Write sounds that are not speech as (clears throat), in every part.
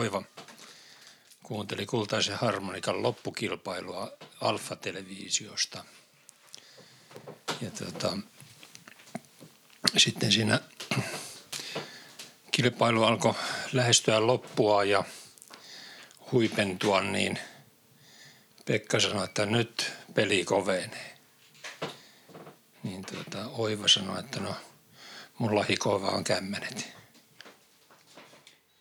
Oiva kuunteli Kultaisen harmonikan loppukilpailua Alfa-televisiosta. Ja tuota, sitten siinä kilpailu alkoi lähestyä loppua ja huipentua, niin Pekka sanoi, että nyt peli kovenee. Niin tuota, Oiva sanoi, että no mulla hikoo vaan kämmenet.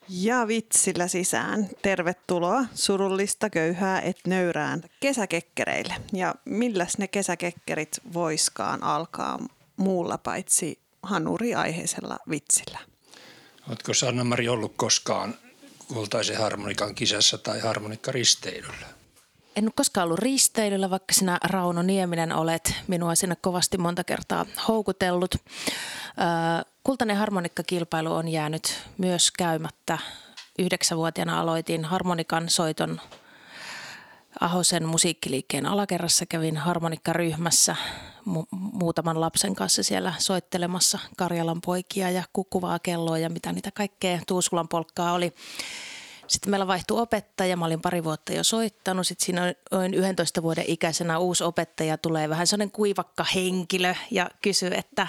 Ja vitsillä sisään. Tervetuloa surullista köyhää et nöyrään kesäkekkereille. Ja milläs ne kesäkekkerit voiskaan alkaa muulla paitsi hanuri-aiheisella vitsillä? Oletko Sanna-Mari ollut koskaan kultaisen harmonikan kisassa tai harmonikkaristeilyllä? En ole koskaan ollut risteilyllä, vaikka sinä Rauno Nieminen olet minua sinne kovasti monta kertaa houkutellut. Kultainen harmonikkakilpailu on jäänyt myös käymättä. Yhdeksänvuotiaana aloitin harmonikan soiton Ahosen musiikkiliikkeen alakerrassa. Kävin harmonikkaryhmässä mu- muutaman lapsen kanssa siellä soittelemassa Karjalan poikia ja kukkuvaa kelloa ja mitä niitä kaikkea Tuusulan polkkaa oli. Sitten meillä vaihtui opettaja, mä olin pari vuotta jo soittanut. Sitten siinä noin 11 vuoden ikäisenä uusi opettaja tulee vähän sellainen kuivakka henkilö ja kysyy, että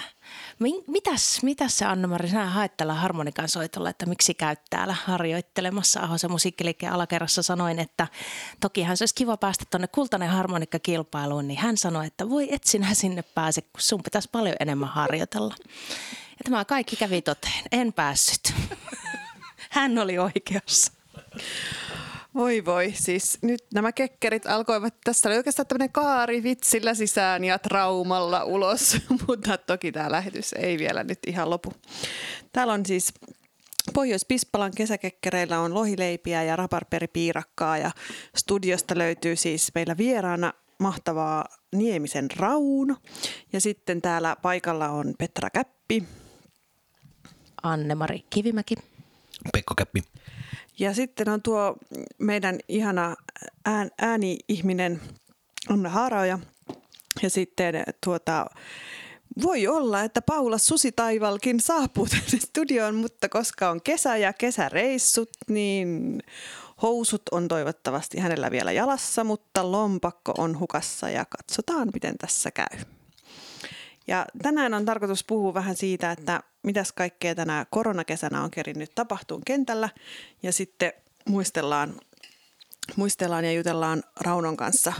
mitäs, mitäs se Anna-Mari, sinä haet tällä harmonikan soitolla, että miksi käyt täällä harjoittelemassa Ahosen musiikkiliikkeen alakerrassa. Sanoin, että tokihan se olisi kiva päästä tuonne kultainen harmonikkakilpailuun, niin hän sanoi, että voi et sinä sinne pääse, kun sun pitäisi paljon enemmän harjoitella. Ja tämä kaikki kävi toteen. En päässyt. (laughs) Hän oli oikeassa. Voi voi, siis nyt nämä kekkerit alkoivat, tässä oli oikeastaan tämmöinen kaari vitsillä sisään ja traumalla ulos, (laughs) mutta toki tämä lähetys ei vielä nyt ihan lopu. Täällä on siis Pohjois-Pispalan kesäkekkereillä on lohileipiä ja raparperipiirakkaa ja studiosta löytyy siis meillä vieraana mahtavaa Niemisen Rauno. Ja sitten täällä paikalla on Petra Käppi. Anne-Mari Kivimäki. Pekko Käppi. Ja sitten on tuo meidän ihana ään, ääni-ihminen Anna Haaraoja. Ja sitten tuota, voi olla, että Paula Susitaivalkin saapuu tänne studioon, mutta koska on kesä ja kesäreissut, niin housut on toivottavasti hänellä vielä jalassa, mutta lompakko on hukassa ja katsotaan, miten tässä käy. Ja tänään on tarkoitus puhua vähän siitä, että mitäs kaikkea tänä koronakesänä on kerinnyt tapahtuu kentällä. Ja sitten muistellaan, muistellaan ja jutellaan Raunon kanssa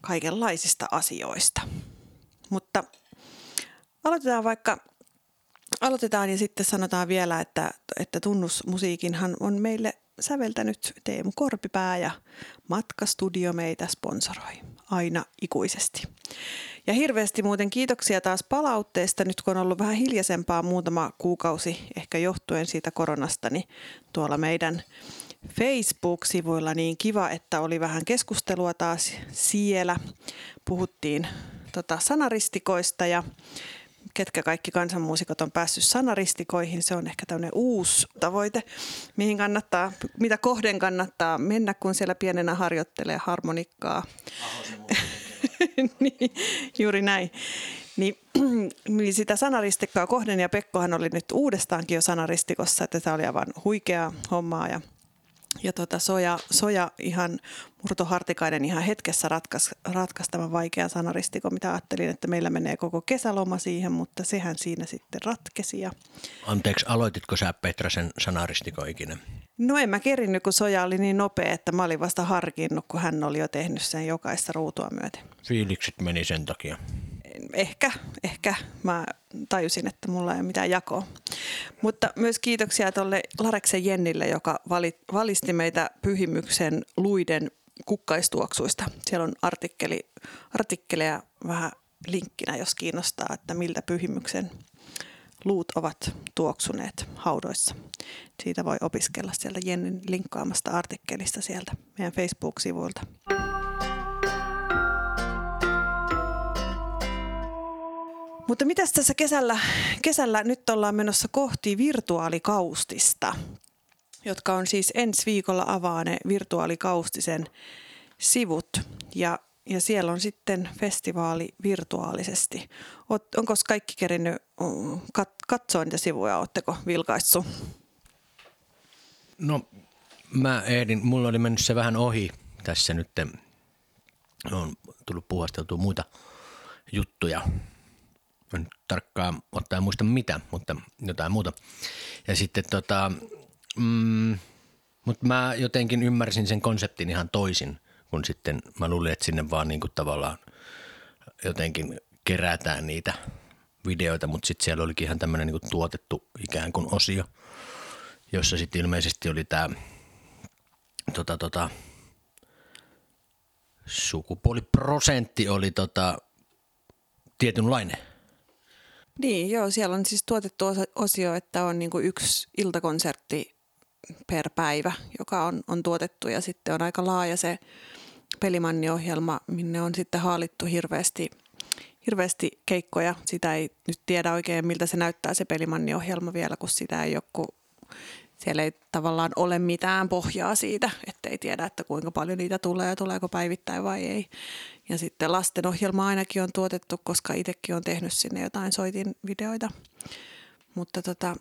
kaikenlaisista asioista. Mutta aloitetaan vaikka aloitetaan ja sitten sanotaan vielä, että, että tunnusmusiikinhan on meille säveltänyt Teemu Korpipää ja Matkastudio meitä sponsoroi aina ikuisesti. Ja hirveästi muuten kiitoksia taas palautteesta, nyt kun on ollut vähän hiljaisempaa muutama kuukausi, ehkä johtuen siitä koronasta, niin tuolla meidän Facebook-sivuilla niin kiva, että oli vähän keskustelua taas siellä. Puhuttiin tota sanaristikoista ja ketkä kaikki kansanmuusikot on päässyt sanaristikoihin. Se on ehkä tämmöinen uusi tavoite, mihin kannattaa, mitä kohden kannattaa mennä, kun siellä pienenä harjoittelee harmonikkaa. (laughs) niin, juuri näin. Niin, (clears throat) niin sitä sanaristikkaa kohden ja Pekkohan oli nyt uudestaankin jo sanaristikossa, että tämä oli aivan huikeaa hommaa ja ja tota soja, soja ihan murtohartikainen ihan hetkessä ratkaisi ratkaisi tämän vaikean sanaristikon, mitä ajattelin, että meillä menee koko kesäloma siihen, mutta sehän siinä sitten ratkesi. Ja... Anteeksi, aloititko sä Petra sen sanaristiko ikinä? No en mä kerinnyt, kun soja oli niin nopea, että mä olin vasta harkinnut, kun hän oli jo tehnyt sen jokaista ruutua myöten. Fiilikset meni sen takia ehkä, ehkä mä tajusin, että mulla ei ole mitään jakoa. Mutta myös kiitoksia tuolle Lareksen Jennille, joka valisti meitä pyhimyksen luiden kukkaistuoksuista. Siellä on artikkeli, artikkeleja vähän linkkinä, jos kiinnostaa, että miltä pyhimyksen luut ovat tuoksuneet haudoissa. Siitä voi opiskella sieltä Jennin linkkaamasta artikkelista sieltä meidän Facebook-sivuilta. Mutta mitäs tässä kesällä, kesällä nyt ollaan menossa kohti virtuaalikaustista, jotka on siis ensi viikolla avaa ne virtuaalikaustisen sivut. Ja, ja siellä on sitten festivaali virtuaalisesti. onko kaikki kerinyt mm, kat- katsoa niitä sivuja, oletteko vilkaissut? No mä ehdin, mulla oli mennyt se vähän ohi tässä nyt. On tullut puhasteltua muita juttuja. En tarkkaan ottaa muista mitä, mutta jotain muuta. Ja sitten tota, mm, mutta mä jotenkin ymmärsin sen konseptin ihan toisin, kun sitten mä luulin, että sinne vaan niin kuin tavallaan jotenkin kerätään niitä videoita, mutta sitten siellä olikin ihan tämmöinen niin tuotettu ikään kuin osio, jossa sitten ilmeisesti oli tämä tota, tota, sukupuoliprosentti oli tota, tietynlainen. Niin, joo, siellä on siis tuotettu osio, että on niin yksi iltakonsertti per päivä, joka on, on tuotettu ja sitten on aika laaja se pelimanniohjelma, minne on sitten haalittu hirveästi, hirveästi keikkoja. Sitä ei nyt tiedä oikein, miltä se näyttää se pelimanniohjelma vielä, kun sitä ei joku, siellä ei tavallaan ole mitään pohjaa siitä, ettei tiedä, että kuinka paljon niitä tulee ja tuleeko päivittäin vai ei. Ja sitten lastenohjelma ainakin on tuotettu, koska itsekin on tehnyt sinne jotain soitin videoita. Mutta tota,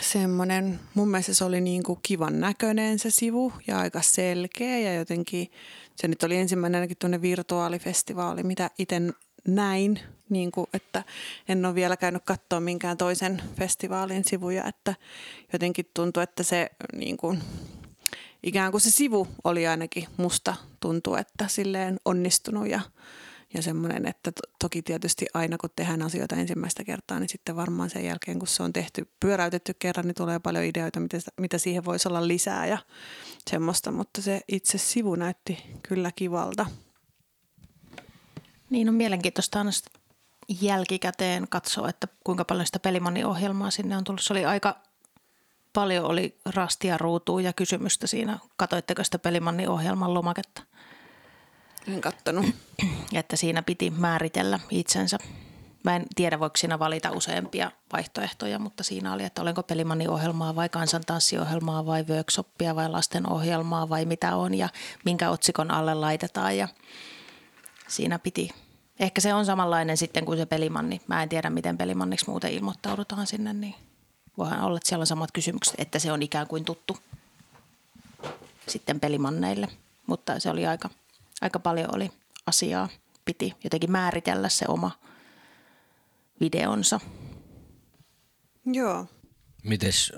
semmoinen, mun mielestä se oli niin kuin kivan näköinen se sivu ja aika selkeä ja jotenkin se nyt oli ensimmäinen ainakin tuonne virtuaalifestivaali, mitä itse näin, niin kuin, että en ole vielä käynyt katsoa minkään toisen festivaalin sivuja, että jotenkin tuntui, että se niin kuin, ikään kuin se sivu oli ainakin musta tuntuu, että silleen onnistunut ja ja semmoinen, että to, toki tietysti aina kun tehdään asioita ensimmäistä kertaa, niin sitten varmaan sen jälkeen kun se on tehty, pyöräytetty kerran, niin tulee paljon ideoita, mitä, mitä siihen voisi olla lisää ja semmoista, mutta se itse sivu näytti kyllä kivalta. Niin on mielenkiintoista aina jälkikäteen katsoa, että kuinka paljon sitä pelimanniohjelmaa sinne on tullut. Se oli aika paljon oli rastia ruutua ja kysymystä siinä. Katoitteko sitä pelimanniohjelman lomaketta? En kattonut. (clears throat) Että siinä piti määritellä itsensä. Mä en tiedä, voiko siinä valita useampia vaihtoehtoja, mutta siinä oli, että olenko pelimanniohjelmaa vai kansantanssiohjelmaa vai workshoppia vai lastenohjelmaa vai mitä on ja minkä otsikon alle laitetaan. Ja siinä piti, ehkä se on samanlainen sitten kuin se pelimanni. Mä en tiedä, miten pelimanniksi muuten ilmoittaudutaan sinne, niin voihan olla, että siellä on samat kysymykset, että se on ikään kuin tuttu sitten pelimanneille. Mutta se oli aika – aika paljon oli asiaa. Piti jotenkin määritellä se oma videonsa. Joo. Mites,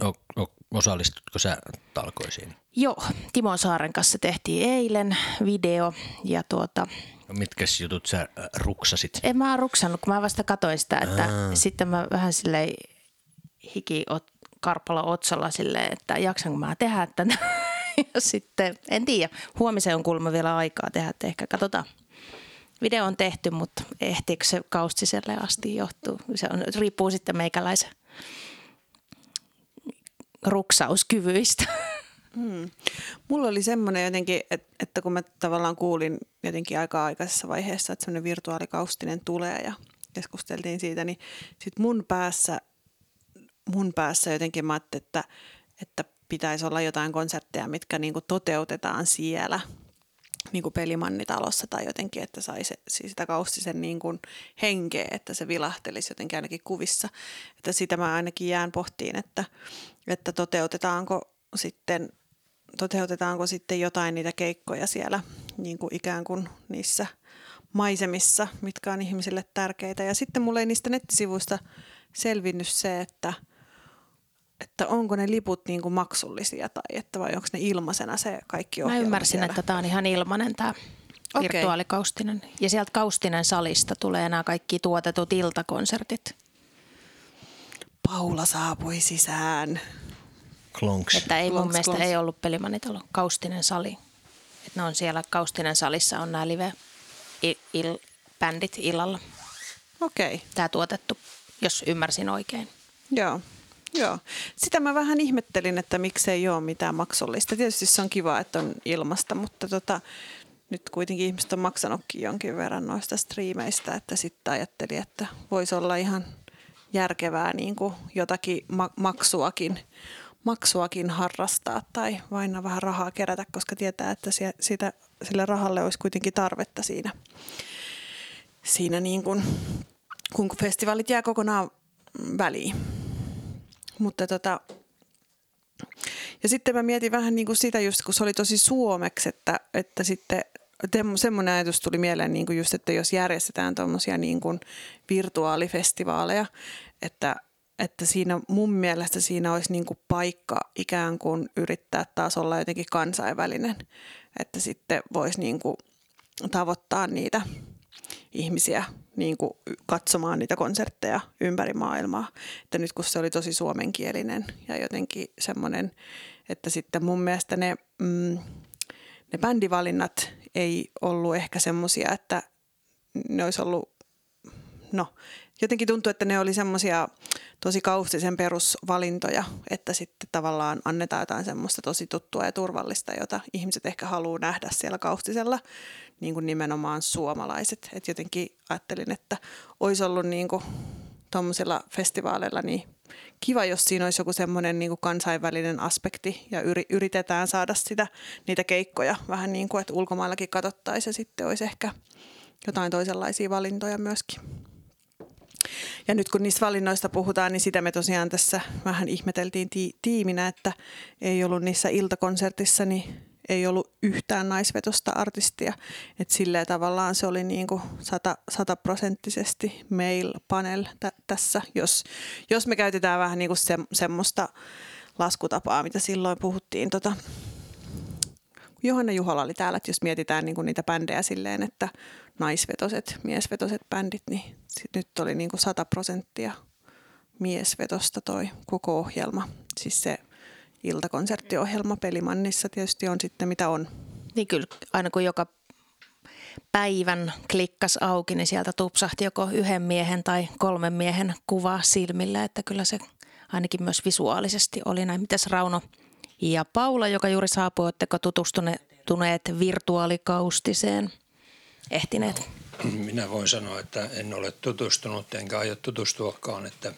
osallistutko sä talkoisiin? Joo, Timo Saaren kanssa tehtiin eilen video ja tuota... No mitkä jutut sä äh, ruksasit? En mä ruksannut, kun mä vasta katsoin sitä, että Aa. sitten mä vähän silleen hiki karpalla otsalla silleen, että jaksanko mä tehdä tätä (laughs) ja sitten, en tiedä, huomiseen on kulma vielä aikaa tehdä, että ehkä katsotaan. Video on tehty, mutta ehtiikö se kaustiselle asti johtuu? Se on, riippuu sitten meikäläisen ruksauskyvyistä. (laughs) Hmm. Mulla oli semmoinen jotenkin, että kun mä tavallaan kuulin jotenkin aika aikaisessa vaiheessa, että semmoinen virtuaalikaustinen tulee ja keskusteltiin siitä, niin sitten mun päässä, mun päässä jotenkin mä ajattelin, että, että pitäisi olla jotain konsertteja, mitkä niin kuin toteutetaan siellä niin kuin pelimannitalossa tai jotenkin, että saisi sitä kaustisen niin kuin henkeä, että se vilahtelisi jotenkin ainakin kuvissa. Että sitä mä ainakin jään pohtiin, että, että toteutetaanko sitten toteutetaanko sitten jotain niitä keikkoja siellä niin kuin ikään kuin niissä maisemissa, mitkä on ihmisille tärkeitä. Ja sitten mulle ei niistä nettisivuista selvinnyt se, että – että onko ne liput niin kuin maksullisia tai että vai onko ne ilmaisena se kaikki ohjelma Mä ymmärsin, siellä? että tämä on ihan ilmainen tämä okay. virtuaalikaustinen. Ja sieltä Kaustinen salista tulee nämä kaikki tuotetut iltakonsertit. Paula saapui sisään. Klonks. Että ei klonks, mun mielestä klonks. ei ollut Pelimannitalo, Kaustinen sali. Että ne on siellä Kaustinen salissa on nämä live il, bändit illalla. Okei. Okay. Tämä tuotettu, jos ymmärsin oikein. Joo. Joo, sitä mä vähän ihmettelin, että miksei ole mitään maksullista. Tietysti se on kiva, että on ilmasta, mutta tota, nyt kuitenkin ihmiset on maksanutkin jonkin verran noista striimeistä, että sitten ajattelin, että voisi olla ihan järkevää niin kuin jotakin ma- maksuakin, maksuakin harrastaa tai vain vähän rahaa kerätä, koska tietää, että sitä sille rahalle olisi kuitenkin tarvetta siinä, siinä niin kuin, kun festivaalit jää kokonaan väliin. Mutta tota, ja sitten mä mietin vähän niin kuin sitä just, kun se oli tosi suomeksi, että, että sitten semmoinen ajatus tuli mieleen niin kuin just, että jos järjestetään tuommoisia niin kuin virtuaalifestivaaleja, että, että siinä mun mielestä siinä olisi niin kuin paikka ikään kuin yrittää taas olla jotenkin kansainvälinen, että sitten voisi niin kuin tavoittaa niitä ihmisiä niin kuin katsomaan niitä konsertteja ympäri maailmaa. Että nyt kun se oli tosi suomenkielinen ja jotenkin semmoinen, että sitten mun mielestä ne, mm, ne bändivalinnat ei ollut ehkä semmoisia, että ne olisi ollut, no jotenkin tuntuu, että ne oli semmoisia tosi kaustisen perusvalintoja, että sitten tavallaan annetaan jotain semmoista tosi tuttua ja turvallista, jota ihmiset ehkä haluaa nähdä siellä kaustisella, niin kuin nimenomaan suomalaiset. Et jotenkin ajattelin, että olisi ollut niin kuin tuommoisella festivaaleilla niin kiva, jos siinä olisi joku semmoinen niin kansainvälinen aspekti ja yritetään saada sitä, niitä keikkoja vähän niin kuin, että ulkomaillakin katsottaisiin ja sitten olisi ehkä jotain toisenlaisia valintoja myöskin. Ja nyt kun niistä valinnoista puhutaan, niin sitä me tosiaan tässä vähän ihmeteltiin ti- tiiminä, että ei ollut niissä iltakonsertissa, niin ei ollut yhtään naisvetosta artistia. Että silleen tavallaan se oli niin kuin sata, sataprosenttisesti male panel t- tässä, jos, jos me käytetään vähän niin kuin se, semmoista laskutapaa, mitä silloin puhuttiin tota, Johanna Juhola oli täällä, että jos mietitään niin kuin niitä bändejä silleen, että naisvetoset, miesvetoset bändit, niin nyt oli niin kuin 100 prosenttia miesvetosta toi koko ohjelma. Siis se iltakonserttiohjelma Pelimannissa tietysti on sitten mitä on. Niin kyllä, aina kun joka päivän klikkas auki, niin sieltä tupsahti joko yhden miehen tai kolmen miehen kuva silmillä, että kyllä se ainakin myös visuaalisesti oli näin. Mitäs Rauno ja Paula, joka juuri saapui, oletteko tutustuneet virtuaalikaustiseen? Ehtineet? Minä voin sanoa, että en ole tutustunut enkä aio tutustuakaan, että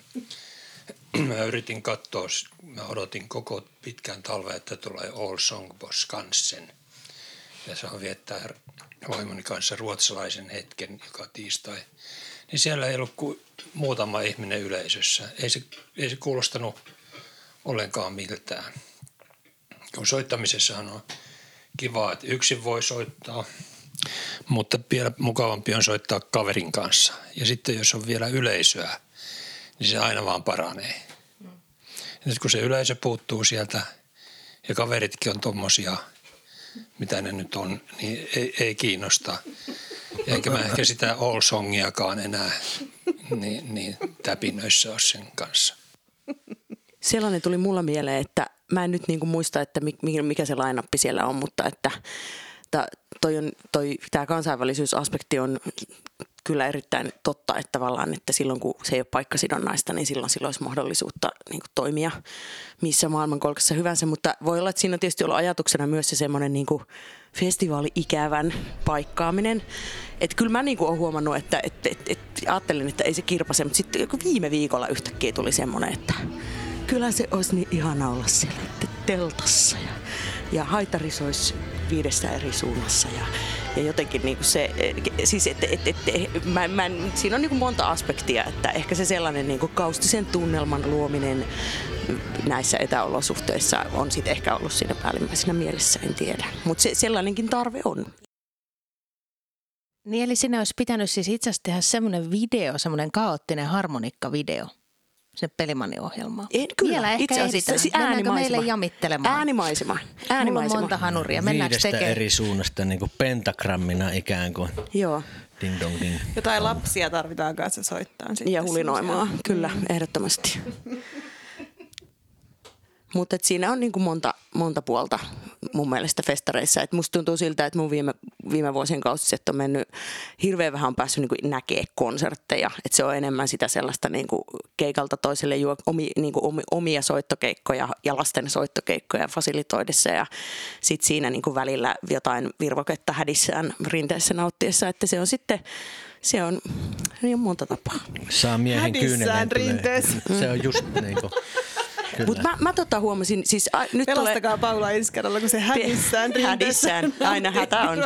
mä yritin katsoa, mä odotin koko pitkän talven, että tulee All Song Skansen. Ja saa viettää vaimoni kanssa ruotsalaisen hetken joka tiistai. Niin siellä ei ollut muutama ihminen yleisössä. Ei se, ei se kuulostanut ollenkaan miltään. Kun soittamisessahan on kiva, että yksin voi soittaa, mutta vielä mukavampi on soittaa kaverin kanssa. Ja sitten jos on vielä yleisöä, niin se aina vaan paranee. Mm. nyt kun se yleisö puuttuu sieltä ja kaveritkin on tommosia, mitä ne nyt on, niin ei, ei kiinnosta. Eikä mä ehkä sitä all songiakaan enää niin, niin täpinöissä ole sen kanssa. Sellainen tuli mulla mieleen, että mä en nyt niinku muista, että mikä se lainappi siellä on, mutta että toi toi, tämä kansainvälisyysaspekti on kyllä erittäin totta, että tavallaan, että silloin kun se ei ole paikkasidonnaista, niin silloin silloin olisi mahdollisuutta niin kuin toimia missä maailmankolkassa hyvänsä, mutta voi olla, että siinä on tietysti ollut ajatuksena myös se semmoinen niin festivaali-ikävän paikkaaminen. Että kyllä mä niin kuin olen huomannut, että et, et, et, ajattelin, että ei se kirpase, mutta sitten joku viime viikolla yhtäkkiä tuli semmoinen, että kyllä se olisi niin ihana olla siellä teltassa ja, ja haitaris olisi viidessä eri suunnassa ja, ja jotenkin niin kuin se, siis et, et, et, et, mä, mä, siinä on niin kuin monta aspektia, että ehkä se sellainen niin kuin kaustisen tunnelman luominen näissä etäolosuhteissa on sitten ehkä ollut siinä päällimmäisenä mielessä, en tiedä. Mutta se, sellainenkin tarve on. Niin eli sinne olisi pitänyt siis itse asiassa tehdä semmoinen video, semmoinen kaoottinen harmonikkavideo sinne Pelimanni-ohjelmaan. En, kyllä, Vielä ehkä itse asiassa. Siis äänimaisema. meille jamittelemaan? Äänimaisema. äänimaisema. Mulla on monta hanuria. Mennäänkö Viidestä tekemään? eri suunnasta niin kuin pentagrammina ikään kuin. Joo. Ding dong ding. Jotain lapsia tarvitaan kanssa soittaa. Ja hulinoimaan, kyllä, ehdottomasti. Mutta siinä on niinku monta, monta puolta mun mielestä festareissa. Et musta tuntuu siltä, että mun viime, viime vuosien kausiset on mennyt, hirveän vähän on päässyt niinku näkee konsertteja. Et se on enemmän sitä sellaista niinku keikalta toiselle juo, omi, niinku omia soittokeikkoja ja lasten soittokeikkoja fasilitoidessa. Ja sit siinä niinku välillä jotain virvoketta hädissään rinteessä nauttiessa. Että se on sitten se on niin monta tapaa. Saa miehen rinteessä. Se on just niin kuin Mutta mä, mä tota huomasin, siis a, nyt Pelastakaa tulee... Paula ensi kerralla, kun se hädissään. Hädissään, aina hätä on.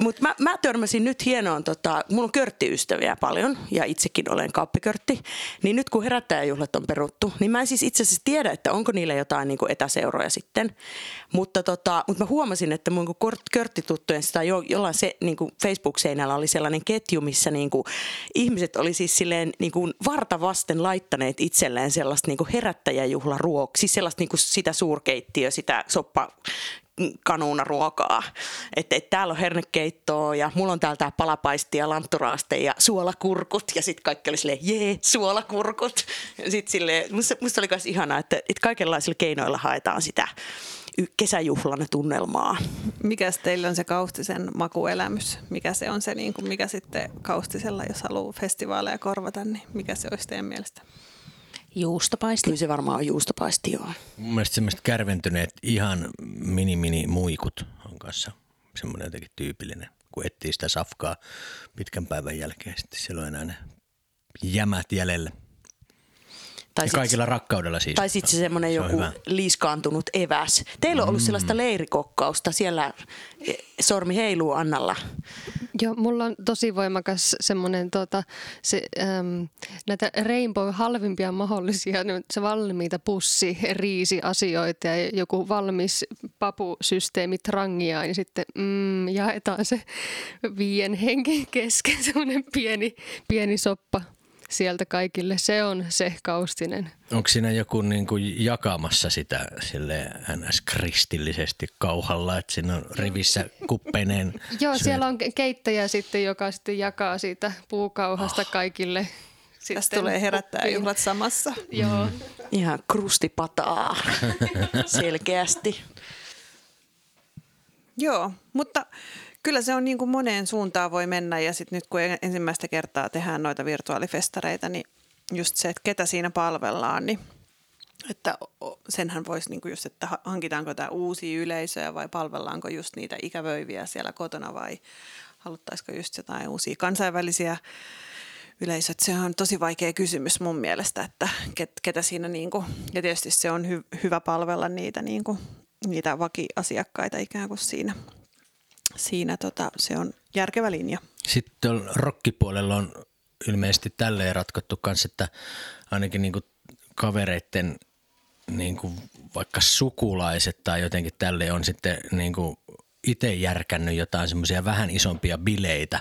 Mutta mä, mä törmäsin nyt hienoon, tota, mulla on körttiystäviä paljon ja itsekin olen kauppikörtti, niin nyt kun herättäjäjuhlat on peruttu, niin mä en siis itse asiassa tiedä, että onko niillä jotain niin kuin etäseuroja sitten. Mutta, tota, mutta mä huomasin, että mun körttituttujen sitä jo, jollain se, niin kuin Facebook-seinällä oli sellainen ketju, missä niin kuin ihmiset oli siis silleen niin kuin varta vasten laittaneet itselleen sellaista niin kuin herättäjäjuhlaruokaa, siis sellaista niin kuin sitä suurkeittiö, sitä soppa kanuuna ruokaa. Että et täällä on hernekeittoa ja mulla on täällä tää palapaisti ja lantturaaste ja suolakurkut. Ja sitten kaikki oli silleen, jee, suolakurkut. Ja sit silleen, musta, musta oli myös ihanaa, että, että kaikenlaisilla keinoilla haetaan sitä kesäjuhlan tunnelmaa. Mikä teillä on se Kaustisen makuelämys? Mikä se on se, niin kuin mikä sitten Kaustisella, jos haluaa festivaaleja korvata, niin mikä se olisi teidän mielestä? Juustopaisti. Kyllä se varmaan on juustopaisti, joo. Mun mielestä semmoiset kärventyneet ihan mini-mini muikut on kanssa semmoinen jotenkin tyypillinen, kun etsii sitä safkaa pitkän päivän jälkeen. Sitten siellä on enää ne jämät jäljellä. Tai ja sit, kaikilla rakkaudella siis. Tai sitten se semmoinen se joku liiskaantunut eväs. Teillä on ollut mm. sellaista leirikokkausta, siellä e, sormi heiluu Annalla. Joo, mulla on tosi voimakas semmoinen tota, se, äm, näitä Rainbow halvimpia mahdollisia, se valmiita pussi, riisi asioita ja joku valmis papusysteemi trangia, niin sitten mm, jaetaan se viien henken kesken (laughs) semmoinen pieni, pieni soppa sieltä kaikille. Se on se kaustinen. Onko siinä joku niin kuin jakamassa sitä sille ns. kristillisesti kauhalla, että siinä on rivissä kuppeineen? (laughs) Joo, syöt. siellä on keittäjä sitten, joka sitten jakaa siitä puukauhasta oh. kaikille. Sitten Tästä tulee herättää juhlat samassa. Joo. Mm. Ihan krustipataa (laughs) selkeästi. Joo, mutta Kyllä se on niin kuin moneen suuntaan voi mennä ja sitten nyt kun ensimmäistä kertaa tehdään noita virtuaalifestareita, niin just se, että ketä siinä palvellaan, niin että senhän voisi niin kuin just, että hankitaanko tämä uusia yleisöjä vai palvellaanko just niitä ikävöiviä siellä kotona vai haluttaisiko just jotain uusia kansainvälisiä yleisöt. Se on tosi vaikea kysymys mun mielestä, että ketä siinä niin kuin, ja tietysti se on hy, hyvä palvella niitä, niin kuin, niitä vakiasiakkaita ikään kuin siinä siinä tota, se on järkevä linja. Sitten rokkipuolella on ilmeisesti tälleen ratkottu kanssa, että ainakin niin kavereiden niin kuin vaikka sukulaiset tai jotenkin tälle on sitten niin kuin itse järkännyt jotain semmoisia vähän isompia bileitä.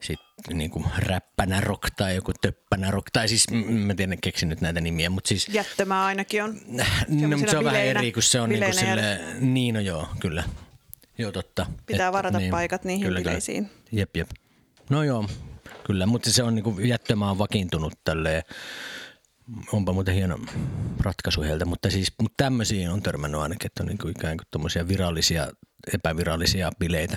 Sitten niin kuin räppänä rock tai joku töppänä rock, tai siis mä tiedän, keksin nyt näitä nimiä, mutta siis... Jättömää ainakin on. (laughs) No, mutta se on vähän eri, kun se on niin kuin sille, niin no joo, kyllä. Joo, totta. Pitää Et, varata niin, paikat niihin kyllä, bileisiin. Kyllä. Jep, jep. No joo, kyllä, mutta se on niin jättömään vakiintunut tälleen. Onpa muuten hieno ratkaisu heiltä, mutta siis mutta tämmöisiin on törmännyt ainakin, että on niin kuin ikään kuin virallisia, epävirallisia bileitä.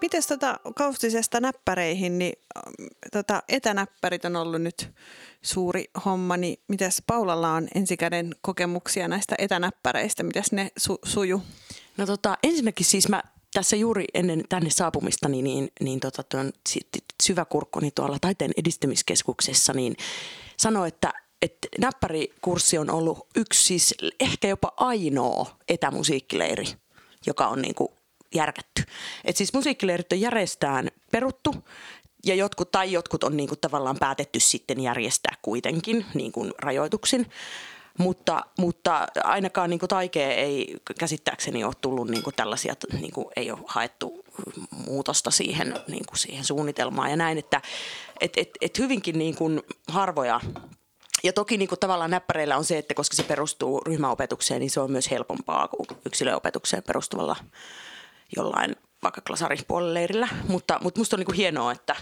Miten tota kaustisesta näppäreihin, niin tota, etänäppärit on ollut nyt suuri homma, niin mitäs Paulalla on ensikäden kokemuksia näistä etänäppäreistä, mitäs ne su- suju? No tota, ensinnäkin siis mä tässä juuri ennen tänne saapumistani, niin, niin tota, tuon syväkurkkoni tuolla taiteen edistämiskeskuksessa, niin sanoi, että että näppärikurssi on ollut yksi siis ehkä jopa ainoa etämusiikkileiri, joka on niin kuin järkätty. Et siis musiikkileirit on järjestään peruttu ja jotkut, tai jotkut on niin kuin tavallaan päätetty sitten järjestää kuitenkin niin kuin rajoituksin. Mutta, mutta ainakaan niin kuin taikea ei käsittääkseni ole tullut niin kuin tällaisia, niin kuin ei ole haettu muutosta siihen, niin kuin siihen suunnitelmaan ja näin, että et, et, et hyvinkin niin kuin harvoja ja toki niin kuin tavallaan näppäreillä on se, että koska se perustuu ryhmäopetukseen, niin se on myös helpompaa kuin yksilöopetukseen perustuvalla jollain vaikka klasaripuolileirillä, mutta, mutta musta on niinku hienoa, että,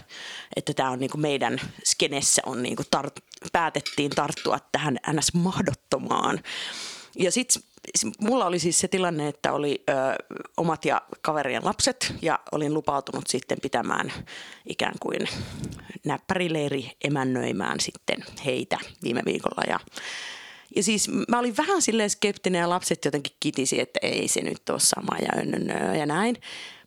että tämä on niinku meidän skenessä on niinku tar- päätettiin tarttua tähän ns. mahdottomaan. Ja sitten mulla oli siis se tilanne, että oli ö, omat ja kaverien lapset ja olin lupautunut sitten pitämään ikään kuin näppärileiri emännöimään sitten heitä viime viikolla ja ja siis mä olin vähän silleen skeptinen ja lapset jotenkin kitisi, että ei se nyt ole sama ja ja näin.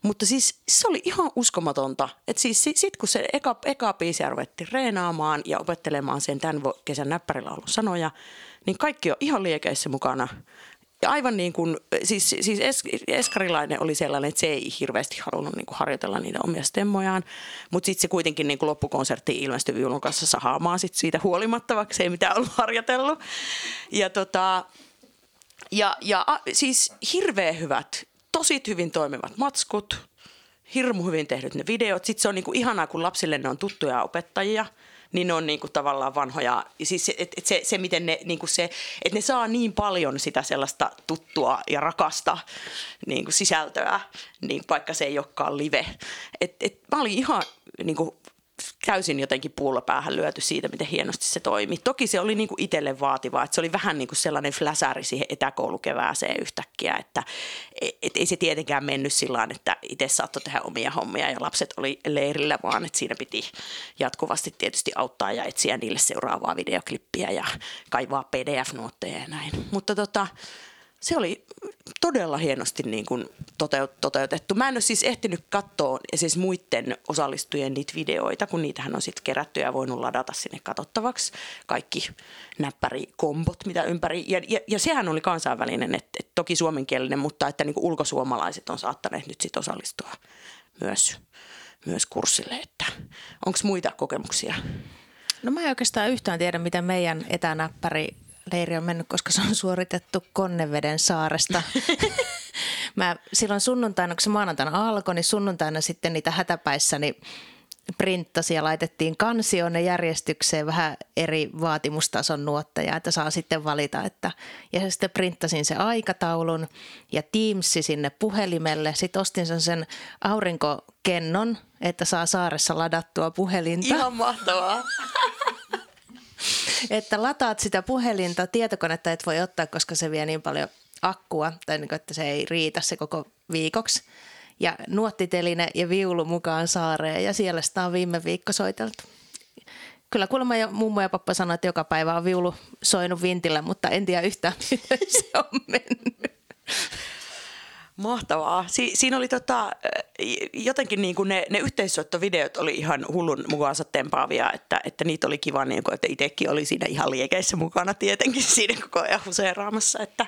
Mutta siis se oli ihan uskomatonta. Että siis sit kun se eka, eka biisiä ruvettiin reenaamaan ja opettelemaan sen tämän kesän näppärillä ollut sanoja, niin kaikki on ihan liekeissä mukana. Ja aivan niin kuin, siis, siis es, Eskarilainen oli sellainen, että se ei hirveästi halunnut niin kuin harjoitella niitä omia stemmojaan, mutta sitten se kuitenkin niin kuin loppukonserttiin ilmestyi viulun kanssa sahaamaan sit siitä huolimatta, vaikka se ei mitään ollut harjoitellut. Ja, tota, ja, ja a, siis hirveän hyvät, tosi hyvin toimivat matskut, hirmu hyvin tehdyt ne videot. Sitten se on niin kuin ihanaa, kun lapsille ne on tuttuja opettajia – niin ne on niin kuin tavallaan vanhoja. Siis et, et se, se, miten ne, kuin se, että ne saa niin paljon sitä sellaista tuttua ja rakasta niin kuin sisältöä, niin vaikka se ei olekaan live. Et, et mä olin ihan niin kuin täysin jotenkin puulla päähän lyöty siitä, miten hienosti se toimi. Toki se oli niinku itselle vaativaa, että se oli vähän niinku sellainen fläsäri siihen etäkoulukevääseen yhtäkkiä, että et, et ei se tietenkään mennyt sillä että itse saattoi tehdä omia hommia ja lapset oli leirillä, vaan että siinä piti jatkuvasti tietysti auttaa ja etsiä niille seuraavaa videoklippiä ja kaivaa pdf-nuotteja ja näin. Mutta tota, se oli todella hienosti niin kuin toteutettu. Mä en ole siis ehtinyt katsoa siis muiden osallistujien niitä videoita, kun niitähän on sitten kerätty ja voinut ladata sinne katsottavaksi. Kaikki näppärikombot, mitä ympäri. Ja, ja, ja sehän oli kansainvälinen, että et toki suomenkielinen, mutta että niin kuin ulkosuomalaiset on saattaneet nyt sitten osallistua myös, myös kurssille. Että onko muita kokemuksia? No mä en oikeastaan yhtään tiedä, miten meidän etänäppäri leiri on mennyt, koska se on suoritettu Konneveden saaresta. (laughs) Mä silloin sunnuntaina, kun se maanantaina alkoi, niin sunnuntaina sitten niitä hätäpäissä niin printtasi ja laitettiin kansioon järjestykseen vähän eri vaatimustason nuotteja, että saa sitten valita. Että, ja sitten printtasin se aikataulun ja Teamsi sinne puhelimelle. Sitten ostin sen, sen aurinkokennon, että saa saaressa ladattua puhelinta. Ihan mahtavaa. (laughs) että lataat sitä puhelinta, tietokonetta et voi ottaa, koska se vie niin paljon akkua, tai niin kuin, että se ei riitä se koko viikoksi. Ja nuottiteline ja viulu mukaan saareen, ja siellä sitä on viime viikko soiteltu. Kyllä kuulemma jo mummo ja pappa sanoi, että joka päivä on viulu soinut vintillä, mutta en tiedä yhtään, (laughs) miten se on mennyt. Mahtavaa. Si- siinä oli tota, jotenkin niin kuin ne, ne yhteissoittovideot oli ihan hullun mukaansa tempaavia, että, että niitä oli kiva, niin kuin, että itsekin oli siinä ihan liekeissä mukana tietenkin (laughs) siinä koko ajan huseeraamassa, että,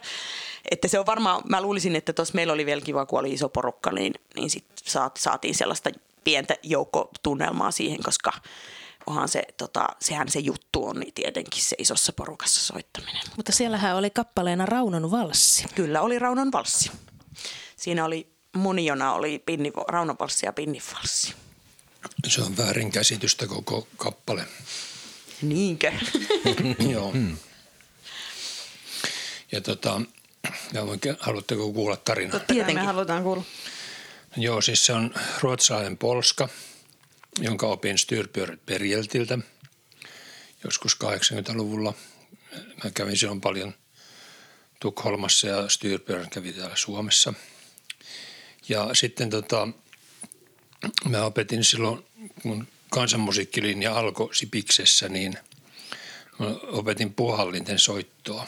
että se on varmaan, mä luulisin, että tuossa meillä oli vielä kiva, kun oli iso porukka, niin, niin sit saat, saatiin sellaista pientä joukkotunnelmaa siihen, koska onhan se, tota, sehän se juttu on niin tietenkin se isossa porukassa soittaminen. Mutta siellähän oli kappaleena Raunon valssi. Kyllä oli Raunon valssi. Siinä oli moniona oli pinni, raunapalssi ja pinnifalssi. Se on väärinkäsitystä koko kappale. Niinkö? (laughs) Joo. Ja tota, ja haluatteko kuulla tarinaa? Totta Tietenkin. me halutaan kuulla. Joo, siis se on ruotsalainen polska, jonka opin Styrbjörnbergeltiltä joskus 80-luvulla. Mä kävin silloin paljon Tukholmassa ja Styrbjörn kävi täällä Suomessa – ja sitten tota, mä opetin silloin, kun kansanmusiikkilinja alkoi Sipiksessä, niin mä opetin puhallinten soittoa.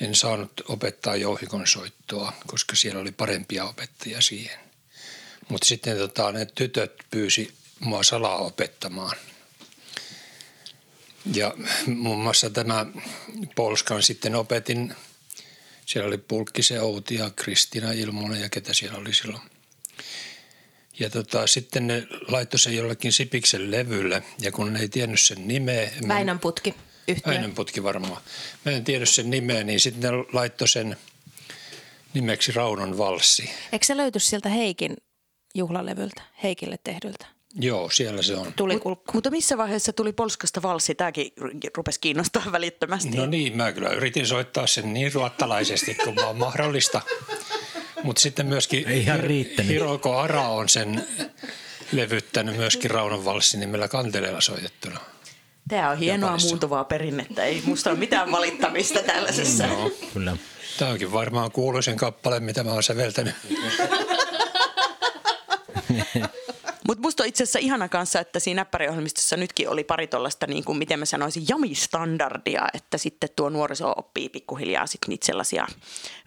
En saanut opettaa jouhikon soittoa, koska siellä oli parempia opettajia siihen. Mutta sitten tota, ne tytöt pyysi mua salaa opettamaan. Ja muun muassa tämä Polskan sitten opetin – siellä oli Pulkkisen Outi ja Kristina Ilmonen ja ketä siellä oli silloin. Ja tota, sitten ne laittoi sen jollekin Sipiksen levylle ja kun ne ei tiennyt sen nimeä. Väinön putki. Väinön putki varmaan. Mä en tiedä sen nimeä, niin sitten ne laittoi sen nimeksi Raunon valssi. Eikö se löyty sieltä Heikin juhlalevyltä, Heikille tehdyltä? Joo, siellä se on. Tuli Mut, mutta missä vaiheessa tuli Polskasta valssi? Tämäkin rupesi kiinnostaa välittömästi. No niin, mä kyllä yritin soittaa sen niin ruottalaisesti kuin vaan mahdollista. Mutta sitten myöskin Ihan Hiroko Ara on sen levyttänyt myöskin Raunon valssin nimellä kanteleella soitettuna. Tämä on hienoa Japanissa. muuntuvaa perinnettä. Ei musta ole mitään valittamista tällaisessa. No, kyllä. Tämä onkin varmaan kuuluisen kappale, mitä mä oon säveltänyt. (laughs) Mutta musta on itse asiassa ihana kanssa, että siinä näppäriohjelmistossa nytkin oli pari tuollaista, niin kuin, miten mä sanoisin, jamistandardia, että sitten tuo nuoriso oppii pikkuhiljaa sit niitä sellaisia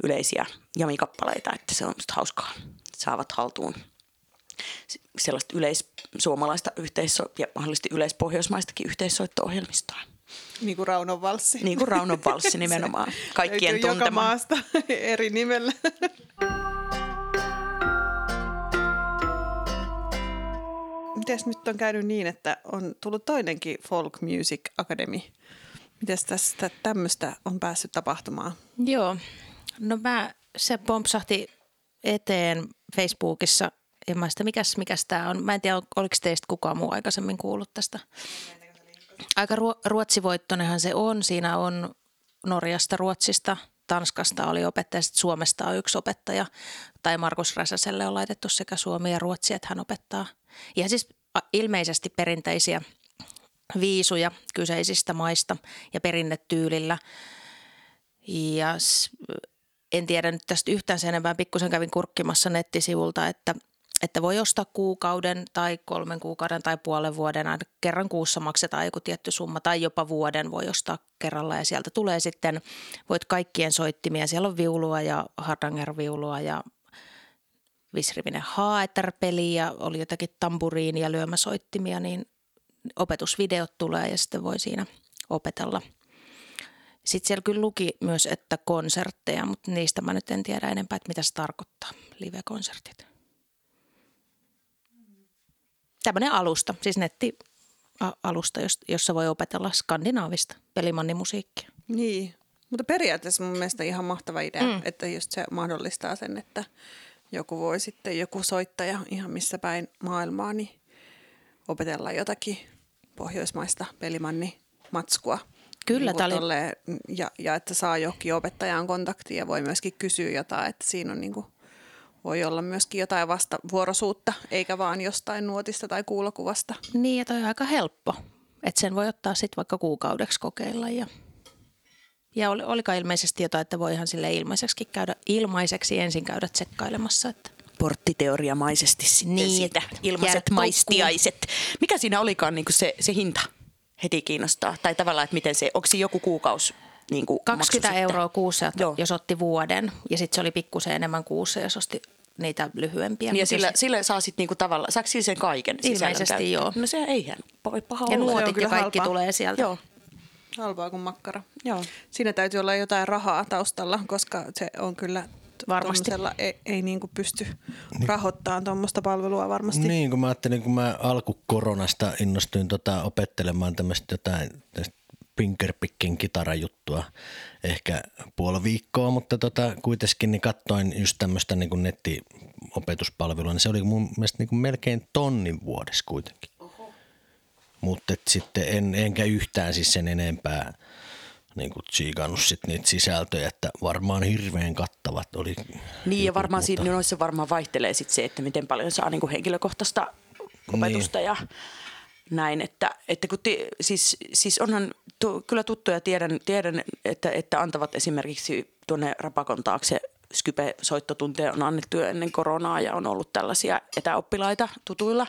yleisiä jamikappaleita, että se on musta hauskaa saavat haltuun sellaista yleissuomalaista yhteisso- ja mahdollisesti yleispohjoismaistakin yhteissoitto-ohjelmistoa. Niin kuin Raunon valssi. Niin kuin Raunon valssi (laughs) nimenomaan. Kaikkien Löytyy joka tuntema. maasta (laughs) eri nimellä. Mites nyt on käynyt niin, että on tullut toinenkin Folk Music Academy? Mites tästä tämmöistä on päässyt tapahtumaan? Joo, no mä, se pompsahti eteen Facebookissa ja mä sitä, mikäs, mikäs tämä on. Mä en tiedä, oliko teistä kukaan muu aikaisemmin kuullut tästä. Aika ruo- ruotsivoittonenhan se on. Siinä on Norjasta, Ruotsista, Tanskasta oli opettaja, sitten Suomesta on yksi opettaja. Tai Markus Räsäselle on laitettu sekä Suomi ja Ruotsi, että hän opettaa. Ja siis ilmeisesti perinteisiä viisuja kyseisistä maista ja perinnetyylillä. Ja en tiedä nyt tästä yhtään sen enempää. Pikkusen kävin kurkkimassa nettisivulta, että, että voi ostaa kuukauden tai kolmen kuukauden tai puolen vuoden. Aina kerran kuussa maksetaan joku tietty summa tai jopa vuoden voi ostaa kerralla. Ja sieltä tulee sitten, voit kaikkien soittimia. Siellä on viulua ja hardanger-viulua ja visrivinen haeterpeli ja oli jotakin tamburiinia lyömäsoittimia, niin opetusvideot tulee ja sitten voi siinä opetella. Sitten siellä kyllä luki myös, että konsertteja, mutta niistä mä nyt en tiedä enempää, että mitä se tarkoittaa, live-konsertit. Tämmöinen alusta, siis netti-alusta, jossa voi opetella skandinaavista pelimannimusiikkia. Niin, mutta periaatteessa mun mielestä ihan mahtava idea, mm. että just se mahdollistaa sen, että joku voi sitten, joku soittaja ihan missä päin maailmaa, niin opetella jotakin pohjoismaista pelimanni-matskua. Kyllä, niin oli- tolleen, ja, ja, että saa johonkin opettajaan kontaktia ja voi myöskin kysyä jotain, että siinä on niin kuin, voi olla myöskin jotain vastavuoroisuutta, eikä vaan jostain nuotista tai kuulokuvasta. Niin, ja toi on aika helppo. Että sen voi ottaa sitten vaikka kuukaudeksi kokeilla. Ja, ja oli, oliko ilmeisesti jotain, että voi ihan sille ilmaiseksi käydä, ilmaiseksi ensin käydä tsekkailemassa. Että Porttiteoriamaisesti sitten Niin, siitä ilmaiset maistiaiset. Mikä siinä olikaan niin kuin se, se hinta? Heti kiinnostaa. Tai tavallaan, että miten se, onko se joku kuukausi niin kuin 20 maksu euroa kuussa, Joo. jos otti vuoden. Ja sitten se oli pikkusen enemmän kuussa, jos osti niitä lyhyempiä. Niin ja sillä, jos- sillä saa sitten niinku tavallaan, saako sillä sen kaiken Ilmeisesti joo. No se eihän paha paha ja nuotit ja kaikki halpaa. tulee sieltä. Joo, Halpaa kuin makkara. joo. Siinä täytyy olla jotain rahaa taustalla, koska se on kyllä Varmasti. ei, ei niin kuin pysty rahoittamaan tuommoista palvelua varmasti. Niin, kun mä ajattelin, kun mä alkukoronasta innostuin tota opettelemaan tämmöistä jotain tästä Pinkerpickin kitarajuttua ehkä puoli viikkoa, mutta tota, kuitenkin niin katsoin just tämmöistä niin nettiopetuspalvelua, niin se oli mun mielestä niin kuin melkein tonnin vuodessa kuitenkin. Mutta sitten en, enkä yhtään siis sen enempää niin kuin tsiikannut sit niitä sisältöjä, että varmaan hirveän kattavat oli. Niin ja varmaan mutta- siinä noissa varmaan vaihtelee sit se, että miten paljon saa niinku henkilökohtaista opetusta ja näin. Että, että kun ti, siis, siis onhan tu, kyllä tuttuja tiedän, tiedän että, että antavat esimerkiksi tuonne Rapakon taakse Skype-soittotunteja on annettu jo ennen koronaa ja on ollut tällaisia etäoppilaita tutuilla.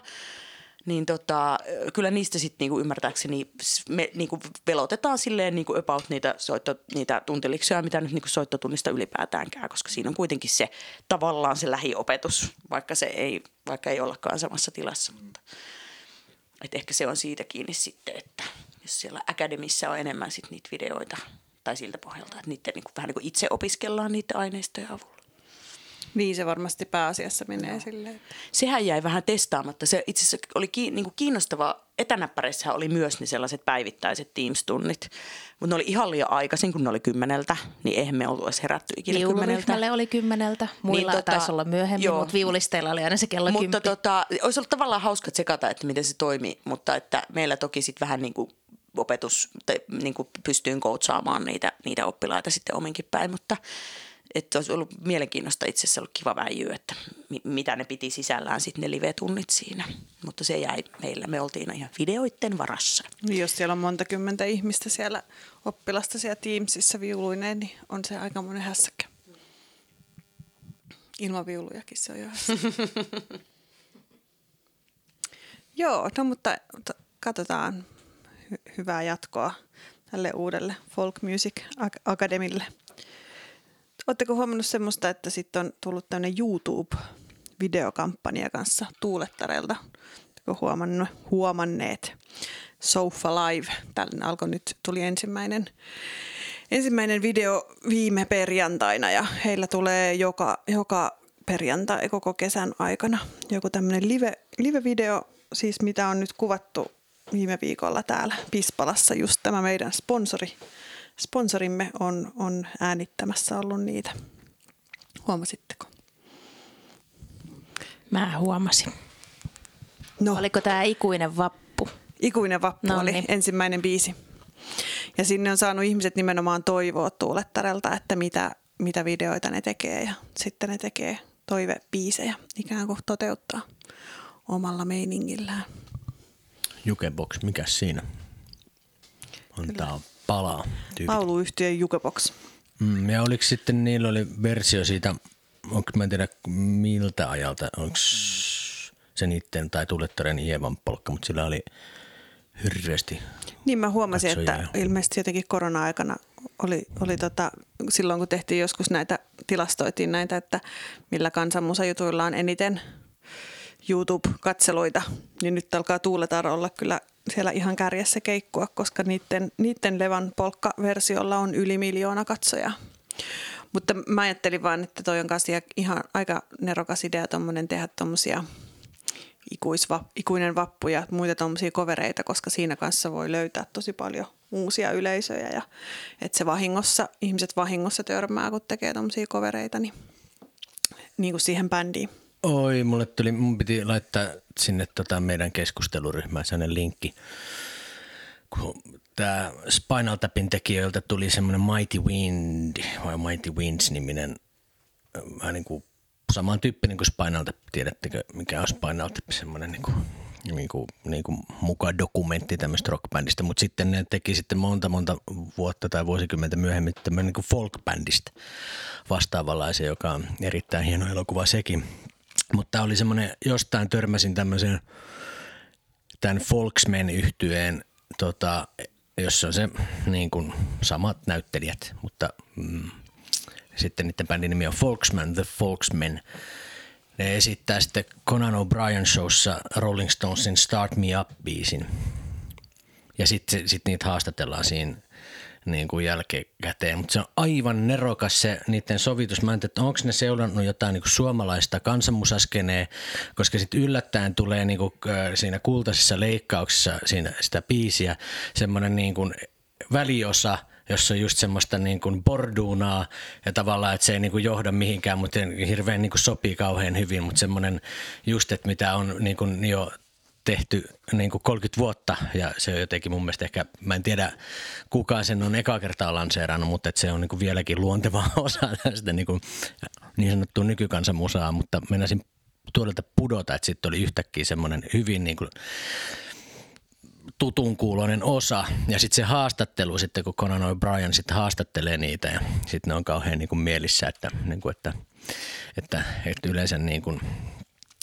Niin tota, kyllä niistä sitten niinku ymmärtääkseni me niinku velotetaan silleen niinku about niitä, soitto, niitä tuntiliksoja, mitä nyt niinku soittotunnista ylipäätään käy, koska siinä on kuitenkin se tavallaan se lähiopetus, vaikka se ei, vaikka ei ollakaan samassa tilassa. Mutta, et ehkä se on siitä kiinni sitten, että jos siellä akademissa on enemmän sit niitä videoita tai siltä pohjalta, että niiden niinku, vähän niin kuin itse opiskellaan niiden aineistojen avulla. Niin se varmasti pääasiassa menee silleen. että- sehän jäi vähän testaamatta. Se itse asiassa oli ki, niin kuin kiinnostava. Etänäppäreissä oli myös ne sellaiset päivittäiset Teams-tunnit, mutta ne oli ihan liian aikaisin, kun ne oli kymmeneltä, niin eihän me oltu edes herätty ikinä kymmeneltä. Oli kymmeneltä, muilla Niin, niin, tota, taisi olla myöhemmin, joo. mutta viulisteilla oli aina se kello Mutta kymppi. tota, olisi ollut tavallaan hauska tsekata, että miten se toimii, mutta että meillä toki sitten vähän niin kuin opetus, tai niin kuin pystyin coachaamaan niitä, niitä oppilaita sitten ominkin päin, mutta että olisi ollut mielenkiinnosta itse asiassa ollut kiva väijyä, että mi- mitä ne piti sisällään sitten ne live-tunnit siinä. Mutta se jäi meillä, me oltiin ihan videoiden varassa. Niin jos siellä on monta kymmentä ihmistä siellä oppilasta siellä Teamsissa viuluineen, niin on se aika monen hässäkkä. Ilman viulujakin se on jo. (laughs) Joo, no mutta katsotaan hy- hyvää jatkoa tälle uudelle Folk Music Academille. Oletteko huomannut semmoista, että sitten on tullut tämmöinen YouTube videokampanja kanssa Tuulettarelta. Huomannut, huomanneet Sofa Live. Tällainen alkoi nyt, tuli ensimmäinen, ensimmäinen video viime perjantaina ja heillä tulee joka, joka perjantai koko kesän aikana joku tämmöinen live, live-video, siis mitä on nyt kuvattu viime viikolla täällä Pispalassa. Just tämä meidän sponsori, sponsorimme on, on äänittämässä ollut niitä. Huomasitteko? Mä huomasin. No, Oliko tämä ikuinen vappu? Ikuinen vappu No oli niin. ensimmäinen biisi. Ja sinne on saanut ihmiset nimenomaan toivoa Tuulettarelta, että mitä, mitä videoita ne tekee. Ja sitten ne tekee toivebiisejä, ikään kuin toteuttaa omalla meiningillään. Jukebox, mikä siinä? On tää palaa. Tyypit. Lauluyhtiön Jukebox. Mm, ja oliko sitten, niillä oli versio siitä, onko mä en tiedä miltä ajalta, onko se niitten tai Tulettaren Ievan polkka, mutta sillä oli hirveästi. Niin mä huomasin, Katsojia, että joo. ilmeisesti jotenkin korona-aikana oli, oli tota, silloin kun tehtiin joskus näitä, tilastoitiin näitä, että millä kansanmusajutuilla on eniten YouTube-katseluita, niin nyt alkaa Tuuletar olla kyllä siellä ihan kärjessä keikkua, koska niiden, niiden Levan polkka-versiolla on yli miljoona katsojaa. Mutta mä ajattelin vaan, että toi on kanssa ihan aika nerokas idea tommonen tehdä tommosia ikuisva, ikuinen vappu ja muita tuommoisia kovereita, koska siinä kanssa voi löytää tosi paljon uusia yleisöjä ja että se vahingossa, ihmiset vahingossa törmää, kun tekee tuommoisia kovereita, niin, niin kuin siihen bändiin. Oi, mulle tuli, mun piti laittaa sinne tota meidän keskusteluryhmään sellainen linkki. Tämä Spinal Tapin tekijöiltä tuli semmoinen Mighty Wind, vai Mighty Winds-niminen, vähän niin kuin samantyyppinen kuin Spinal Tap. Tiedättekö, mikä on Spinal Tap? Semmoinen niin kuin, niin kuin, niin kuin mukaan dokumentti tämmöistä rockbändistä, mutta sitten ne teki sitten monta monta vuotta tai vuosikymmentä myöhemmin tämmöinen niin folkbändistä vastaavanlaisen, joka on erittäin hieno elokuva sekin. Mutta oli semmoinen, jostain törmäsin tämmöisen tämän folksmen yhtyeen tota, jossa on se niin kuin samat näyttelijät, mutta mm, sitten niiden bändin nimi on Folksman, The Folksmen. Ne esittää sitten Conan O'Brien showssa Rolling Stonesin Start Me Up-biisin. Ja sitten sit niitä haastatellaan siinä niin kuin jälkikäteen. Mutta se on aivan nerokas se niiden sovitus. Mä tiedä, että onko ne seurannut jotain niin kuin suomalaista kansanmusaskenee, koska sitten yllättäen tulee niin kuin, äh, siinä kultaisessa leikkauksessa siinä sitä biisiä semmoinen niin kuin väliosa, jossa on just semmoista niin kuin borduunaa ja tavallaan, että se ei niin kuin johda mihinkään, mutta hirveän niin kuin sopii kauhean hyvin, mutta semmoinen just, että mitä on niin kuin jo tehty niin kuin 30 vuotta ja se on jotenkin mun mielestä ehkä, mä en tiedä kuka sen on eka kertaa lanseerannut, mutta että se on niin kuin vieläkin luonteva (laughs) osa tästä niin, kuin, niin sanottua nykykansanmusaa, mutta meinasin tuolta pudota, että sitten oli yhtäkkiä semmoinen hyvin niin kuin tutun kuuloinen osa. Ja sitten se haastattelu, sitten kun Conan O'Brien sitten haastattelee niitä ja sitten ne on kauhean niin kuin mielissä, että, niin kuin, että, että, että yleensä niin kuin,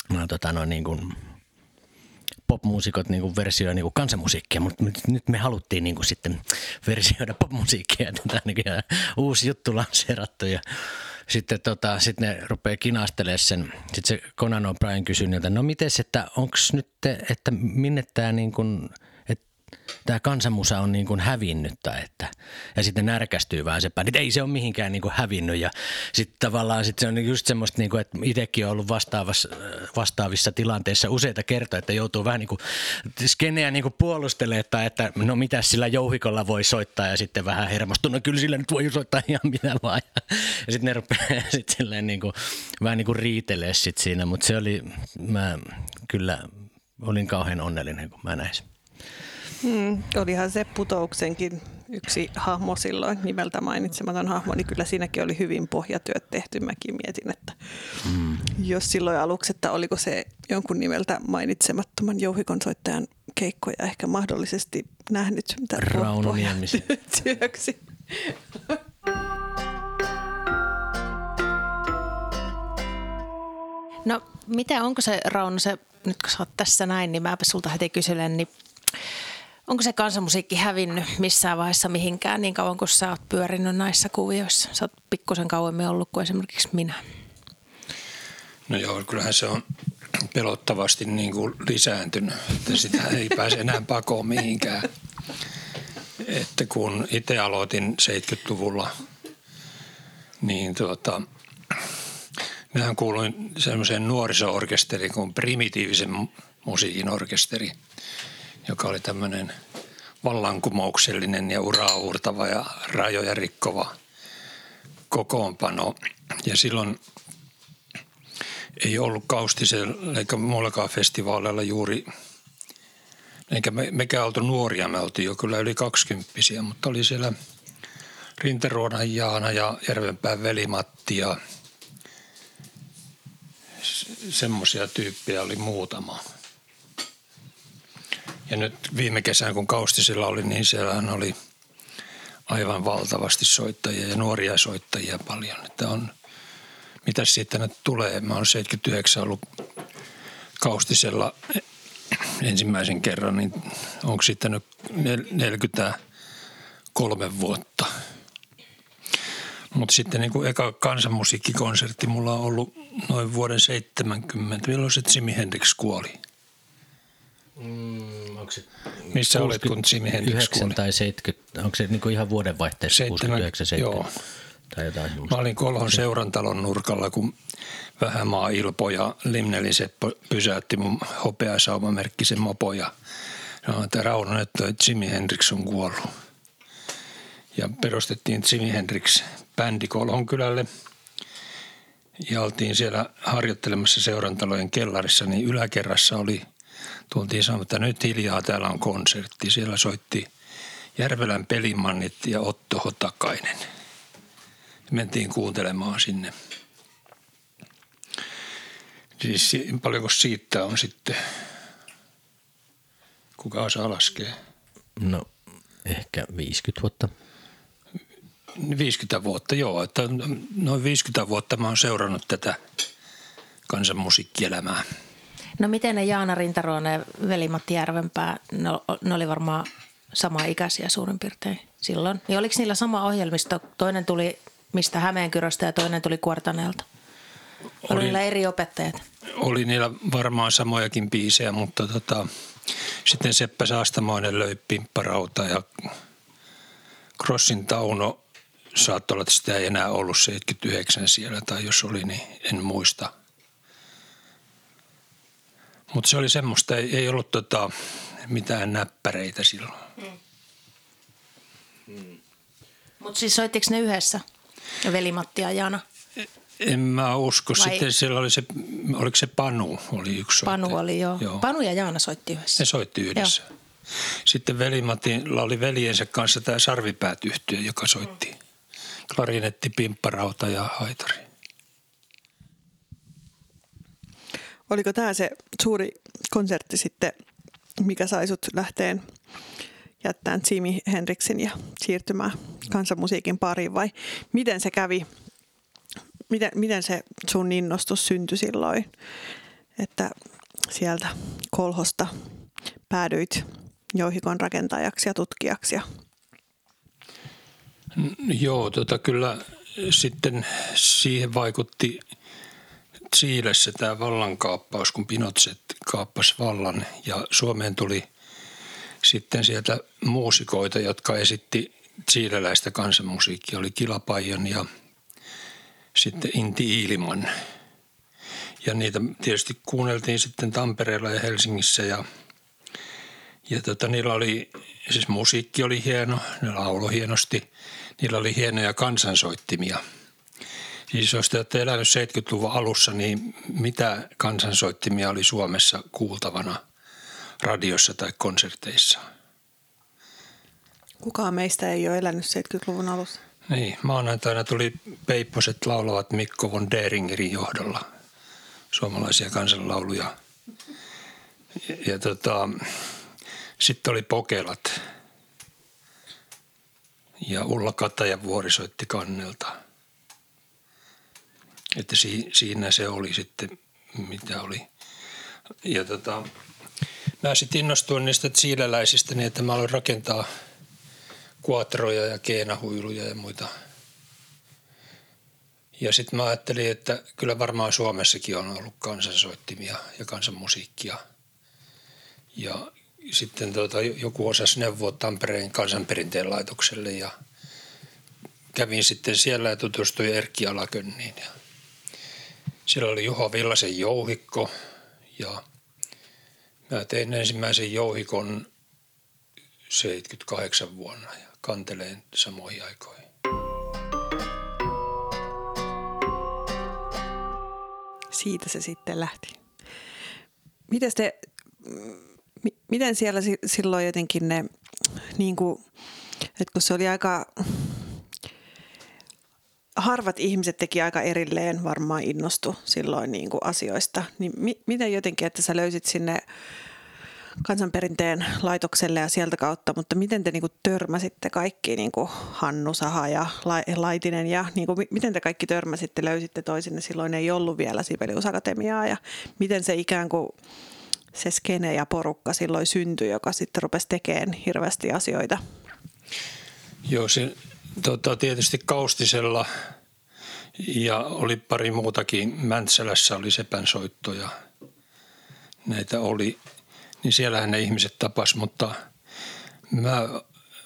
no, tota, no, niin kuin, popmuusikot niin kuin versioi niin kuin kansanmusiikkia, mutta nyt, nyt me haluttiin niin kuin sitten versioida popmusiikkia. Tätä niin kuin, uusi juttu lanseerattu ja sitten tota, sit ne rupeaa kinastelemaan sen. Sitten se Conan O'Brien kysyy niiltä, no mites, että onko nyt, että minne tämä niin kuin, tämä kansanmusa on niin kuin hävinnyt tai että, ja sitten närkästyy vähän se päin, että ei se ole mihinkään niin kuin hävinnyt ja sitten tavallaan sit se on just semmoista, niin kuin, että itsekin on ollut vastaavassa, vastaavissa tilanteissa useita kertoja, että joutuu vähän niin kuin skeneä niin kuin puolustelemaan tai että no mitä sillä jouhikolla voi soittaa ja sitten vähän hermostuu, no kyllä sillä nyt voi soittaa ihan mitä vaan. Ja, ja sitten ne rupeaa (laughs) sitten niin kuin, vähän niin kuin riitelee sit siinä, mutta se oli, mä kyllä olin kauhean onnellinen, kun mä näin sen. Hmm, olihan se putouksenkin yksi hahmo silloin, nimeltä mainitsematon hahmo, niin kyllä siinäkin oli hyvin pohjatyöt tehty. Mäkin mietin, että mm. jos silloin aluksi, että oliko se jonkun nimeltä mainitsemattoman jouhikon soittajan keikkoja ehkä mahdollisesti nähnyt. Mitä Rauno. Työksi. (laughs) No mitä, onko se Rauno se, nyt kun sä oot tässä näin, niin mäpä sulta heti kyselen, niin onko se kansanmusiikki hävinnyt missään vaiheessa mihinkään niin kauan kuin sä oot pyörinyt näissä kuvioissa? Sä oot pikkusen kauemmin ollut kuin esimerkiksi minä. No joo, kyllähän se on pelottavasti niin kuin lisääntynyt, että sitä ei pääse enää pakoon mihinkään. Että kun itse aloitin 70-luvulla, niin tuota, minähän kuuluin semmoiseen nuoriso-orkesteriin kuin primitiivisen musiikin orkesteri, joka oli tämmöinen vallankumouksellinen ja uraurtava ja rajoja rikkova kokoonpano. Ja silloin ei ollut Kaustisella eikä muillakaan festivaaleilla juuri, eikä me, mekään oltu nuoria, me oltiin jo kyllä yli kaksikymppisiä, mutta oli siellä Rinteruonan Jaana ja Järvenpään veli-Matti ja semmoisia tyyppejä oli muutama. Ja nyt viime kesänä, kun Kaustisella oli, niin siellähän oli aivan valtavasti soittajia ja nuoria soittajia paljon. Että on, mitä siitä nyt tulee? Mä oon 79 ollut Kaustisella ensimmäisen kerran, niin onko sitten nyt 43 vuotta. Mutta sitten niin eka kansanmusiikkikonsertti mulla on ollut noin vuoden 70, milloin se Jimi Hendrix kuoli. Mm, onko se Missä olet, kun Jimi Hendrix kuoli? tai 70, onko se niinku ihan vuodenvaihteessa 69 70? Joo. Tai jotain Mä olin Kolhon seurantalon nurkalla, kun Vähämaa Ilpo ja Limnelin Seppo pysäytti mun hopeasaumamerkkisen mopo ja sanoi, että Rauno, että Jimi Hendrix on kuollut. Ja perustettiin Jimi Hendrix bändi Kolhon kylälle ja oltiin siellä harjoittelemassa seurantalojen kellarissa, niin yläkerrassa oli, tultiin sanomaan, että nyt hiljaa täällä on konsertti. Siellä soitti Järvelän pelimannit ja Otto Hotakainen mentiin kuuntelemaan sinne. Siis si- paljonko siitä on sitten, kuka osaa laskea? No, ehkä 50 vuotta. 50 vuotta, joo. Että noin 50 vuotta mä oon seurannut tätä kansanmusiikkielämää. No miten ne Jaana Rintaruona ja veli-Matti Järvenpää, ne, ne oli varmaan sama ikäisiä suurin piirtein silloin. Niin oliko niillä sama ohjelmisto? Toinen tuli mistä Hämeenkyröstä ja toinen tuli Kuortaneelta. Oli, Oli- niillä eri opettajat? Oli niillä varmaan samojakin biisejä, mutta tota, sitten Seppä Saastamoinen löi pimpparauta ja Crossin Tauno saattoi olla, että sitä ei enää ollut 79 siellä, tai jos oli, niin en muista. Mutta se oli semmoista, ei, ei ollut tota, mitään näppäreitä silloin. Mutta siis soittiko ne yhdessä? Veli-Matti ja Jaana? En mä usko. Vai- Sitten siellä oli se, oliko se Panu, oli yksi Panu soittaja. oli joo. joo. Panu ja Jaana soitti yhdessä. Ne soitti yhdessä. Sitten velimatilla oli veljensä kanssa tämä sarvipäät yhtyö, joka soitti klarinetti, pimpparauta ja haitari. Oliko tämä se suuri konsertti sitten, mikä sai sut lähteen jättämään Jimi Hendrixin ja siirtymään kansanmusiikin pariin vai miten se kävi? Miten, miten se sun innostus syntyi silloin, että sieltä kolhosta päädyit jouhikon rakentajaksi ja tutkijaksi? Ja Joo, tota kyllä sitten siihen vaikutti Chiilessä tämä vallankaappaus, kun Pinochet kaappasi vallan ja Suomeen tuli sitten sieltä muusikoita, jotka esitti chiileläistä kansanmusiikkia. Oli Kilapajan ja sitten Inti Iiliman. Ja niitä tietysti kuunneltiin sitten Tampereella ja Helsingissä ja, ja tota, niillä oli, siis musiikki oli hieno, ne lauloi hienosti, niillä oli hienoja kansansoittimia. Siis jos te olette elänyt 70-luvun alussa, niin mitä kansansoittimia oli Suomessa kuultavana radiossa tai konserteissa? kukaan meistä ei ole elänyt 70-luvun alussa. Niin, maanantaina tuli Peipposet laulavat Mikko von Deringerin johdolla suomalaisia kansanlauluja. Ja, ja tota, sitten oli Pokelat ja Ulla Katajavuori soitti kannelta. Että si, siinä se oli sitten, mitä oli. Ja tota, mä sitten innostuin niistä siiläläisistä niin, että mä aloin rakentaa – kuatroja ja keenahuiluja ja muita Ja sitten mä ajattelin, että kyllä varmaan Suomessakin on ollut kansansoittimia ja kansanmusiikkia. Ja sitten tota, joku osasi neuvoa Tampereen kansanperinteen laitokselle ja kävin sitten siellä ja tutustuin Erkki Alakönniin. Ja siellä oli Juha Villasen jouhikko ja mä tein ensimmäisen jouhikon 78 vuonna ja kanteleen samoihin aikoihin. Siitä se sitten lähti. Miten, te, miten siellä silloin jotenkin ne, niin kuin, että kun se oli aika, harvat ihmiset teki aika erilleen varmaan innostu silloin niin kuin asioista, niin mi, miten jotenkin, että sä löysit sinne kansanperinteen laitokselle ja sieltä kautta, mutta miten te niin kuin törmäsitte kaikki, niin kuin Hannu Saha ja Laitinen ja niin kuin, miten te kaikki törmäsitte, löysitte toisinne, silloin ei ollut vielä Sibeliusakatemiaa ja miten se ikään kuin se skene ja porukka silloin syntyi, joka sitten rupesi tekemään hirveästi asioita? Joo, se tota, tietysti Kaustisella ja oli pari muutakin. Mäntsälässä oli sepänsoittoja. Näitä oli niin siellähän ne ihmiset tapas, mutta mä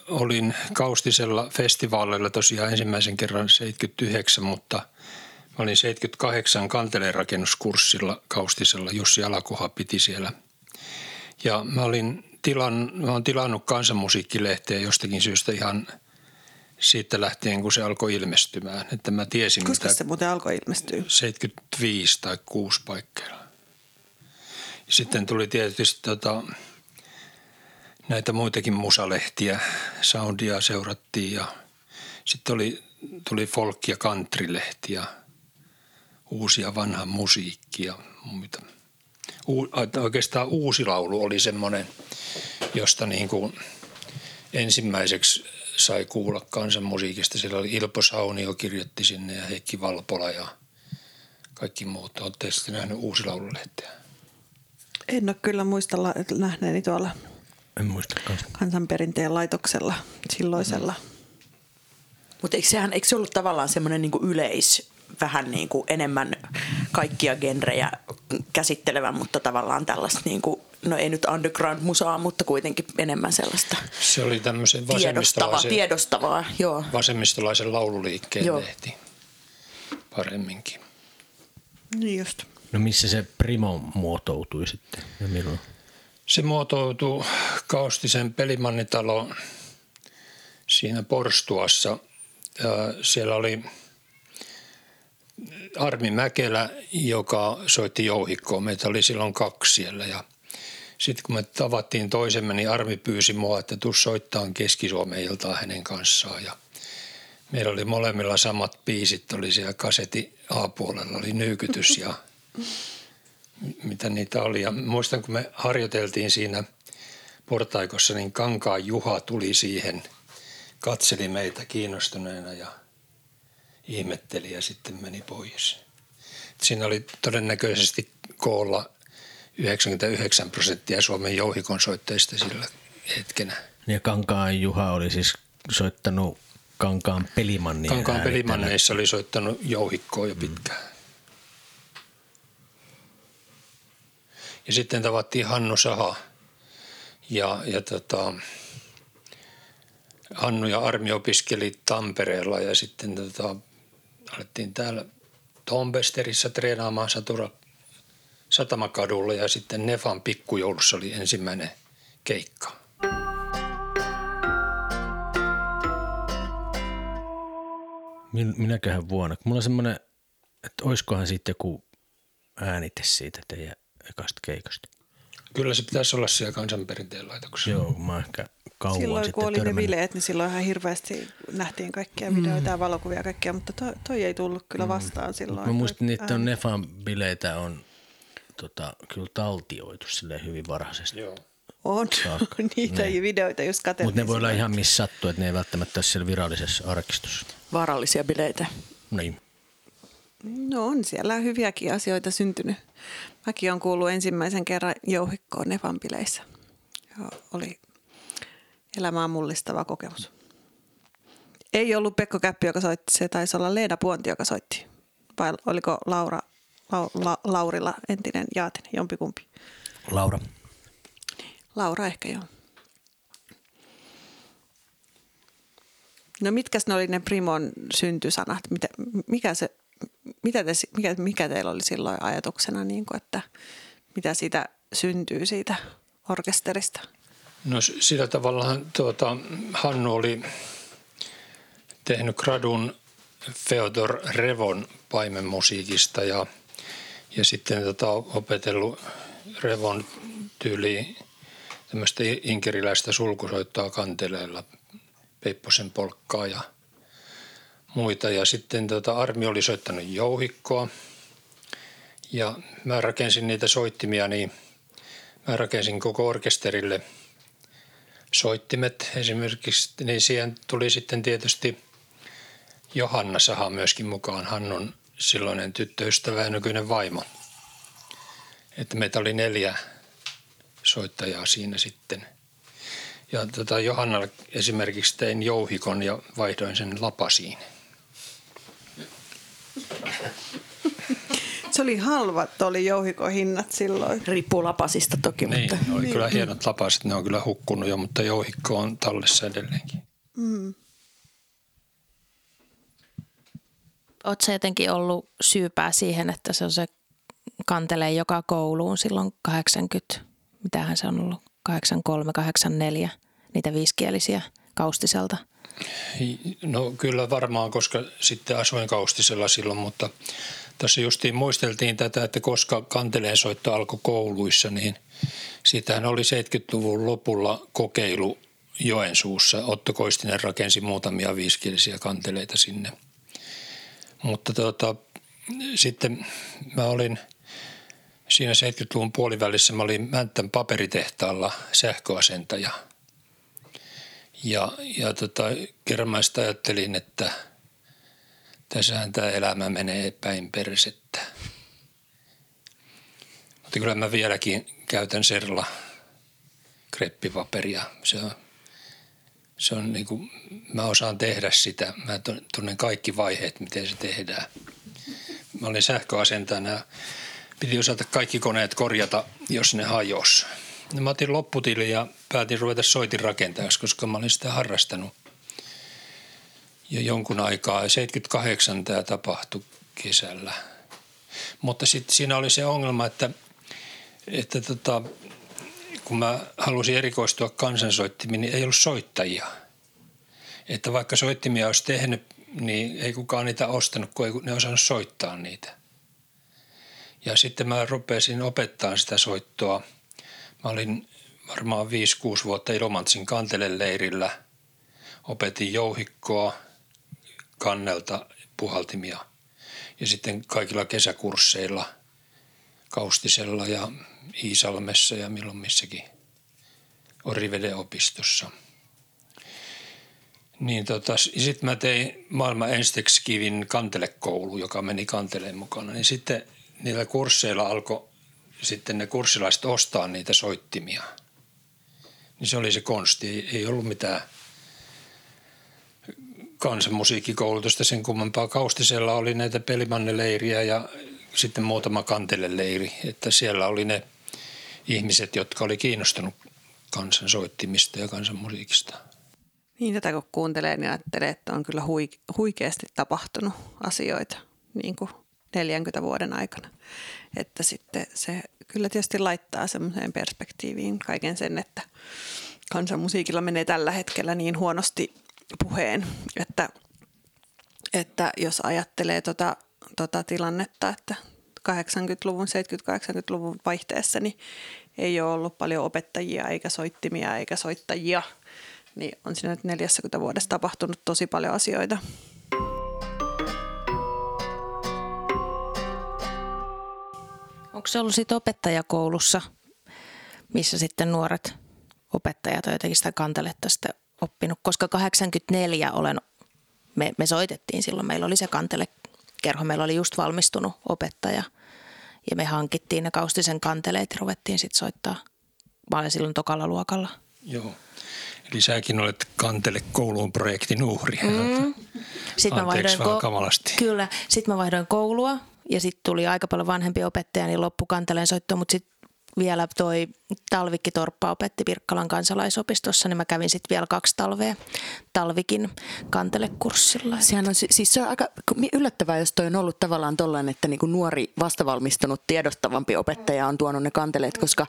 olin Kaustisella festivaaleilla tosiaan ensimmäisen kerran 79, mutta mä olin 78 kanteleen rakennuskurssilla Kaustisella. Jussi Alakoha piti siellä. Ja mä olin tilan, mä olen tilannut kansanmusiikkilehteä jostakin syystä ihan siitä lähtien, kun se alkoi ilmestymään. Että mä tiesin, Koska mitä se muuten alkoi ilmestyä? 75 tai 6 paikkeilla. Sitten tuli tietysti tota, näitä muitakin musalehtiä, soundia seurattiin ja sitten oli, tuli folk- ja country-lehti ja uusia vanha musiikkia. Muita. U, oikeastaan uusi laulu oli semmoinen, josta niin kuin ensimmäiseksi sai kuulla kansanmusiikista. Siellä oli Ilpo Saunio kirjoitti sinne ja Heikki Valpola ja kaikki muut. Olette sitten nähnyt uusi laululehteä? En ole kyllä muista nähneeni tuolla en muistakaan. kansanperinteen laitoksella silloisella. Mm. Mutta eikö, sehän, eikö se ollut tavallaan semmoinen niin yleis, vähän niin kuin enemmän kaikkia genrejä käsittelevä, mutta tavallaan tällaista niin kuin, no ei nyt underground-musaa, mutta kuitenkin enemmän sellaista Se oli tämmöisen tiedostavaa, tiedostavaa joo. vasemmistolaisen laululiikkeen joo. lehti paremminkin. Niin just. No missä se Primo muotoutui sitten ja milloin? Se muotoutui Kaustisen pelimannitalo siinä Porstuassa. Ja siellä oli Armi Mäkelä, joka soitti jouhikkoa. Meitä oli silloin kaksi siellä ja sitten kun me tavattiin toisemme, niin Armi pyysi mua, että tuu soittaa Keski-Suomen iltaa hänen kanssaan. Ja meillä oli molemmilla samat biisit, oli siellä kaseti A-puolella, oli nyykytys ja mitä niitä oli. Ja muistan, kun me harjoiteltiin siinä portaikossa, niin Kankaan Juha tuli siihen, katseli meitä kiinnostuneena ja ihmetteli ja sitten meni pois. Siinä oli todennäköisesti koolla 99 prosenttia Suomen jouhikon soitteista sillä hetkenä. Ja Kankaan Juha oli siis soittanut Kankaan pelimannia. Kankaan pelimanneissa oli soittanut jouhikkoa jo pitkään. Mm. Ja sitten tavattiin Hannu Saha ja, ja tota, Hannu ja Armi opiskeli Tampereella ja sitten tota, alettiin täällä Tombesterissa treenaamaan Satura Satamakadulla ja sitten Nefan pikkujoulussa oli ensimmäinen keikka. Minäköhän vuonna? Mulla on semmoinen, että olisikohan sitten joku äänite siitä teidän ekasta keikasta. Kyllä se pitäisi olla siellä kansanperinteen laitoksessa. Joo, mä ehkä kauan Silloin sitten kun oli törmännyt. ne bileet, niin silloin ihan hirveästi nähtiin kaikkia videoita mm. ja valokuvia ja kaikkea, mutta toi, toi ei tullut kyllä mm. vastaan silloin. Mä muistin, että on Nefan bileitä on tota, kyllä taltioitu sille hyvin varhaisesti. Joo. On, (laughs) niitä ne. videoita just katseltiin. Mutta ne voi olla ihan missä sattuu, että ne ei välttämättä ole siellä virallisessa arkistossa. Vaarallisia bileitä. Niin. No on siellä hyviäkin asioita syntynyt. Mäkin olen kuullut ensimmäisen kerran jouhikkoon Nefanpileissä. Ja oli elämää mullistava kokemus. Ei ollut Pekko Käppi, joka soitti, se taisi olla Leena Puonti, joka soitti vai oliko Laura, la, la, Laurilla entinen jaatinen, jompikumpi? Laura. Laura ehkä joo. No mitkä ne oli ne Primon syntysanat? Mitä, mikä, se, mitä te, mikä, mikä teillä oli silloin ajatuksena, niin kuin, että mitä siitä syntyy siitä orkesterista? No sillä tavalla tuota, Hannu oli tehnyt gradun Feodor Revon paimenmusiikista ja, ja sitten tota, opetellut Revon tyyliin tämmöistä inkeriläistä sulkusoittoa kanteleella, Peipposen polkkaa ja muita. Ja sitten tota, Armi oli soittanut jouhikkoa ja mä rakensin niitä soittimia, niin mä rakensin koko orkesterille soittimet esimerkiksi, niin siihen tuli sitten tietysti Johanna Saha myöskin mukaan, Hannun silloinen tyttöystävä ja nykyinen vaimo. Että meitä oli neljä soittajaa siinä sitten. Ja tota Johanna esimerkiksi tein jouhikon ja vaihdoin sen lapasiin. Se oli halvat, oli jouhikohinnat silloin. Riippuu lapasista toki, Niin, mutta ne oli kyllä hienot lapasit, ne on kyllä hukkunut jo, mutta jouhikko on tallessa edelleenkin. Mm. Oletko se jotenkin ollut syypää siihen, että se on se kantelee joka kouluun silloin 80, mitähän se on ollut, 83, 84, niitä viisikielisiä kaustiselta? No kyllä varmaan, koska sitten asuin Kaustisella silloin, mutta tässä justiin muisteltiin tätä, että koska kanteleen soitto alkoi kouluissa, niin siitähän oli 70-luvun lopulla kokeilu Joensuussa. Otto Koistinen rakensi muutamia viisikielisiä kanteleita sinne. Mutta tota, sitten mä olin siinä 70-luvun puolivälissä, mä olin Mänttän paperitehtaalla sähköasentaja – ja, ja tota, kerran mä ajattelin, että tässähän tämä elämä menee päin persettä. Mutta kyllä mä vieläkin käytän serla kreppipaperia. Se on, se on niin kuin, mä osaan tehdä sitä. Mä tunnen kaikki vaiheet, miten se tehdään. Mä olin sähköasentajana piti osata kaikki koneet korjata, jos ne hajosi. No mä otin lopputili ja päätin ruveta soitin rakentajaksi, koska mä olin sitä harrastanut. Ja jonkun aikaa, 78 tämä tapahtui kesällä. Mutta sitten siinä oli se ongelma, että, että tota, kun mä halusin erikoistua kansansoittimiin, niin ei ollut soittajia. Että vaikka soittimia olisi tehnyt, niin ei kukaan niitä ostanut, kun ei ne osannut soittaa niitä. Ja sitten mä rupesin opettaa sitä soittoa – Mä olin varmaan 5-6 vuotta Ilomantsin kanteleleirillä. Opetin jouhikkoa, kannelta, puhaltimia ja sitten kaikilla kesäkursseilla Kaustisella ja Iisalmessa ja milloin missäkin Oriveden opistossa. Niin tota, sitten mä tein maailman ensiksi kivin kantelekoulu, joka meni kanteleen mukana. Niin sitten niillä kursseilla alkoi sitten ne kurssilaiset ostaa niitä soittimia. Niin se oli se konsti. Ei, ei ollut mitään kansanmusiikkikoulutusta sen kummempaa. Kaustisella oli näitä pelimanneleiriä ja sitten muutama kanteleleiri. Että siellä oli ne ihmiset, jotka oli kiinnostunut kansansoittimista ja kansanmusiikista. Niin, tätä kun kuuntelee, niin ajattelee, että on kyllä huikeasti tapahtunut asioita niin kuin 40 vuoden aikana. Että sitten se kyllä tietysti laittaa semmoiseen perspektiiviin kaiken sen, että kansanmusiikilla menee tällä hetkellä niin huonosti puheen, että, että jos ajattelee tota, tota tilannetta, että 80-luvun, 70-80-luvun vaihteessa niin ei ole ollut paljon opettajia eikä soittimia eikä soittajia, niin on siinä nyt 40 vuodessa tapahtunut tosi paljon asioita. Onko se ollut sitten opettajakoulussa, missä sitten nuoret opettajat on jotenkin sitä kanteletta sitten oppinut? Koska 84 olen, me, me soitettiin silloin, meillä oli se kantelekerho, meillä oli just valmistunut opettaja ja me hankittiin ne kaustisen kanteleet ja ruvettiin sitten soittaa. Mä olin silloin tokalla luokalla. Joo. Eli säkin olet Kantele kouluun projektin uhri. Mm. Sitten mä vaihdoin vaan kamalasti. Kyllä. Sitten mä vaihdoin koulua ja sitten tuli aika paljon vanhempi opettaja, niin loppu kanteleen soittoa, mutta sitten vielä toi Talvikki Torppa opetti Pirkkalan kansalaisopistossa, niin mä kävin sitten vielä kaksi talvea Talvikin kantelekurssilla. Sehän on, si- siis se on aika yllättävää, jos toi on ollut tavallaan tollainen, että niin kuin nuori vastavalmistunut tiedostavampi opettaja on tuonut ne kanteleet, koska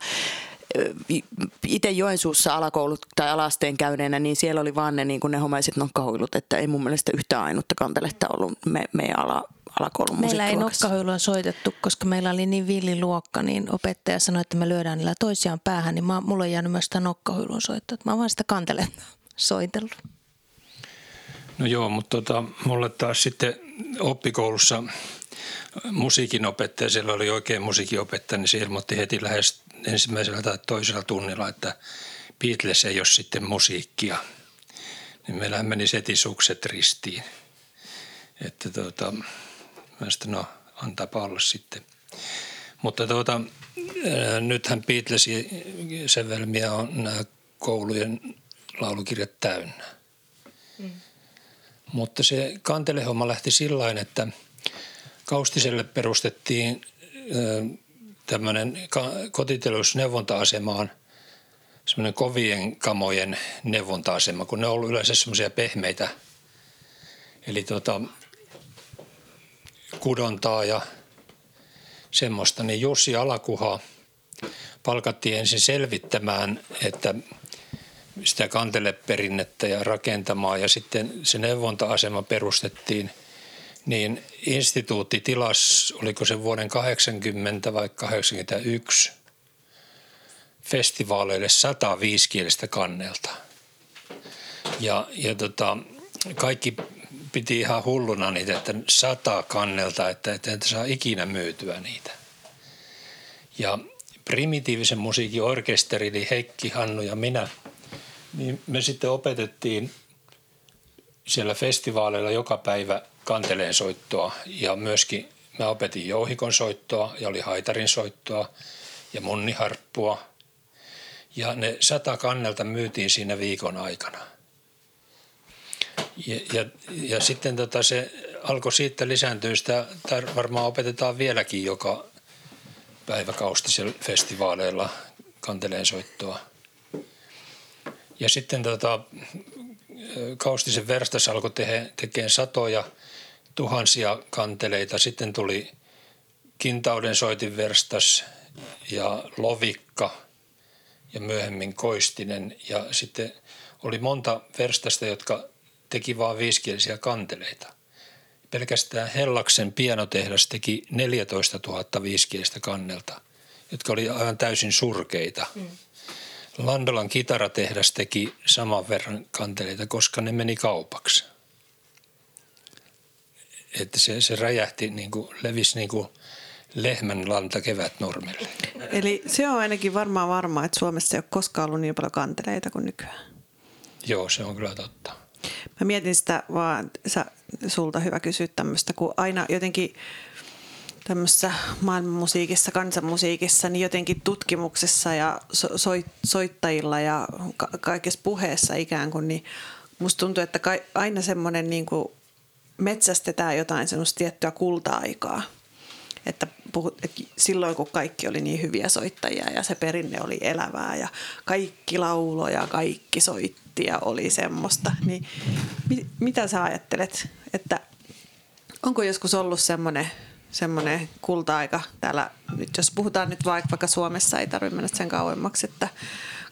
itse Joensuussa alakoulut tai alasteen käyneenä, niin siellä oli vaan ne, niin ne homaiset nokkahuilut, että ei mun mielestä yhtään ainutta kanteletta ollut me, meidän ala, alakoulun Meillä ei nokkahuilua soitettu, koska meillä oli niin villi luokka, niin opettaja sanoi, että me lyödään niillä toisiaan päähän, niin mä, mulla on jäänyt myös sitä nokkahuilun soittoa. että Mä oon vaan sitä kanteletta (laughs) soitellut. No joo, mutta tota, mulle taas sitten oppikoulussa musiikin opettaja, siellä oli oikein musiikinopettaja, niin se ilmoitti heti lähes ensimmäisellä tai toisella tunnilla, että Beatles ei ole sitten musiikkia. Niin meillähän meni heti sukset ristiin. Että tota, mä sitten, no antaapa olla sitten. Mutta tuota, ää, nythän Beatlesin sävelmiä on nämä koulujen laulukirjat täynnä. Mutta se kantelehomma lähti sillä että Kaustiselle perustettiin tämmöinen kotitelusneuvonta-asemaan semmoinen kovien kamojen neuvonta-asema, kun ne on ollut yleensä semmoisia pehmeitä, eli tota, kudontaa ja semmoista, niin Jussi Alakuha palkattiin ensin selvittämään, että sitä kanteleperinnettä ja rakentamaan ja sitten se neuvonta-asema perustettiin, niin instituutti tilas, oliko se vuoden 80 vai 81 festivaaleille 105 kielestä kannelta. Ja, ja tota, kaikki piti ihan hulluna niitä, että sata kannelta, että, että et saa ikinä myytyä niitä. Ja primitiivisen musiikin orkesteri, eli Heikki, Hannu ja minä, niin me sitten opetettiin siellä festivaaleilla joka päivä kanteleen soittoa ja myöskin mä opetin jouhikon soittoa ja oli haitarin soittoa ja munniharppua. Ja ne sata kannelta myytiin siinä viikon aikana. Ja, ja, ja sitten tota se alkoi siitä lisääntyä, sitä tar- varmaan opetetaan vieläkin joka päivä kaustisella festivaaleilla kanteleen soittoa. Ja sitten tota, Kaustisen verstas alkoi tehe, tekemään satoja tuhansia kanteleita. Sitten tuli Kintauden soitin verstas ja Lovikka ja myöhemmin Koistinen. Ja sitten oli monta verstasta, jotka teki vain viisikielisiä kanteleita. Pelkästään Hellaksen pianotehdas teki 14 000 viisikielistä kannelta, jotka oli aivan täysin surkeita. Mm. Landolan kitaratehdas teki saman verran kanteleita, koska ne meni kaupaksi. Että se, se räjähti, niin kuin, levisi niin kuin lehmän lanta kevätnurmelle. Eli se on ainakin varmaan varmaa, että Suomessa ei ole koskaan ollut niin paljon kanteleita kuin nykyään. Joo, se on kyllä totta. Mä mietin sitä vaan, sä, sulta hyvä kysyä tämmöistä, kun aina jotenkin tämmöisessä maailmanmusiikissa, kansanmusiikissa, niin jotenkin tutkimuksessa ja so, soittajilla ja ka- kaikessa puheessa ikään kuin, niin musta tuntuu, että ka- aina semmoinen niin kuin metsästetään jotain semmoista tiettyä kulta-aikaa. Että, puhut, silloin kun kaikki oli niin hyviä soittajia ja se perinne oli elävää ja kaikki lauloja, kaikki soitti ja oli semmoista, niin mit, mitä sä ajattelet, että onko joskus ollut semmoinen semmoinen kulta-aika täällä, nyt jos puhutaan nyt vaikka, vaikka Suomessa, ei tarvitse mennä sen kauemmaksi, että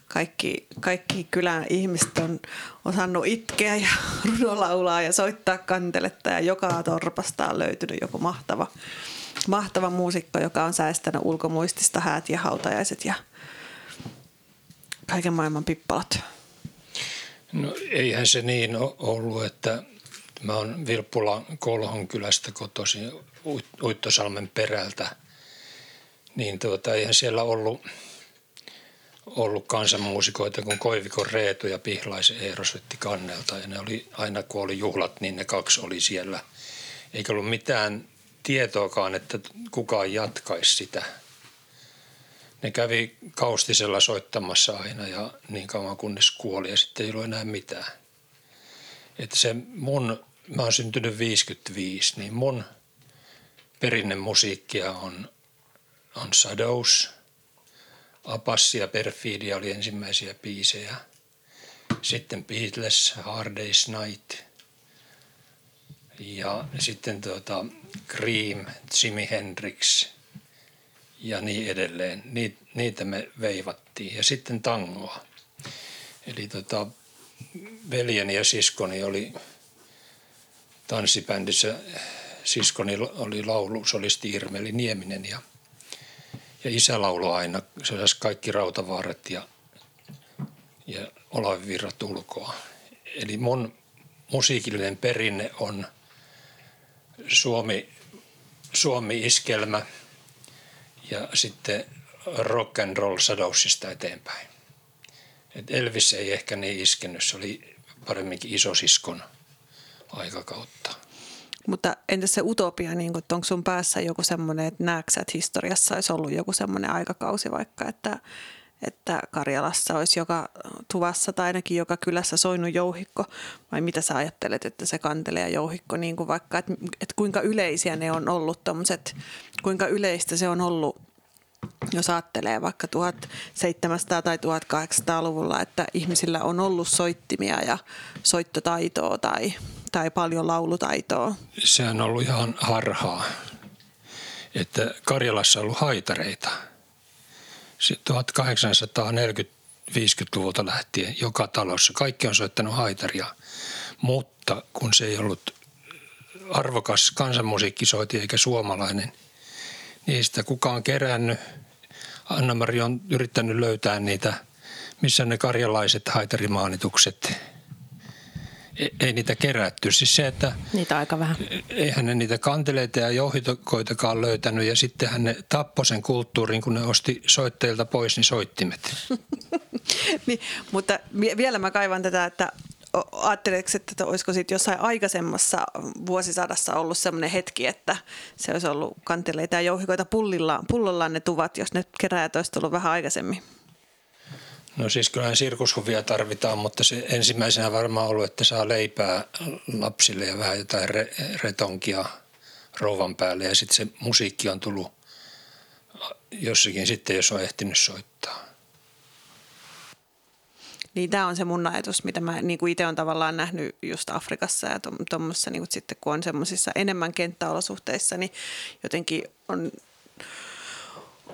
kaikki, kaikki kylän ihmiset on osannut itkeä ja (laughs) runolaulaa ja soittaa kanteletta ja joka torpasta on löytynyt joku mahtava, mahtava muusikko, joka on säästänyt ulkomuistista häät ja hautajaiset ja kaiken maailman pippalat. No eihän se niin ollut, että mä oon Vilppula Kolhon kylästä kotoisin Uittosalmen perältä, niin tuota, eihän siellä ollut, ollut kansanmuusikoita kuin Koivikon Reetu ja Pihlaisen Eero soitti kannelta. Ja ne oli, aina kun oli juhlat, niin ne kaksi oli siellä. Eikä ollut mitään tietoakaan, että kukaan jatkaisi sitä. Ne kävi kaustisella soittamassa aina ja niin kauan kunnes kuoli ja sitten ei ollut enää mitään. Että se mun mä oon syntynyt 55, niin mun perinnemusiikkia on, on Shadows. Apassi ja Perfidia oli ensimmäisiä biisejä. Sitten Beatles, Hard Day's Night. Ja sitten tuota, Cream, Jimi Hendrix ja niin edelleen. Niitä me veivattiin. Ja sitten tangoa. Eli tota, veljeni ja siskoni oli tanssibändissä. Siskoni oli laulu, solisti Irmeli Nieminen ja, ja isä lauloi aina. Se kaikki rautavaaret ja, ja olavivirrat ulkoa. Eli mun musiikillinen perinne on Suomi, Suomi-iskelmä ja sitten rock and roll sadoussista eteenpäin. Et Elvis ei ehkä niin iskenyt, se oli paremminkin isosiskon aikakautta. Mutta entäs se utopia, niin kun, onko sun päässä joku semmoinen, että näetkö että historiassa olisi ollut joku semmoinen aikakausi vaikka, että, että Karjalassa olisi joka tuvassa tai ainakin joka kylässä soinut jouhikko, vai mitä sä ajattelet, että se kantelee ja jouhikko, niin kuin vaikka, että, että kuinka yleisiä ne on ollut tommoset, kuinka yleistä se on ollut jos ajattelee vaikka 1700- tai 1800-luvulla, että ihmisillä on ollut soittimia ja soittotaitoa tai, tai paljon laulutaitoa. Se on ollut ihan harhaa, että Karjalassa on ollut haitareita. 1840-50-luvulta lähtien joka talossa kaikki on soittanut haitaria, mutta kun se ei ollut arvokas kansanmusiikkisoiti eikä suomalainen – ei sitä kukaan kerännyt. Anna-Mari on yrittänyt löytää niitä, missä ne karjalaiset haitarimaanitukset. Ei niitä kerätty. Siis se, että niitä aika vähän. Eihän ne niitä kanteleita ja jouhitokoitakaan löytänyt ja sittenhän ne tappoi sen kulttuurin, kun ne osti soitteilta pois, niin soittimet. (laughs) niin, mutta vielä mä kaivan tätä, että ajatteletko, että olisiko sitten jossain aikaisemmassa vuosisadassa ollut sellainen hetki, että se olisi ollut kanteleita ja jouhikoita pullilla, pullollaan ne tuvat, jos ne keräjät olisi tullut vähän aikaisemmin? No siis kyllähän sirkushuvia tarvitaan, mutta se ensimmäisenä varmaan ollut, että saa leipää lapsille ja vähän jotain re- retonkia rouvan päälle ja sitten se musiikki on tullut jossakin sitten, jos on ehtinyt soittaa. Niin tämä on se mun ajatus, mitä mä niin kuin itse olen tavallaan nähnyt just Afrikassa ja tuommoissa niin sitten kun on semmoisissa enemmän kenttäolosuhteissa, niin jotenkin on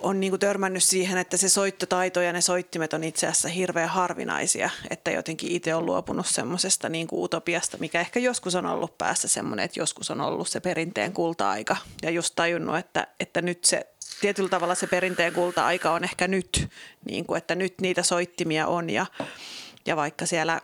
on niin kuin törmännyt siihen, että se soittotaito ja ne soittimet on itse asiassa hirveän harvinaisia, että jotenkin itse on luopunut semmoisesta niin utopiasta, mikä ehkä joskus on ollut päässä semmoinen, että joskus on ollut se perinteen kulta-aika ja just tajunnut, että, että nyt se tietyllä tavalla se perinteen kulta-aika on ehkä nyt, niin kuin, että nyt niitä soittimia on ja, ja vaikka siellä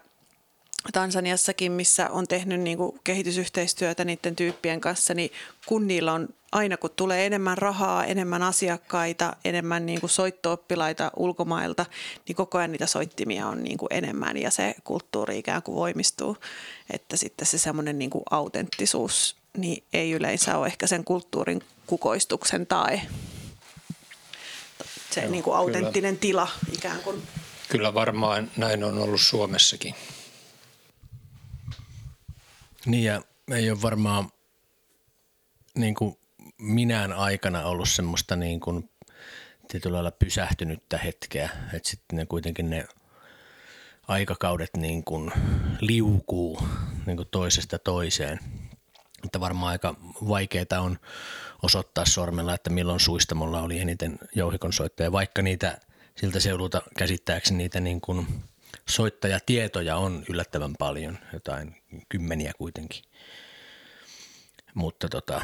Tansaniassakin, missä on tehnyt niin kuin kehitysyhteistyötä niiden tyyppien kanssa, niin kun niillä on aina kun tulee enemmän rahaa, enemmän asiakkaita, enemmän niin kuin soittooppilaita ulkomailta, niin koko ajan niitä soittimia on niin kuin enemmän ja se kulttuuri ikään kuin voimistuu. Että sitten se semmoinen niin kuin autenttisuus niin ei yleensä ole ehkä sen kulttuurin kukoistuksen tai se Joo, niin kuin autenttinen kyllä. tila ikään kuin. Kyllä varmaan näin on ollut Suomessakin. Niin ja ei ole varmaan niin kuin minään aikana ollut semmoista niin kuin tietyllä lailla pysähtynyttä hetkeä, että sitten ne kuitenkin ne aikakaudet niin kuin liukuu niin kuin toisesta toiseen. Että varmaan aika vaikeaa on osoittaa sormella, että milloin suistamolla oli eniten jouhikon soittajia, vaikka niitä siltä seudulta käsittääkseni niitä niin kuin soittajatietoja on yllättävän paljon, jotain kymmeniä kuitenkin. Mutta, tota,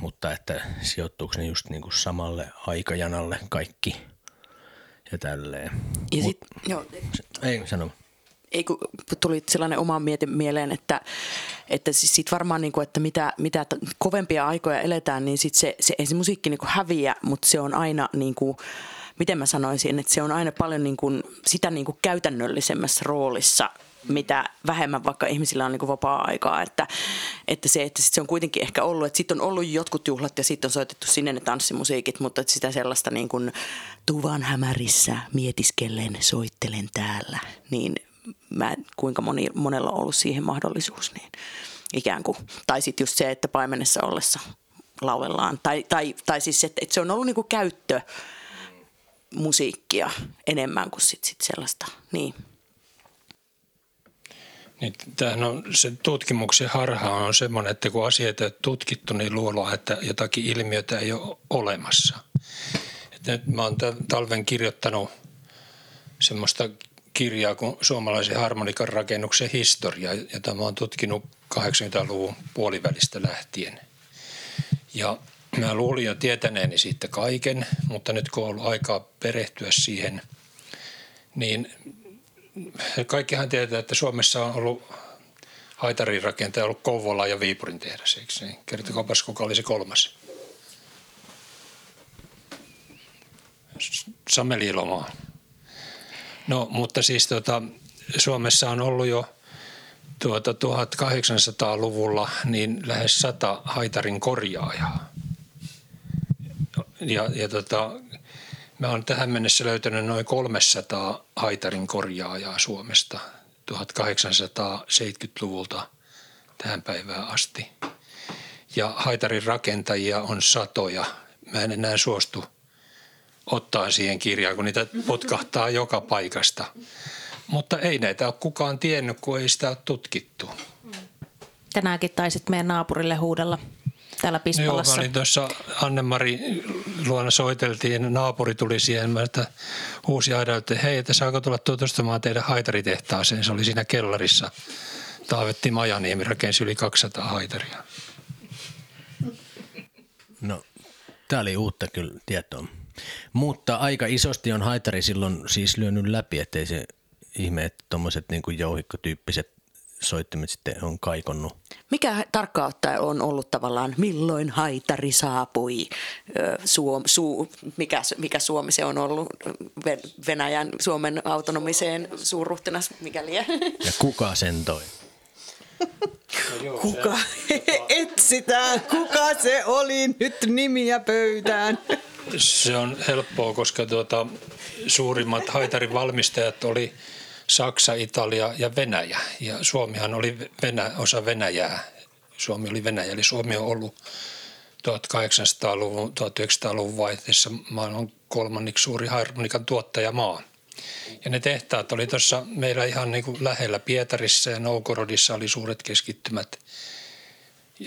mutta että sijoittuuko ne just niin kuin samalle aikajanalle kaikki ja tälleen. Ja sit, Mut, joo. Ei sano ei kun tuli sellainen oma mieti mieleen, että, että siis sit varmaan niin kuin, että mitä, mitä kovempia aikoja eletään, niin sit se, se ei se musiikki niin kuin häviä, mutta se on aina niin kuin, miten mä sanoisin, että se on aina paljon niin kuin, sitä niin kuin käytännöllisemmässä roolissa mitä vähemmän vaikka ihmisillä on niin kuin vapaa-aikaa, että, että se, että sit se on kuitenkin ehkä ollut, että sitten on ollut jotkut juhlat ja sitten on soitettu sinne ne tanssimusiikit, mutta että sitä sellaista niin kuin tuvan hämärissä mietiskellen soittelen täällä, niin mä, kuinka moni, monella on ollut siihen mahdollisuus, niin ikään kuin. Tai sitten just se, että paimenessa ollessa lauellaan. Tai, tai, tai siis, että, että se on ollut niin kuin käyttö musiikkia enemmän kuin sit, sit sellaista. Niin. Niin, on, se tutkimuksen harha on semmoinen, että kun asioita ei tutkittu, niin luullaan, että jotakin ilmiötä ei ole olemassa. Et nyt mä oon talven kirjoittanut semmoista kirjaa kuin suomalaisen harmonikan rakennuksen historia, jota mä oon tutkinut 80-luvun puolivälistä lähtien. Ja mä luulin jo tietäneeni siitä kaiken, mutta nyt kun on ollut aikaa perehtyä siihen, niin kaikkihan tietää, että Suomessa on ollut haitarin rakentaja ollut Kouvola ja Viipurin tehdas, eikö niin? Kertokaapas, kuka oli se kolmas? Sameli Ilomaa. No, mutta siis tota, Suomessa on ollut jo tuota 1800-luvulla niin lähes sata haitarin korjaajaa. Ja, ja tota, Mä oon tähän mennessä löytänyt noin 300 haitarin korjaajaa Suomesta 1870-luvulta tähän päivään asti. Ja haitarin rakentajia on satoja. Mä en enää suostu ottaa siihen kirjaan, kun niitä potkahtaa joka paikasta. Mutta ei näitä ole kukaan tiennyt, kun ei sitä ole tutkittu. Tänäänkin taisit meidän naapurille huudella täällä Pispalassa. Joo, mä olin tuossa Anne-Mari luona soiteltiin, naapuri tuli siihen, mä että uusi aida, että hei, että saako tulla tutustumaan teidän haitaritehtaaseen. Se oli siinä kellarissa. Taavetti Majaniemi rakensi yli 200 haitaria. No, tämä oli uutta kyllä tietoa. Mutta aika isosti on haitari silloin siis lyönyt läpi, ettei se ihme, että tuommoiset niin jouhikkotyyppiset soittimet sitten on kaikonnut. Mikä tarkkaan ottaen on ollut tavallaan, milloin haitari saapui, Suom, su, mikä, mikä Suomi se on ollut, Venäjän, Suomen autonomiseen suurruhtinas, mikäli. Ja kuka sen toi? Kuka? (laughs) Etsitään, kuka se oli nyt nimiä pöytään. Se on helppoa, koska tuota, suurimmat haitarin valmistajat oli Saksa, Italia ja Venäjä. Ja Suomihan oli Venä, osa Venäjää. Suomi oli Venäjä, eli Suomi on ollut 1800-luvun, 1900-luvun vaihteessa maailman kolmanneksi suuri harmonikan tuottajamaa. Ja ne tehtaat oli tuossa meillä ihan niin kuin lähellä Pietarissa ja Noukorodissa oli suuret keskittymät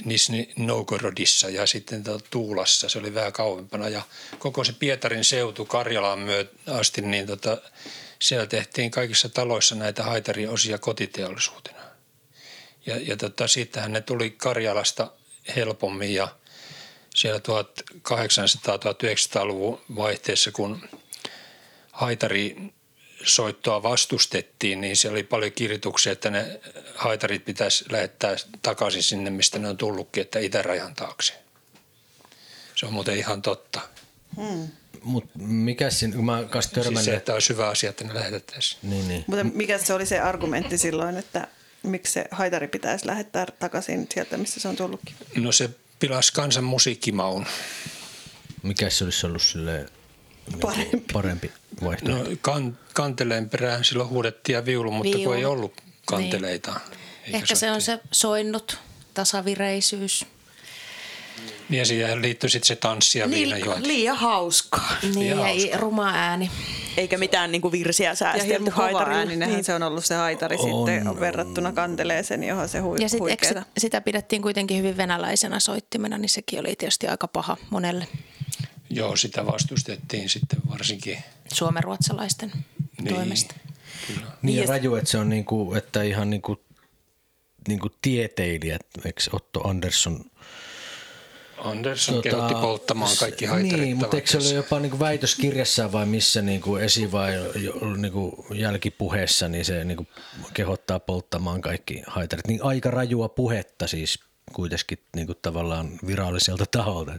Nisni Noukorodissa ja sitten Tuulassa, se oli vähän kauempana. Ja koko se Pietarin seutu Karjalaan myöt asti, niin tota, siellä tehtiin kaikissa taloissa näitä haitariosia kotiteollisuutena. Ja, ja tota, siitähän ne tuli Karjalasta helpommin ja siellä 1800-1900-luvun vaihteessa, kun haitari soittoa vastustettiin, niin siellä oli paljon kirjoituksia, että ne haitarit pitäisi lähettää takaisin sinne, mistä ne on tullutkin, että itärajan taakse. Se on muuten ihan totta. Hmm. Mutta mikä siinä, kun mä kanssa törmännyt... Siis se, että olisi hyvä asia, että ne lähetettäisiin. Niin, niin. Mutta mikä se oli se argumentti silloin, että miksi se haitari pitäisi lähettää takaisin sieltä, missä se on tullutkin? No se pilasi kansan musiikkimaun. Mikä se olisi ollut sille parempi, parempi vaihtoehto? No kan, kanteleen perään silloin huudettiin ja viulu, mutta viulu. kun ei ollut kanteleita. Niin. Ehkä se on se soinnut tasavireisyys. Niin ja siihen liittyy sitten se tanssi ja niin, Liian hauskaa. Niin, liian ja hauskaa. ruma ääni. Eikä mitään niinku virsiä säästelty ääninenhän niin. se on ollut se haitari on, sitten on. verrattuna kanteleeseen, johon se hui, Ja sitten sitä pidettiin kuitenkin hyvin venäläisenä soittimena, niin sekin oli tietysti aika paha monelle. Joo, sitä vastustettiin sitten varsinkin. Suomenruotsalaisten niin, toimesta. Kyllä. Niin ja raju, että se on niinku, että ihan niinku, niinku tieteilijät, eikö Otto Andersson Andersson tota, kehotti polttamaan kaikki haitarit. Niin, mutta eikö se ole jopa niin kuin väitöskirjassa vai missä niin kuin esi- vai niin kuin jälkipuheessa, niin se niin kuin kehottaa polttamaan kaikki haitarit. Niin aika rajua puhetta siis kuitenkin niin kuin tavallaan viralliselta taholta.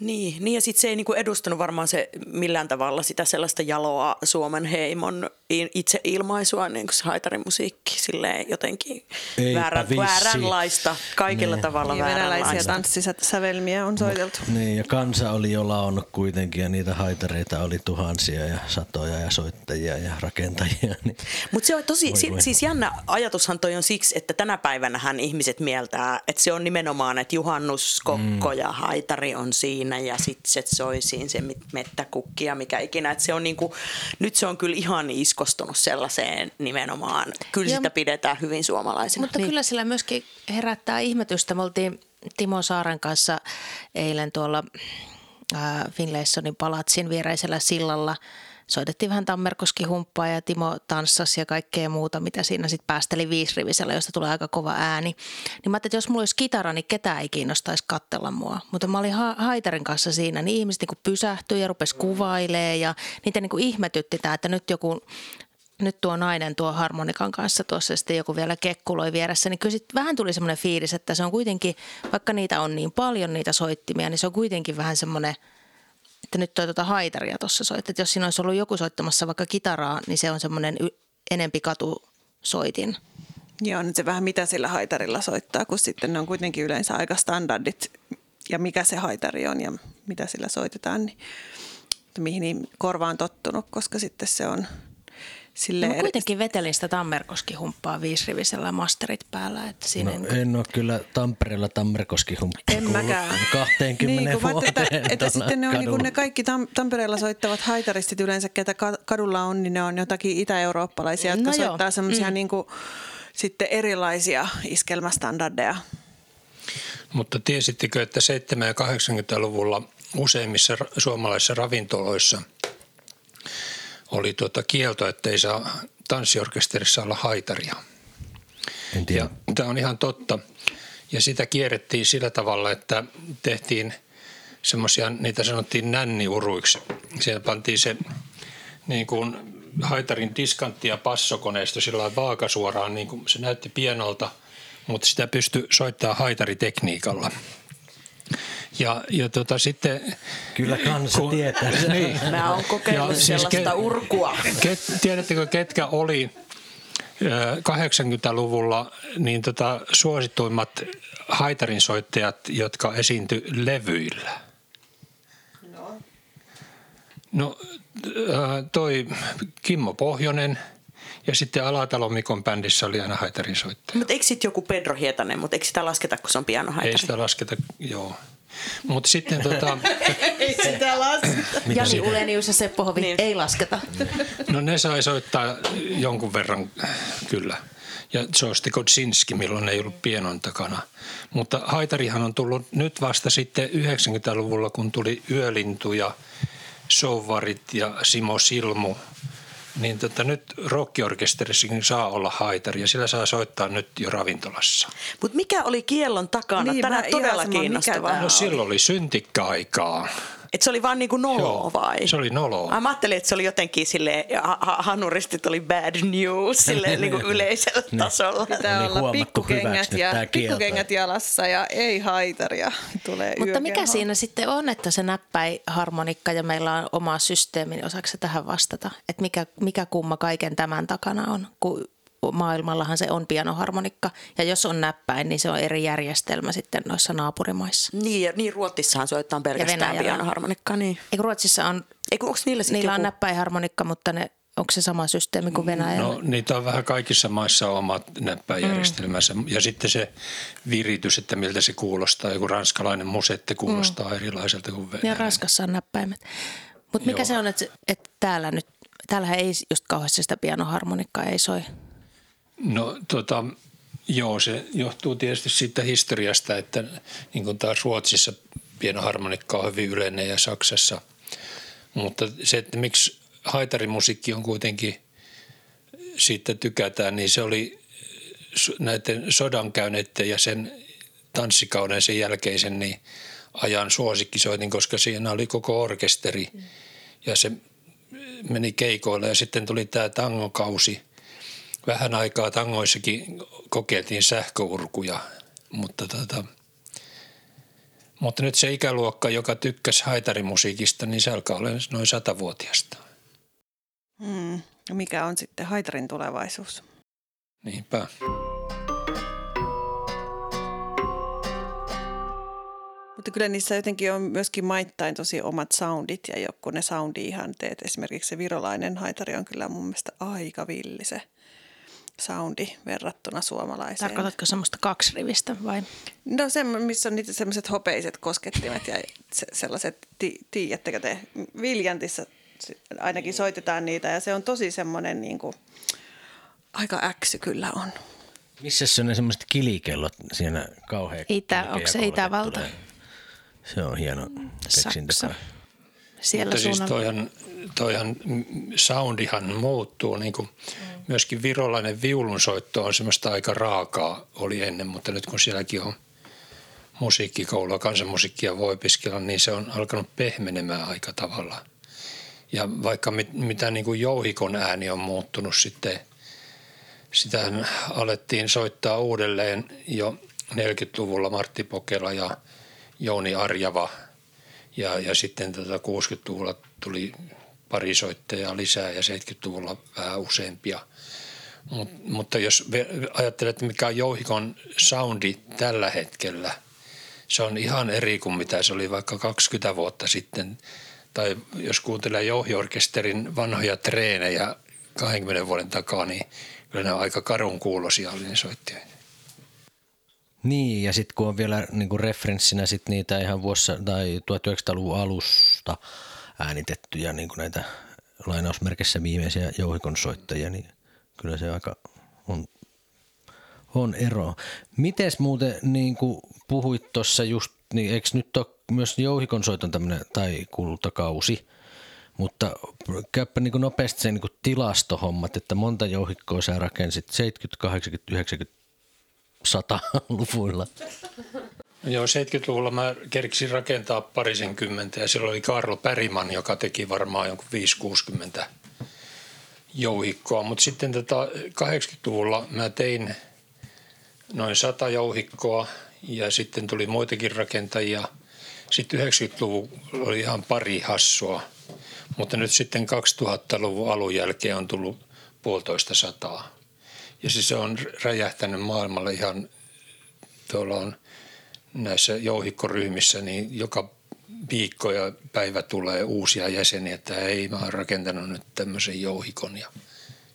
Niin, niin ja sitten se ei niinku edustanut varmaan se millään tavalla sitä sellaista jaloa Suomen heimon itse ilmaisua, niin kuin se haitarimusiikki, silleen jotenkin väärän, vääränlaista, kaikilla niin. tavalla niin, vääränlaista. Venäläisiä tanssisävelmiä on soiteltu. Mut, niin, ja kansa oli jo laonnut kuitenkin, ja niitä haitareita oli tuhansia ja satoja ja soittajia ja rakentajia. Niin. Mutta se on tosi, Voi si, voi. siis jännä ajatushan toi on siksi, että tänä päivänä hän ihmiset mieltää, että se on nimenomaan, että Juhannus, Kokko mm. ja Haitari on siinä ja sitten se soi siinä se mit- mettäkukki ja mikä ikinä. Että se on niinku, nyt se on kyllä ihan iskostunut sellaiseen nimenomaan. Kyllä Joo, sitä pidetään hyvin suomalaisena. Mutta niin. kyllä sillä myöskin herättää ihmetystä. Me oltiin Timo Saaren kanssa eilen tuolla ää, Finlaysonin palatsin viereisellä sillalla. Soitettiin vähän Tammerkoski humppaa ja Timo tanssasi ja kaikkea muuta, mitä siinä sitten päästeli viisrivisellä, josta tulee aika kova ääni. Niin mä ajattelin, että jos mulla olisi kitara, niin ketään ei kiinnostaisi kattella mua. Mutta mä olin ha- Haitarin kanssa siinä, niin ihmiset niin pysähtyi ja rupesi kuvailemaan ja niitä niin ihmetytti tämä, että nyt joku nyt tuo nainen tuo harmonikan kanssa tuossa ja sitten joku vielä kekkuloi vieressä, niin kyllä vähän tuli semmoinen fiilis, että se on kuitenkin, vaikka niitä on niin paljon niitä soittimia, niin se on kuitenkin vähän semmoinen, että nyt toi tuota haitaria tuossa soit. Että jos siinä olisi ollut joku soittamassa vaikka kitaraa, niin se on semmoinen y- enempi katusoitin. Joo, nyt se vähän mitä sillä haitarilla soittaa, kun sitten ne on kuitenkin yleensä aika standardit ja mikä se haitari on ja mitä sillä soitetaan, niin mihin korva on tottunut, koska sitten se on sille No, kuitenkin vetelin sitä Tammerkoski humppaa viisrivisellä masterit päällä, että siinä No, no, en ole kyllä Tampereella Tammerkoski En mäkään. 20 niin, vuoteen. että, että tuolla sitten ne on niin ne kaikki Tam- Tampereella soittavat haitaristit yleensä, ketä ka- kadulla on, niin ne on jotakin itä-eurooppalaisia, jotka No joo. soittaa semmoisia mm. niin kuin, sitten erilaisia iskelmästandardeja. Mutta tiesittekö, että 7- ja 80-luvulla useimmissa suomalaisissa ravintoloissa oli tuota kielto, että ei saa tanssiorkesterissa olla haitaria. En tiedä. Ja tämä on ihan totta. Ja sitä kierrettiin sillä tavalla, että tehtiin semmoisia, niitä sanottiin nänniuruiksi. Siellä pantiin se niin kuin haitarin diskantti ja passokoneisto sillä vaakasuoraan, niin kuin se näytti pienolta, mutta sitä pystyi soittamaan haitaritekniikalla. Ja, ja tota, sitten Kyllä kansa tietää. sen. (laughs) niin, Mä oon kokeillut Ja siis sellaista ke- urkua. Ket, tiedättekö, ketkä oli ö, 80-luvulla niin tota, suosituimmat haitarinsoittajat, jotka esiintyi levyillä? No, ö, toi Kimmo Pohjonen ja sitten Alatalo Mikon bändissä oli aina haitarinsoittaja. Mutta eikö sitten joku Pedro Hietanen, mutta eikö sitä lasketa, kun se on pianohaitari? Ei sitä lasketa, joo. Mutta sitten tota, (laughs) Ei sitä lasketa. Jani Ulenius ja Seppo Hovi Niin. ei lasketa. No ne sai soittaa jonkun verran kyllä. Ja Josti Kodzinski, milloin ei ollut pienon takana. Mutta haitarihan on tullut nyt vasta sitten 90-luvulla, kun tuli Yölintu ja Souvarit ja Simo Silmu. Niin tota, nyt rockiorkesterissakin saa olla haitari ja sillä saa soittaa nyt jo ravintolassa. Mutta mikä oli kiellon takana? Niin, Tänään todella kiinnostavaa. No silloin oli syntikka-aikaa. Et se oli vaan niinku noloa Joo, vai? se oli noloa. Mä ajattelin, että se oli jotenkin ha- hanuristit oli bad news silleen (laughs) niinku yleisellä tasolla. Pitää Oli olla huomattu pikkukengät, ja, pikkukengät jalassa ja ei haitaria. Tulee Mutta mikä siinä sitten on, että se näppäi harmonikka ja meillä on oma systeemi, niin osaako se tähän vastata? Että mikä, mikä kumma kaiken tämän takana on, kun maailmallahan se on pianoharmonikka. Ja jos on näppäin, niin se on eri järjestelmä sitten noissa naapurimaissa. Niin, ja niin Ruotsissahan soittaa pelkästään Venäjällä. pianoharmonikkaa. Niin. Eikö Ruotsissa on, Eikö, onko niillä niillä joku... on näppäiharmonikka, mutta ne, onko se sama systeemi kuin Venäjällä? No niitä on vähän kaikissa maissa omat näppäjärjestelmänsä. Mm. Ja sitten se viritys, että miltä se kuulostaa. Joku ranskalainen musette kuulostaa mm. erilaiselta kuin Ja venäläinen. Ranskassa on näppäimet. Mutta mikä Joo. se on, että, että täällä nyt, täällähän ei just kauheasti sitä pianoharmonikkaa ei soi. No tota, joo, se johtuu tietysti siitä historiasta, että niin kuin taas Ruotsissa pienoharmonikka on hyvin yleinen ja Saksassa. Mutta se, että miksi haitarimusiikki on kuitenkin, siitä tykätään, niin se oli näiden sodankäyneiden ja sen tanssikauden sen jälkeisen niin ajan suosikkisoitin, koska siinä oli koko orkesteri ja se meni keikoille ja sitten tuli tämä tangokausi. Vähän aikaa tangoissakin kokeiltiin sähköurkuja, mutta, tota, mutta nyt se ikäluokka, joka tykkäsi haitarimusiikista, niin se alkaa olla noin satavuotiasta. Mm. Mikä on sitten haitarin tulevaisuus? Niinpä. Mutta kyllä niissä jotenkin on myöskin maittain tosi omat soundit ja joku ne soundi-ihanteet. Esimerkiksi se virolainen haitari on kyllä mun mielestä aika villi se soundi verrattuna suomalaiseen. Tarkoitatko semmoista kaksirivistä vai? No se, missä on niitä semmoiset hopeiset koskettimet ja se, sellaiset, ti, tiedättekö te, Viljantissa ainakin soitetaan niitä ja se on tosi semmoinen niin kuin, aika äksy kyllä on. Missä se on ne semmoiset kilikellot siinä kauhean Itä, onko se Itävalta? Tulee. Se on hieno keksintö. Saksa. Siellä Mutta siis toihan, toihan soundihan muuttuu. Niin kuin myöskin virolainen viulunsoitto on semmoista aika raakaa oli ennen, mutta nyt kun sielläkin on musiikkikoulua, kansanmusiikkia voi opiskella, niin se on alkanut pehmenemään aika tavalla. Ja vaikka mit, mitä niin kuin jouhikon ääni on muuttunut sitten, sitä alettiin soittaa uudelleen jo 40-luvulla Martti Pokela ja Jouni Arjava – ja, ja sitten tota 60-luvulla tuli pari soittajaa lisää ja 70-luvulla vähän useampia. Mut, mutta jos ajattelet, mikä on Jouhikon soundi tällä hetkellä, se on ihan eri kuin mitä se oli vaikka 20 vuotta sitten. Tai jos kuuntelee Jouhiorkesterin vanhoja treenejä 20 vuoden takaa, niin kyllä ne on aika karun kuulosia oli. Niin, ja sitten kun on vielä niin kuin referenssinä sit niitä ihan vuossa tai 1900-luvun alusta äänitettyjä niin kuin näitä lainausmerkissä viimeisiä jouhikonsoittajia, niin kyllä se aika on, on ero. Mites muuten niin kuin puhuit tuossa just, niin eikö nyt ole myös jouhikonsoiton tämmöinen tai kultakausi, mutta käypä niin kuin nopeasti se niin kuin tilastohommat, että monta jouhikkoa sä rakensit, 70, 80, 90, 100-luvuilla? Joo, 70-luvulla mä kerksin rakentaa parisenkymmentä ja silloin oli Karlo Päriman, joka teki varmaan jonkun 5-60 jouhikkoa. Mutta sitten tota 80-luvulla mä tein noin 100 jouhikkoa ja sitten tuli muitakin rakentajia. Sitten 90-luvun oli ihan pari hassua, mutta nyt sitten 2000-luvun alun jälkeen on tullut puolitoista sataa. Ja siis se on räjähtänyt maailmalle ihan, tuolla on näissä jouhikkoryhmissä, niin joka viikko ja päivä tulee uusia jäseniä, että ei mä oon rakentanut nyt tämmöisen jouhikon ja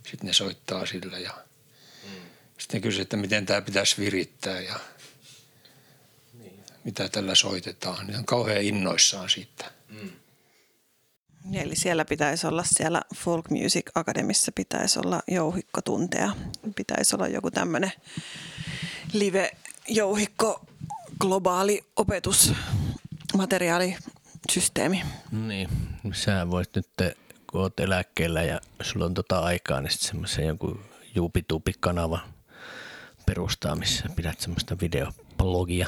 sitten ne soittaa sillä ja mm. sitten kysyy, että miten tämä pitäisi virittää ja niin. mitä tällä soitetaan. Ne on kauhean innoissaan siitä. Mm. Eli siellä pitäisi olla, siellä Folk Music Academissa pitäisi olla jouhikkotunteja. Pitäisi olla joku tämmöinen live-jouhikko globaali opetusmateriaalisysteemi. Niin, sä voit nyt, kun oot eläkkeellä ja sulla on tota aikaa, niin sitten semmoisen jonkun juupituupi-kanava perustaa, missä pidät semmoista videoblogia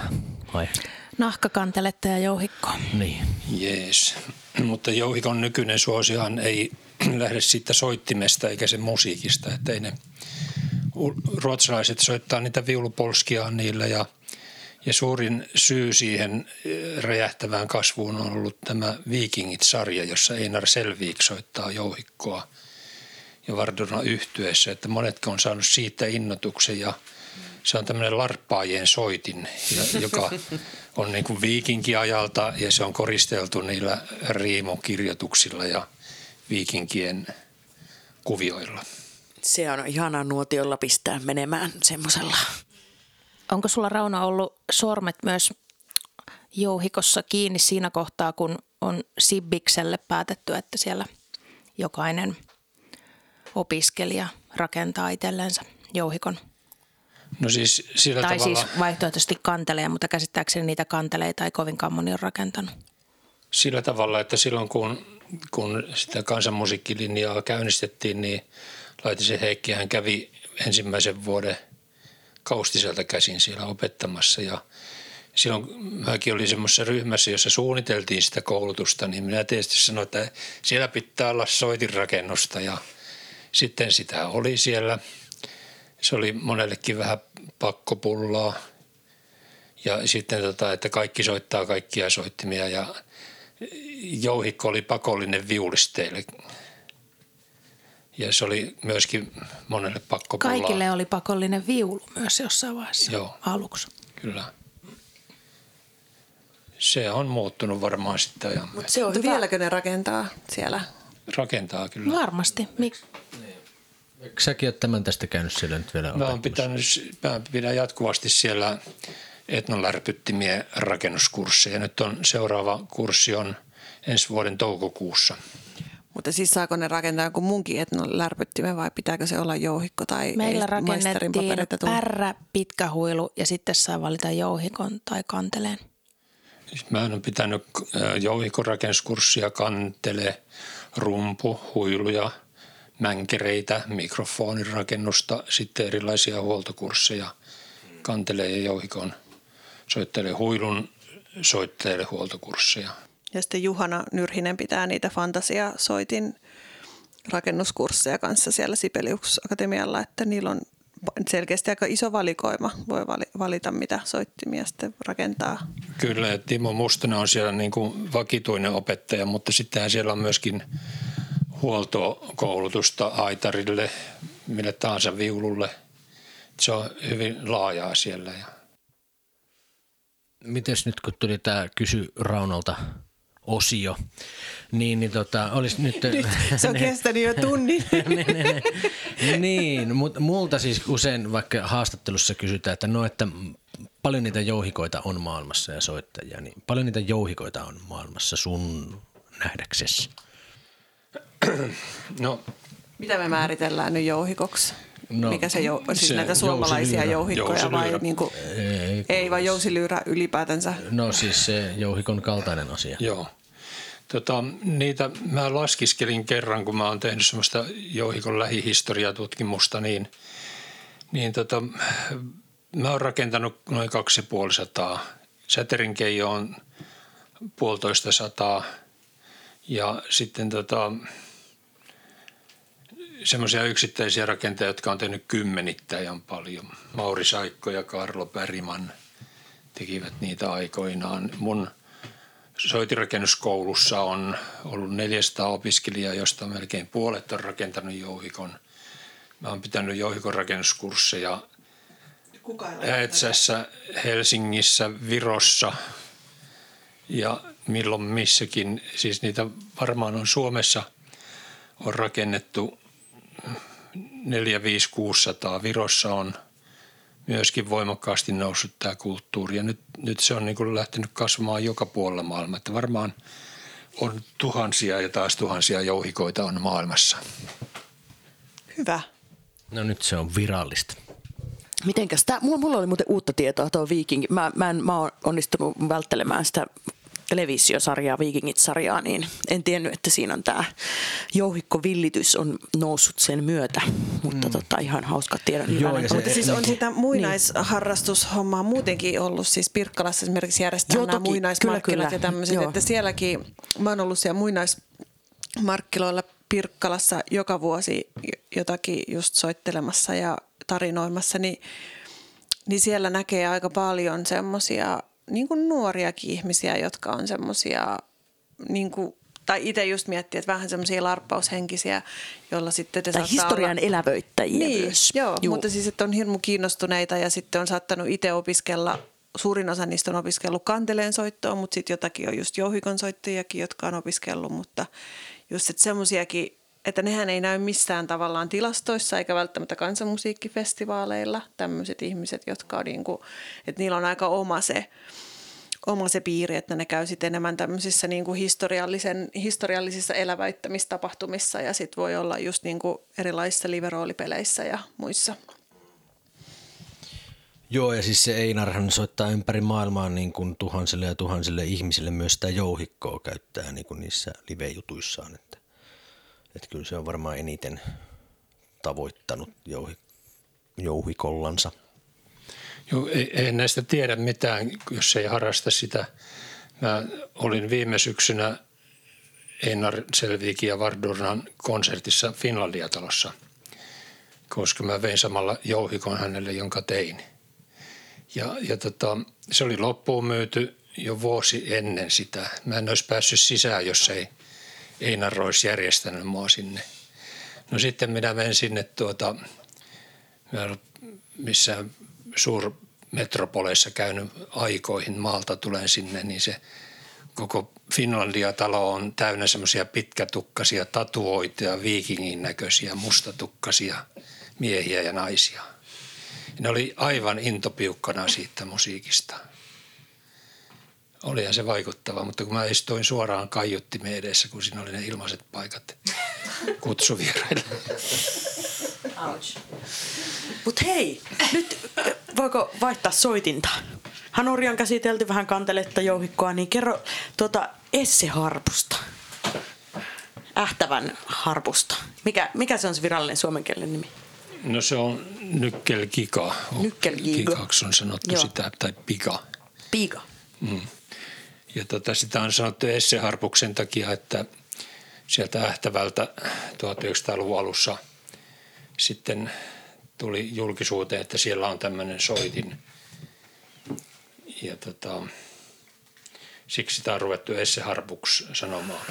aiheesta. Nahkakanteletta ja jouhikkoa. Niin. Jees. Mutta jouhikon nykyinen suosihan ei (clears throat) lähde siitä soittimesta eikä se musiikista. Että ei ne ruotsalaiset soittaa niitä viulupolskia niillä ja, ja suurin syy siihen eh, räjähtävään kasvuun on ollut tämä Vikingit-sarja, jossa Einar Selvik soittaa jouhikkoa ja Vardona yhtyessä, että monetkin on saanut siitä innotuksen ja se on tämmöinen larppaajien soitin, joka (laughs) on niin kuin viikinkiajalta ja se on koristeltu niillä riimokirjoituksilla ja viikinkien kuvioilla. Se on ihanaa nuotiolla pistää menemään semmoisella. Onko sulla Rauna ollut sormet myös jouhikossa kiinni siinä kohtaa, kun on Sibbikselle päätetty, että siellä jokainen opiskelija rakentaa itsellensä jouhikon? No siis sillä tai tavalla, siis vaihtoehtoisesti kanteleja, mutta käsittääkseni niitä kanteleita ei kovinkaan moni ole rakentanut. Sillä tavalla, että silloin kun, kun sitä kansanmusiikkilinjaa käynnistettiin, niin Laitisen Heikki hän kävi ensimmäisen vuoden kaustiselta käsin siellä opettamassa. Ja silloin mäkin olin semmoisessa ryhmässä, jossa suunniteltiin sitä koulutusta, niin minä tietysti sanoin, että siellä pitää olla soitinrakennusta. Ja sitten sitä oli siellä – se oli monellekin vähän pakkopullaa. Ja sitten, tota, että kaikki soittaa kaikkia soittimia ja jouhikko oli pakollinen viulisteille. Ja se oli myöskin monelle pakkopullaa. Kaikille oli pakollinen viulu myös jossain vaiheessa Joo, aluksi. Kyllä. se on muuttunut varmaan sitten ajan myötä. Se on hyvä. Vieläkö ne rakentaa siellä? Rakentaa kyllä. Varmasti. Mik? Eikö säkin ole tämän tästä käynyt siellä nyt vielä Mä, oon pitänyt, mä pidän jatkuvasti siellä etnolärpyttimien rakennuskursseja. Nyt on seuraava kurssi on ensi vuoden toukokuussa. Mutta siis saako ne rakentaa jonkun munkin etnolärpyttimen vai pitääkö se olla jouhikko tai Meillä ei rakennettiin pärrä, pitkä huilu ja sitten saa valita jouhikon tai kanteleen. Siis Mä oon pitänyt äh, jouhikorakennuskurssia, kantele, rumpu, huiluja, mänkereitä, mikrofonirakennusta, sitten erilaisia huoltokursseja, kantele ja jouhikon soittelee huilun, soittelee huoltokursseja. Ja sitten Juhana Nyrhinen pitää niitä fantasiasoitin rakennuskursseja kanssa siellä Sibelius Akatemialla, että niillä on selkeästi aika iso valikoima. Voi vali- valita, mitä soittimia sitten rakentaa. Kyllä, ja Timo Mustonen on siellä niin kuin vakituinen opettaja, mutta sittenhän siellä on myöskin huoltokoulutusta aitarille, mille tahansa viululle. Se on hyvin laajaa siellä. Ja Mites nyt kun tuli tämä kysy Raunolta osio, niin, niin tota, olisi (laughs) nyt... Se on kestänyt jo tunnin. (laughs) niin, mutta multa siis usein vaikka haastattelussa kysytään, että no, että paljon niitä jouhikoita on maailmassa ja soittajia, niin paljon niitä jouhikoita on maailmassa sun nähdäksesi? No, Mitä me määritellään nyt jouhikoksi? No, Mikä se, jou, siis se näitä suomalaisia jousilyyrä. jouhikkoja vai niin kuin, Ei, ei vai jousilyyrä ylipäätänsä? No siis se jouhikon kaltainen asia. Joo. Tota, niitä mä laskiskelin kerran, kun mä oon tehnyt semmoista jouhikon lähihistoriatutkimusta, niin, niin tota, mä oon rakentanut noin 2500. Säterinkeijo on puolitoista sataa ja sitten tota, semmoisia yksittäisiä rakentajia, jotka on tehnyt kymmenittäin on paljon. Mauri Saikko ja Karlo Päriman tekivät niitä aikoinaan. Mun soitirakennuskoulussa on ollut 400 opiskelijaa, josta melkein puolet on rakentanut jouhikon. Mä oon pitänyt jouhikon rakennuskursseja Äetsässä, Helsingissä, Virossa ja milloin missäkin. Siis niitä varmaan on Suomessa on rakennettu 4, 5, 600. Virossa on myöskin voimakkaasti noussut tämä kulttuuri ja nyt, nyt se on niin kuin lähtenyt kasvamaan joka puolella maailmaa. Että varmaan on tuhansia ja taas tuhansia jouhikoita on maailmassa. Hyvä. No nyt se on virallista. Mitenkäs tää, mulla, mulla oli muuten uutta tietoa tuo Viking. Mä, mä, en, mä oon onnistunut välttelemään sitä televisiosarjaa, Vikingit-sarjaa, niin en tiennyt, että siinä on tämä jouhikkovillitys on noussut sen myötä, mutta mm. tota, ihan hauska tiedon. Joo, ja se- Mutta siis on sitä muinaisharrastushommaa muutenkin ollut, siis Pirkkalassa esimerkiksi järjestetään Joo, nämä muinaismarkkinat Kyllä, ja kyllä. tämmöiset, Joo. että sielläkin, mä oon ollut siellä muinaismarkkiloilla Pirkkalassa joka vuosi jotakin just soittelemassa ja tarinoimassa, niin, niin siellä näkee aika paljon semmoisia niin kuin nuoriakin ihmisiä, jotka on semmoisia niin kuin tai itse just miettii, että vähän semmoisia larppaushenkisiä, joilla sitten te Tai historian olla... elävöittäjiä Niin, myös. joo, Juu. mutta siis että on hirmu kiinnostuneita ja sitten on saattanut itse opiskella, suurin osa niistä on opiskellut kanteleen soittoa, mutta sitten jotakin on just jouhikon soittajiakin, jotka on opiskellut, mutta just että semmoisiakin, että nehän ei näy missään tavallaan tilastoissa eikä välttämättä kansanmusiikkifestivaaleilla, tämmöiset ihmiset, jotka on niin kuin, että niillä on aika oma se, oma se piiri, että ne käy sitten enemmän tämmöisissä niin kuin historiallisen, historiallisissa eläväyttämistapahtumissa ja sitten voi olla just niin kuin erilaisissa liveroolipeleissä ja muissa. Joo, ja siis se Einarhan soittaa ympäri maailmaa niin kuin tuhansille ja tuhansille ihmisille myös sitä jouhikkoa käyttää niin kuin niissä live-jutuissaan. Että, että kyllä se on varmaan eniten tavoittanut jouhi, jouhikollansa. Joo, ei, ei näistä tiedä mitään, jos ei harrasta sitä. Mä olin viime syksynä Einar Selvikin ja Vardurnan konsertissa Finlandia-talossa, koska mä vein samalla jouhikon hänelle, jonka tein. Ja, ja tota, se oli loppuun myyty jo vuosi ennen sitä. Mä en olisi päässyt sisään, jos ei Einar olisi järjestänyt mua sinne. No sitten minä menin sinne tuota, mä en ollut missään suur metropoleissa käynyt aikoihin, maalta tulen sinne, niin se koko Finlandia-talo on täynnä semmoisia pitkätukkasia tatuoituja, viikingin näköisiä, mustatukkasia miehiä ja naisia. Ne oli aivan intopiukkana siitä musiikista. Olihan se vaikuttava, mutta kun mä istuin suoraan kaiuttimeen edessä, kun siinä oli ne ilmaiset paikat kutsuvieraille. Mutta hei, nyt voiko vaihtaa soitinta? Hanuri on käsitelty vähän kanteletta jouhikkoa, niin kerro tuota Esse-harpusta. Ähtävän harpusta. Mikä, mikä se on se virallinen suomenkielinen nimi? No se on nykkelkika. Nykkelgiga. Kikaksi on sanottu Joo. sitä, tai pika. Piika. Ja tota, sitä on sanottu Esseharpuksen takia, että sieltä Ähtävältä 1900-luvun alussa sitten tuli julkisuuteen, että siellä on tämmöinen soitin. Ja tota, siksi sitä on ruvettu Esseharpuksi sanomaan.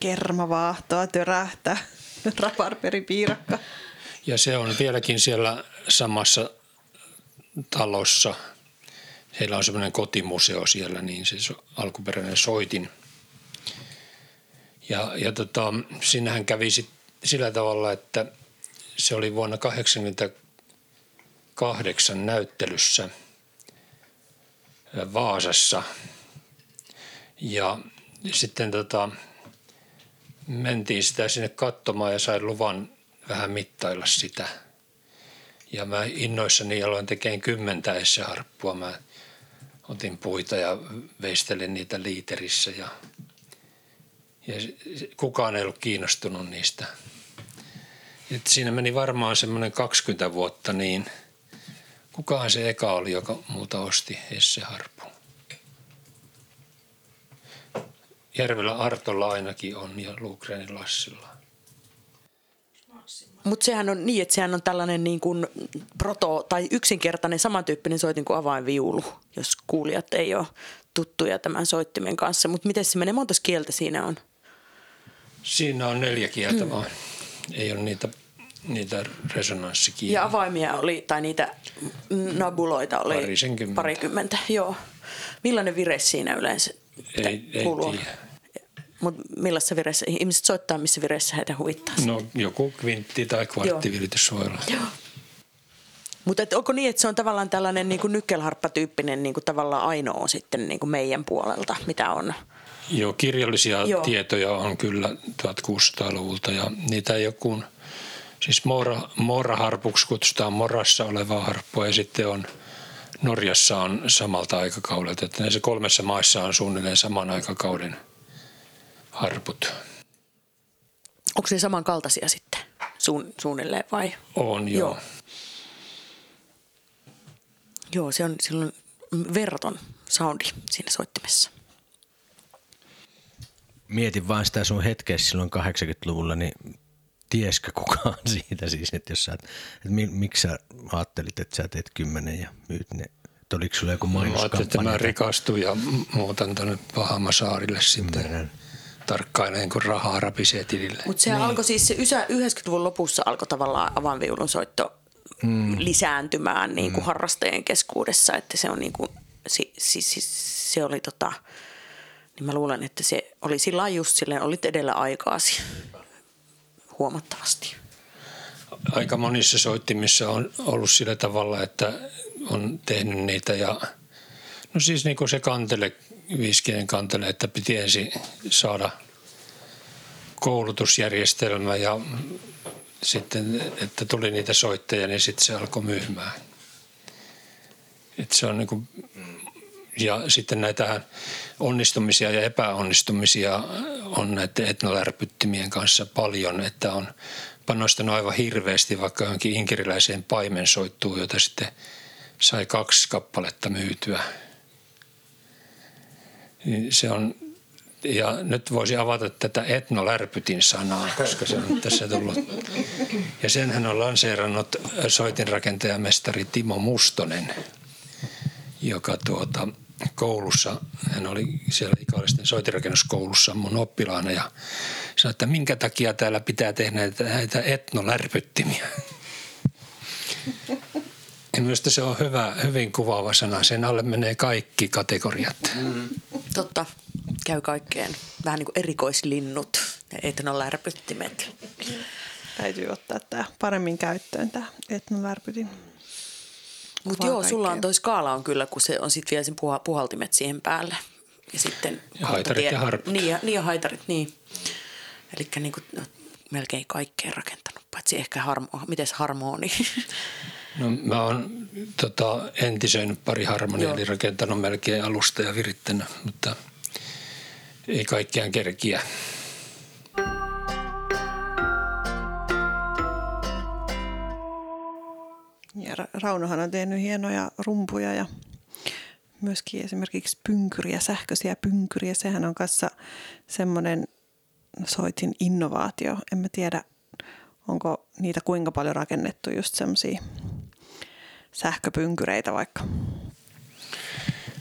Kermavaahtoa törähtää. Raparperipiirakka. Ja se on vieläkin siellä samassa talossa. Heillä on semmoinen kotimuseo siellä, niin se so- alkuperäinen soitin. Ja, ja tota, siinähän kävi sit sillä tavalla, että se oli vuonna 1988 näyttelyssä Vaasassa. Ja sitten tota, mentiin sitä sinne katsomaan ja sain luvan vähän mittailla sitä. Ja mä innoissani aloin tekemään kymmentä esseharppua. Mä otin puita ja veistelin niitä liiterissä ja, ja kukaan ei ollut kiinnostunut niistä. Et siinä meni varmaan semmoinen 20 vuotta, niin kukaan se eka oli, joka multa osti esseharpun. Järvellä Artolla ainakin on ja Luukreenin Lassilla. Mutta sehän on niin, että sehän on tällainen niin kuin proto- tai yksinkertainen samantyyppinen soitin kuin avainviulu, jos kuulijat ei ole tuttuja tämän soittimen kanssa. Mutta miten se menee? Monta kieltä siinä on? Siinä on neljä kieltä vaan. Ei ole niitä, niitä resonanssikieliä. Ja avaimia oli, tai niitä nabuloita oli Parisenkymmentä. parikymmentä. Joo. Millainen vire siinä yleensä Ei, ei tiedä. Mutta millaisessa vireessä? Ihmiset soittaa, missä vireessä heitä huvittaa. No joku kvintti tai kvarttiviritys voi olla. Mutta onko niin, että se on tavallaan tällainen niin nykkelharppatyyppinen niin kuin tavallaan ainoa sitten niin kuin meidän puolelta, mitä on? Joo, kirjallisia Joo. Joo. tietoja on kyllä 1600-luvulta ja niitä ei ole kuin, siis mora, moraharpuksi kutsutaan morassa olevaa harppua ja sitten on Norjassa on samalta aikakaudelta, että näissä kolmessa maissa on suunnilleen saman aikakauden harput. Onko ne samankaltaisia sitten suun, suunnilleen vai? On joo. Joo. joo. Se on silloin verraton soundi siinä soittimessa. Mietin vaan sitä sun hetkeä silloin 80-luvulla, niin tieskö kukaan (laughs) siitä siis, että jos sä, että mi, miksi sä ajattelit, että sä teet kymmenen ja myyt ne, että oliko sulla joku Mä ajattelin, että mainoskampanja? mä rikastun ja muutan tuonne Pahamasaarille sitten Ymmärrän. tarkkailen, kun rahaa rapisee tilille. Mutta se niin. alkoi siis se ysä- 90-luvun lopussa alkoi tavallaan avainviulun soitto mm. lisääntymään niin kuin mm. harrastajien keskuudessa, että se on niin kuin, si, si, si, se oli tota, niin mä luulen, että se oli sillä just silleen, olit edellä aikaasi huomattavasti. aika monissa soittimissa on ollut sillä tavalla, että on tehnyt niitä ja no siis niin kuin se kantele, viiskielen kantele, että piti ensin saada koulutusjärjestelmä ja sitten, että tuli niitä soittajia, niin sitten se alkoi myymään. Et se on niin kuin, ja sitten näitä onnistumisia ja epäonnistumisia on näiden etnolärpyttimien kanssa paljon, että on panostanut aivan hirveästi vaikka johonkin inkeriläiseen paimensoittuun, jota sitten sai kaksi kappaletta myytyä. Niin Se on, ja nyt voisi avata tätä etnolärpytin sanaa, koska se on tässä tullut. Ja senhän on lanseerannut soitinrakentajamestari Timo Mustonen, joka tuota, koulussa, hän oli siellä Ikaalisten soitirakennuskoulussa mun oppilaana ja sanoi, että minkä takia täällä pitää tehdä näitä, näitä etnolärpyttimiä. Ja minusta se on hyvä, hyvin kuvaava sana. Sen alle menee kaikki kategoriat. Mm. Totta, käy kaikkeen. Vähän niin kuin erikoislinnut ja etnolärpyttimet. Täytyy ottaa tämä paremmin käyttöön, tämä etnolärpytin. Mutta joo, sulla on toi skaala on kyllä, kun se on sitten vielä sen puha, puhaltimet siihen päälle. Ja sitten ja haitarit ja harput. Niin, ja, niin ja haitarit, niin. Eli niin kuin, no, melkein kaikkea rakentanut, paitsi ehkä harmo, mites harmoni. (laughs) No mä oon tota, entisen pari harmonia, eli rakentanut melkein alusta ja virittänyt, mutta ei kaikkiaan kerkiä. Ja Raunohan on tehnyt hienoja rumpuja ja myöskin esimerkiksi pynkyriä, sähköisiä pynkyriä. Sehän on kanssa semmoinen soitin innovaatio. En mä tiedä, onko niitä kuinka paljon rakennettu just semmoisia sähköpynkyreitä vaikka.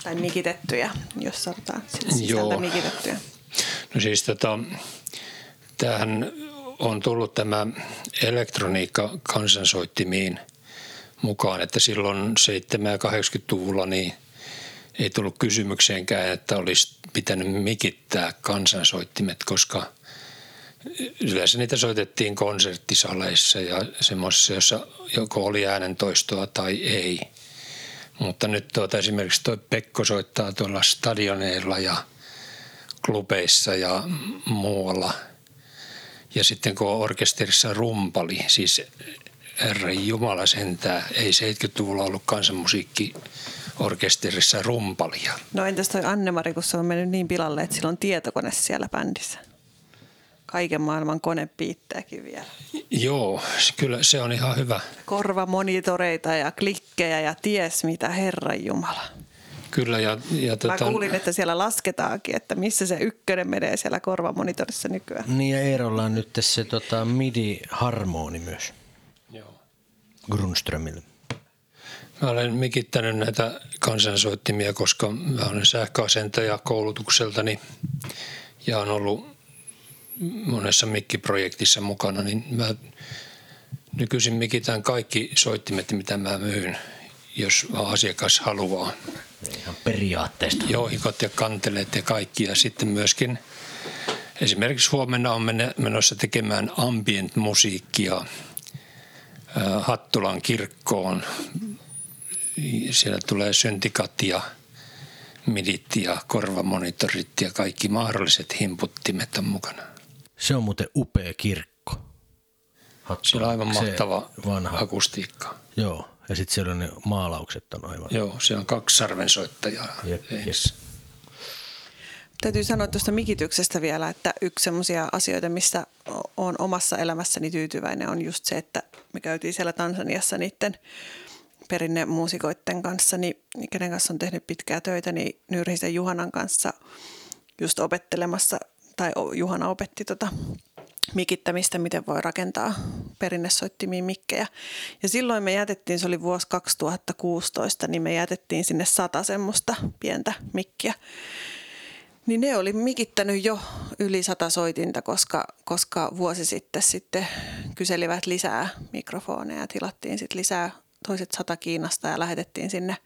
Tai mikitettyjä, jos sanotaan sisältä mikitettyjä. No siis tota, tämähän on tullut tämä elektroniikka kansansoittimiin mukaan, että silloin 70-80-luvulla niin ei tullut kysymykseenkään, että olisi pitänyt mikittää kansansoittimet, koska yleensä niitä soitettiin konserttisaleissa ja semmoisissa, jossa joko oli äänentoistoa tai ei. Mutta nyt tuota, esimerkiksi tuo Pekko soittaa tuolla stadioneilla ja klubeissa ja muualla. Ja sitten kun orkesterissa rumpali, siis Herra Jumala sentää, ei 70-luvulla ollut kansanmusiikki orkesterissa rumpalia. No entäs toi Anne-Mari, kun se on mennyt niin pilalle, että sillä on tietokone siellä bändissä? Kaiken maailman konepiittejäkin vielä. Joo, kyllä se on ihan hyvä. Korvamonitoreita ja klikkejä ja ties mitä, Herran Jumala. Kyllä. Ja, ja tota... Mä kuulin, että siellä lasketaankin, että missä se ykkönen menee siellä korvamonitorissa nykyään. Niin ja Eerolla on nyt se tota, MIDI-harmoni myös. Joo. Grunströmille. Mä olen mikittänyt näitä kansansoittimia, koska mä olen sähköasentaja koulutukseltani ja on ollut monessa mikkiprojektissa mukana, niin mä nykyisin mikitän kaikki soittimet, mitä mä myyn, jos asiakas haluaa. Ihan periaatteesta. Jouhikot ja kanteleet ja kaikki. Ja sitten myöskin esimerkiksi huomenna on menossa tekemään ambient-musiikkia Hattulan kirkkoon siellä tulee syntikat ja midit ja korvamonitorit ja kaikki mahdolliset himputtimet on mukana. Se on muuten upea kirkko. Siellä on aivan mahtava vanha. akustiikka. Joo, ja sitten siellä on ne maalaukset on aivan. Joo, se on kaksi sarvensoittajaa. Jep, jep. Täytyy sanoa tuosta mikityksestä vielä, että yksi sellaisia asioita, missä on omassa elämässäni tyytyväinen, on just se, että me käytiin siellä Tansaniassa niiden perinnemuusikoiden kanssa, niin, kenen kanssa on tehnyt pitkää töitä, niin Nyrhisen Juhanan kanssa just opettelemassa, tai Juhana opetti tota mikittämistä, miten voi rakentaa perinnesoittimiin mikkejä. Ja silloin me jätettiin, se oli vuosi 2016, niin me jätettiin sinne sata semmoista pientä mikkiä. Niin ne oli mikittänyt jo yli sata soitinta, koska, koska vuosi sitten sitten kyselivät lisää mikrofoneja ja tilattiin sitten lisää toiset sata Kiinasta ja lähetettiin sinne.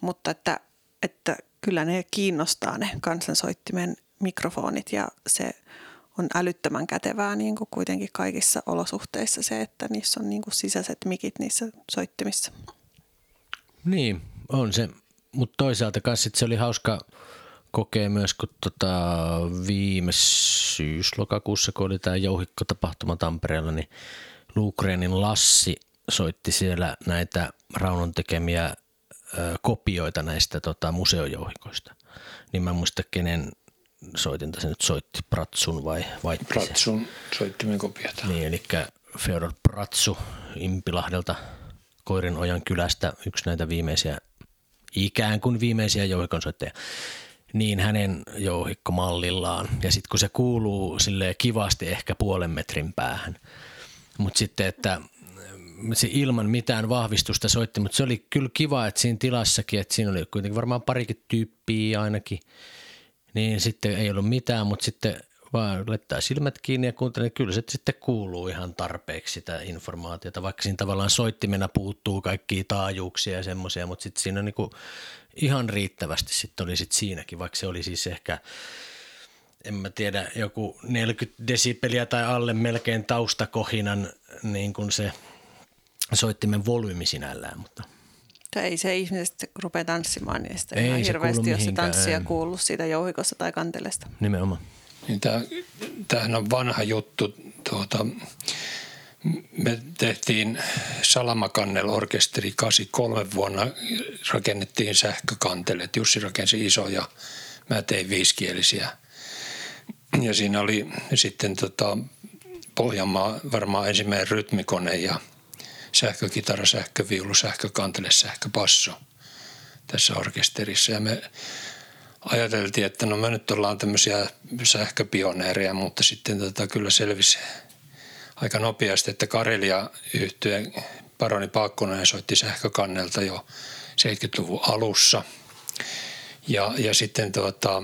Mutta että, että kyllä ne kiinnostaa ne kansansoittimen mikrofonit ja se on älyttömän kätevää niin kuin kuitenkin kaikissa olosuhteissa se, että niissä on niin kuin sisäiset mikit niissä soittimissa. Niin, on se. Mutta toisaalta kanssa se oli hauska kokea myös, kun tota viime syyslokakuussa, kun oli tämä jouhikko-tapahtuma Tampereella, niin Luukreenin Lassi soitti siellä näitä Raunon tekemiä ö, kopioita näistä tota, museojouhikoista. Niin mä en muista, kenen soitinta se nyt soitti, Pratsun vai vai Pratsun soittimen kopiota. Niin, eli Feodor Pratsu Impilahdelta Koirinojan kylästä, yksi näitä viimeisiä, ikään kuin viimeisiä jouhikonsoittajia niin hänen jouhikkomallillaan. Ja sitten kun se kuuluu sille kivasti ehkä puolen metrin päähän. Mutta sitten, että se ilman mitään vahvistusta soitti, mutta se oli kyllä kiva, että siinä tilassakin, että siinä oli kuitenkin varmaan parikin tyyppiä ainakin, niin sitten ei ollut mitään, mutta sitten vaan laittaa silmät kiinni ja kuuntelee. Kyllä se sitten kuuluu ihan tarpeeksi sitä informaatiota, vaikka siinä tavallaan soittimena puuttuu kaikkia taajuuksia ja semmoisia, mutta sitten siinä on niinku ihan riittävästi sitten oli sit siinäkin, vaikka se oli siis ehkä en mä tiedä, joku 40 desibeliä tai alle melkein taustakohinan niin kuin se soittimen volyymi sinällään, mutta – ei se ihmiset rupea tanssimaan, niin sitä ei ihan se hirveästi, jos se tanssia kuuluu siitä jouhikosta tai kantelesta. Nimenomaan. Niin tämähän on vanha juttu. Tuota, me tehtiin Salamakannel orkesteri 83 vuonna, rakennettiin sähkökantelet. Jussi rakensi isoja, mä tein viiskielisiä. Ja siinä oli sitten tota, Pohjanmaa varmaan ensimmäinen rytmikone ja sähkökitara, sähköviulu, sähkökantele, sähköpasso tässä orkesterissa. Ja me ajateltiin, että no me nyt ollaan tämmöisiä sähköpioneereja, mutta sitten tota, kyllä selvisi aika nopeasti, että Karelia yhtyeen Paroni Paakkonen soitti sähkökannelta jo 70-luvun alussa. Ja, ja sitten tuota,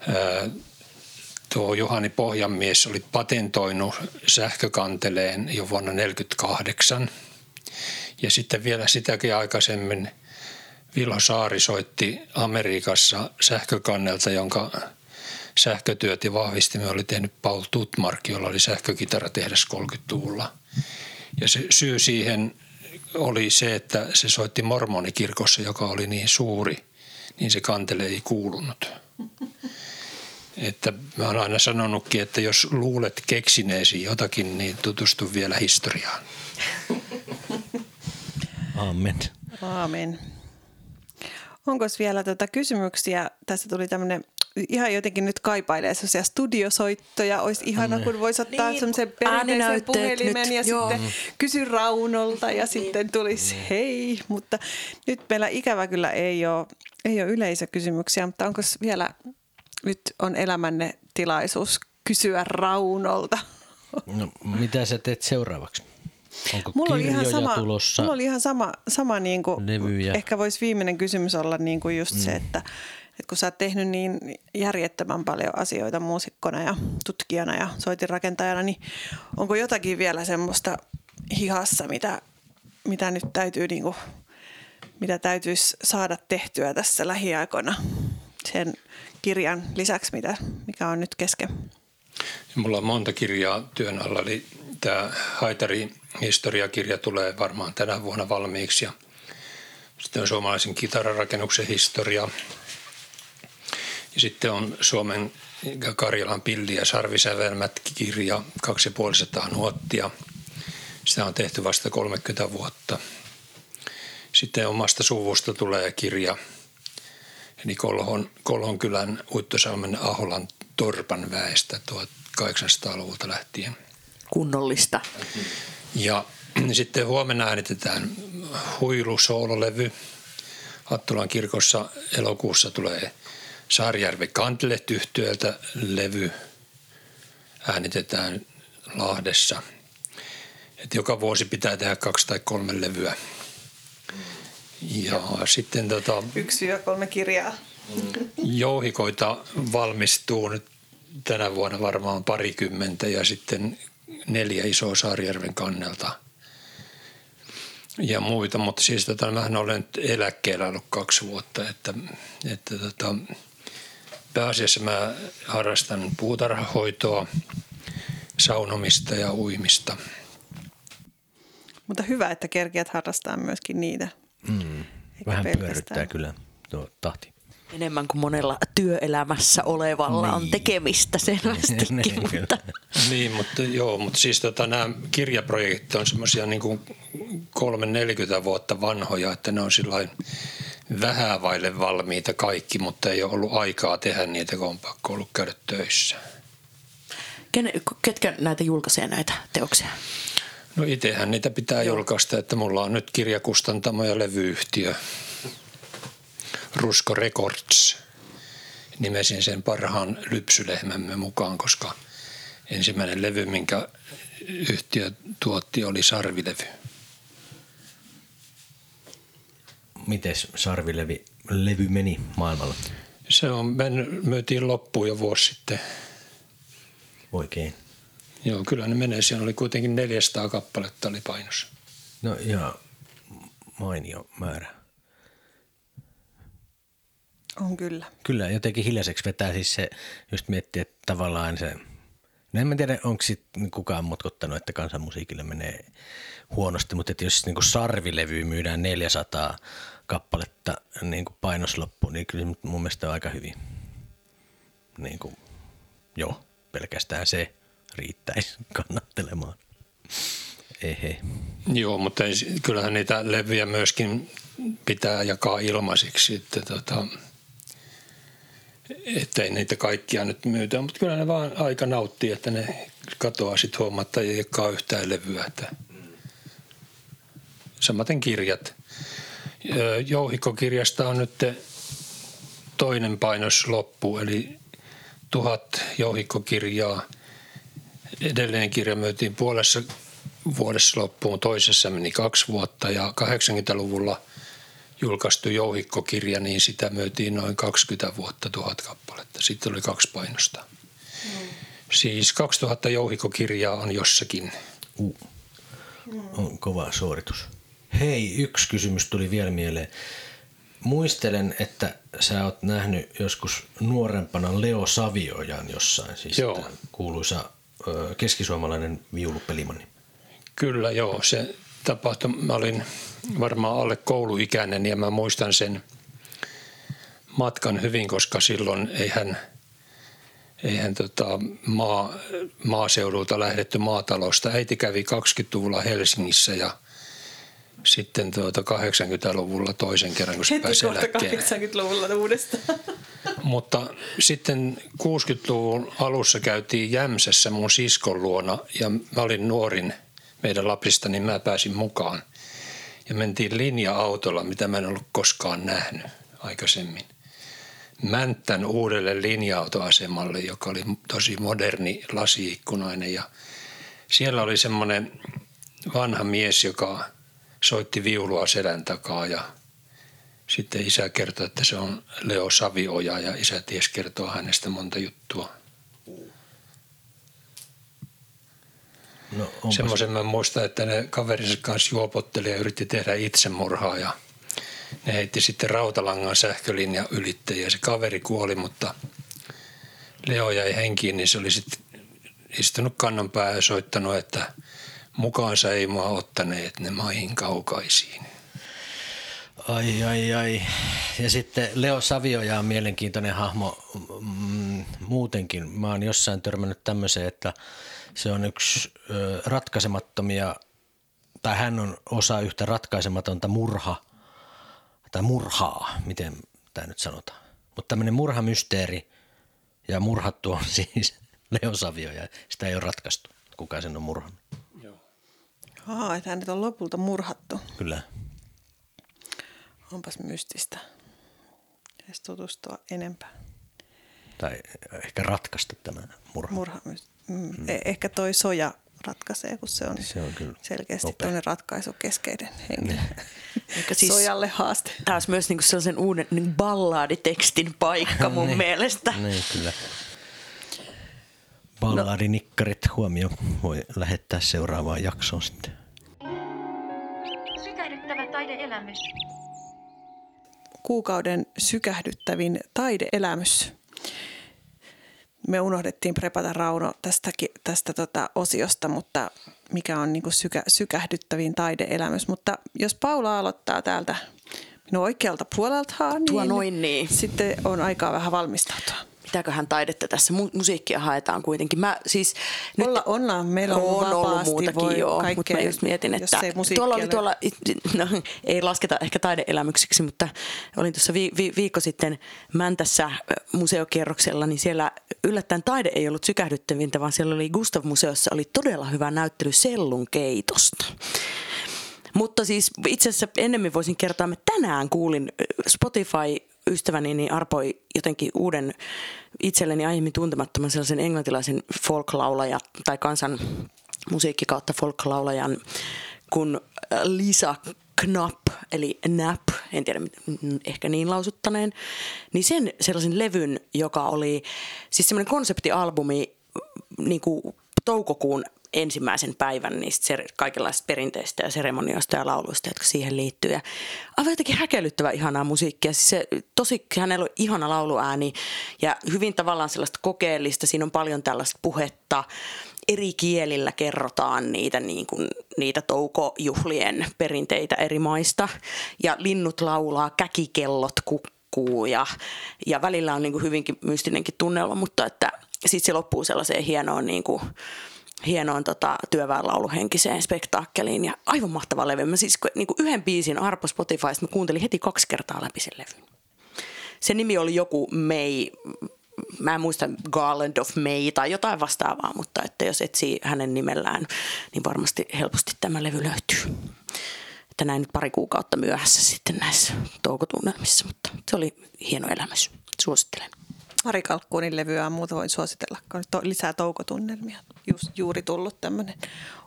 ää, tuo Juhani Pohjanmies oli patentoinut sähkökanteleen jo vuonna 1948. Ja sitten vielä sitäkin aikaisemmin Vilho Saari soitti Amerikassa sähkökannelta, jonka sähkötyöt ja vahvistimme oli tehnyt Paul Tutmark, jolla oli sähkökitaratehdas 30-luvulla. Ja se syy siihen oli se, että se soitti mormonikirkossa, joka oli niin suuri, niin se kantele ei kuulunut. Että mä oon aina sanonutkin, että jos luulet keksineesi jotakin, niin tutustu vielä historiaan. Amen. Aamen. Onko vielä tuota kysymyksiä? Tässä tuli tämmöinen ihan jotenkin nyt kaipailee sellaisia studiosoittoja. Olisi ihana, kun voisi ottaa Niin, semmoisen perinteisen puhelimen nyt, ja joo. sitten kysy Raunolta ja sitten tulisi hei. Mutta nyt meillä ikävä kyllä ei ole, ei ole yleisökysymyksiä, mutta onko vielä, nyt on elämänne tilaisuus kysyä Raunolta. No, mitä sä teet seuraavaksi? Onko Mulla oli, ihan sama, tulossa? mulla oli ihan sama, sama niin kuin, Levyjä. ehkä voisi viimeinen kysymys olla niin kuin just mm. se, että, että kun sä oot tehnyt niin järjettömän paljon asioita muusikkona ja tutkijana ja soitinrakentajana, niin onko jotakin vielä semmoista hihassa, mitä, mitä nyt täytyy niin kuin, mitä täytyisi saada tehtyä tässä lähiaikoina sen kirjan lisäksi, mitä, mikä on nyt kesken? Mulla on monta kirjaa työn alla, eli tämä Haitari historiakirja tulee varmaan tänä vuonna valmiiksi. Ja sitten on suomalaisen kitararakennuksen historia. Ja sitten on Suomen ja Karjalan pilli- ja sarvisävelmät kirja, 2500 nuottia. Sitä on tehty vasta 30 vuotta. Sitten omasta suvusta tulee kirja, eli Kolhon, Kolhon kylän Uittosalmen Aholan Torpan väestä 1800-luvulta lähtien. Kunnollista. Ja sitten huomenna äänitetään huilusoololevy. Hattulan kirkossa elokuussa tulee Saarijärvi Kantelet yhtyöltä levy. Äänitetään Lahdessa. Et joka vuosi pitää tehdä kaksi tai kolme levyä. Ja sitten tota, Yksi ja kolme kirjaa. jouhikoita valmistuu nyt tänä vuonna varmaan parikymmentä ja sitten neljä isoa Saarijärven kannelta ja muita, mutta siis tota, mähän olen nyt eläkkeellä ollut kaksi vuotta, että, että tota, pääasiassa mä harrastan puutarhahoitoa, saunomista ja uimista. Mutta hyvä, että kerkiät harrastaa myöskin niitä. Mm. Eikä Vähän pelkästään. pyörryttää kyllä tuo tahti. Enemmän kuin monella työelämässä olevalla on Niin. tekemistä selvästikin. (laughs) Niin, kyllä. mutta Niin, mutta joo, mutta siis tota, nämä kirjaprojektit on semmoisia niin kuin kolme 40 vuotta vanhoja, että ne on sillain vähän vaille valmiita kaikki, mutta ei ole ollut aikaa tehdä niitä, kun on pakko ollut käydä töissä. Ken, ketkä näitä julkaisee näitä teoksia? No itsehän niitä pitää Joo. julkaista, että mulla on nyt kirjakustantamo ja levyyhtiö. Rusko Records. Nimesin sen parhaan lypsylehmämme mukaan, koska ensimmäinen levy, minkä yhtiö tuotti, oli sarvilevy. Miten Sarvilevi levy meni maailmalla? Se on mennyt, myytiin loppuun jo vuosi sitten. oikein. Joo, kyllä ne menee. Siinä oli kuitenkin 400 kappaletta oli painossa. No ihan mainio määrä. On kyllä. Kyllä, jotenkin hiljaiseksi vetää siis se, just miettii, että tavallaan se, no en mä tiedä, onko sit kukaan motkottanut, että kansanmusiikille menee huonosti, mutta että jos niin kuin sarvilevy myydään 400 kappaletta niin kuin painosloppu, niin kyllä mun mielestä on aika hyvin. Niin kuin, joo, pelkästään se riittäisi kannattelemaan. Ehe. Joo, mutta ei, kyllähän niitä levyjä myöskin pitää jakaa ilmaiseksi, että tota, ettei niitä kaikkia nyt myytä, mutta kyllä ne vaan aika nauttii, että ne katoaa sitten huomatta ei jakaa yhtään levyä. Että. Samaten kirjat. Jouhikokirjasta on nyt toinen painos loppu, eli tuhat jouhikkokirjaa. Edelleen kirja myytiin puolessa vuodessa loppuun, toisessa meni kaksi vuotta ja 80-luvulla julkaistu jouhikkokirja, niin sitä myytiin noin 20 vuotta tuhat kappaletta. Sitten oli kaksi painosta. Mm. Siis 2000 jouhikkokirjaa on jossakin. Uh. On kova suoritus. Hei, yksi kysymys tuli vielä mieleen. Muistelen, että sä oot nähnyt joskus nuorempana Leo Saviojan jossain, siis Joo. kuuluisa keskisuomalainen viulupelimanni. Kyllä joo, se tapahtui. Mä olin varmaan alle kouluikäinen ja mä muistan sen matkan hyvin, koska silloin eihän, eihän tota maa, maaseudulta lähdetty maatalosta. Äiti kävi 20-luvulla Helsingissä ja sitten tuota 80-luvulla toisen kerran, kun se pääsi kohta 80-luvulla uudestaan. Mutta sitten 60-luvun alussa käytiin Jämsässä mun siskon luona ja mä olin nuorin – meidän Lapista, niin mä pääsin mukaan. Ja mentiin linja-autolla, mitä mä en ollut koskaan nähnyt aikaisemmin. Mänttän uudelle linja-autoasemalle, joka oli tosi moderni lasiikkunainen. Ja siellä oli semmoinen vanha mies, joka soitti viulua selän takaa ja sitten isä kertoi, että se on Leo Savioja ja isä ties kertoa hänestä monta juttua. No, Semmoisen mä muistan, että ne kaverinsa kanssa juopotteli ja yritti tehdä itsemurhaa ja ne heitti sitten rautalangan sähkölinja ylitte ja se kaveri kuoli, mutta Leo jäi henkiin, niin se oli sitten istunut kannan päähän ja soittanut, että mukaansa ei mua ottaneet ne maihin kaukaisiin. Ai, ai, ai. Ja sitten Leo Savioja on mielenkiintoinen hahmo mm, muutenkin. Mä oon jossain törmännyt tämmöiseen, että se on yksi ratkaisemattomia, tai hän on osa yhtä ratkaisematonta murha, tai murhaa, miten tämä nyt sanotaan. Mutta tämmöinen murhamysteeri ja murhattu on (laughs) siis Leo Savio ja sitä ei ole ratkaistu. Kuka sen on murhannut? Joo. Aa, että hänet on lopulta murhattu. Kyllä. Onpas mystistä. Pitäisi tutustua enempää. Tai ehkä ratkaista tämä murha. Murha. Mm. mm. Ehkä toi soja ratkaisee, kun se on, se on kyllä selkeästi toinen ratkaisu keskeinen henkilö. Niin. (laughs) siis Sojalle haaste. Taas myös niinku sellaisen uuden niin ballaaditekstin paikka (laughs) mun niin. mielestä. Niin, kyllä. Ballaadinikkarit huomio voi lähettää seuraavaan jaksoon sitten. Sykähdyttävä taideelämys. Kuukauden sykähdyttävin taideelämys me unohdettiin prepata Rauno tästäkin, tästä tota osiosta, mutta mikä on niin sykä, sykähdyttävin taideelämys. Mutta jos Paula aloittaa täältä minun oikealta puolelta, niin, Tuo noin niin. sitten on aikaa vähän valmistautua mitäköhän taidetta tässä, Mu- musiikkia haetaan kuitenkin. Mä siis nyt Olla, ollaan, meillä on, on ollut muutakin voi joo, kaikkea, mutta mä just mietin, että tuolla oli tuolla, no, ei lasketa ehkä taideelämyksiksi, mutta olin tuossa vi- vi- viikko sitten Mäntässä museokierroksella, niin siellä yllättäen taide ei ollut sykähdyttävintä, vaan siellä oli Gustav-museossa oli todella hyvä näyttely sellun keitosta. Mutta siis itse asiassa ennemmin voisin kertoa, että tänään kuulin Spotify ystäväni niin arpoi jotenkin uuden itselleni aiemmin tuntemattoman sellaisen englantilaisen folklaulaja tai kansan musiikki kautta folklaulajan kun äh, Lisa Knapp, eli Nap, en tiedä, ehkä niin lausuttaneen, niin sen sellaisen levyn, joka oli siis semmoinen konseptialbumi niin kuin toukokuun ensimmäisen päivän niistä kaikenlaisista perinteistä ja seremonioista ja lauluista, jotka siihen liittyy. Ja aivan jotenkin häkellyttävä ihanaa musiikkia. Siis se, tosi hänellä on ihana lauluääni ja hyvin tavallaan sellaista kokeellista. Siinä on paljon tällaista puhetta. Eri kielillä kerrotaan niitä, niin kuin, niitä toukojuhlien perinteitä eri maista. Ja linnut laulaa, käkikellot kukkuu ja, ja välillä on niin kuin hyvinkin mystinenkin tunnelma, mutta että sitten se loppuu sellaiseen hienoon niin kuin, hienoon tota, työväenlauluhenkiseen spektaakkeliin ja aivan mahtava levy. Mä siis niin kuin yhden biisin Arpo Spotifysta mä kuuntelin heti kaksi kertaa läpi sen levyn. Se nimi oli joku May, mä en muista Garland of May tai jotain vastaavaa, mutta että jos etsii hänen nimellään, niin varmasti helposti tämä levy löytyy. Että näin nyt pari kuukautta myöhässä sitten näissä toukotunnelmissa, mutta se oli hieno elämys. Suosittelen. Mari Kalkkuunin levyä muuta voin suositella, kun on to, lisää toukotunnelmia. Just juuri tullut tämmöinen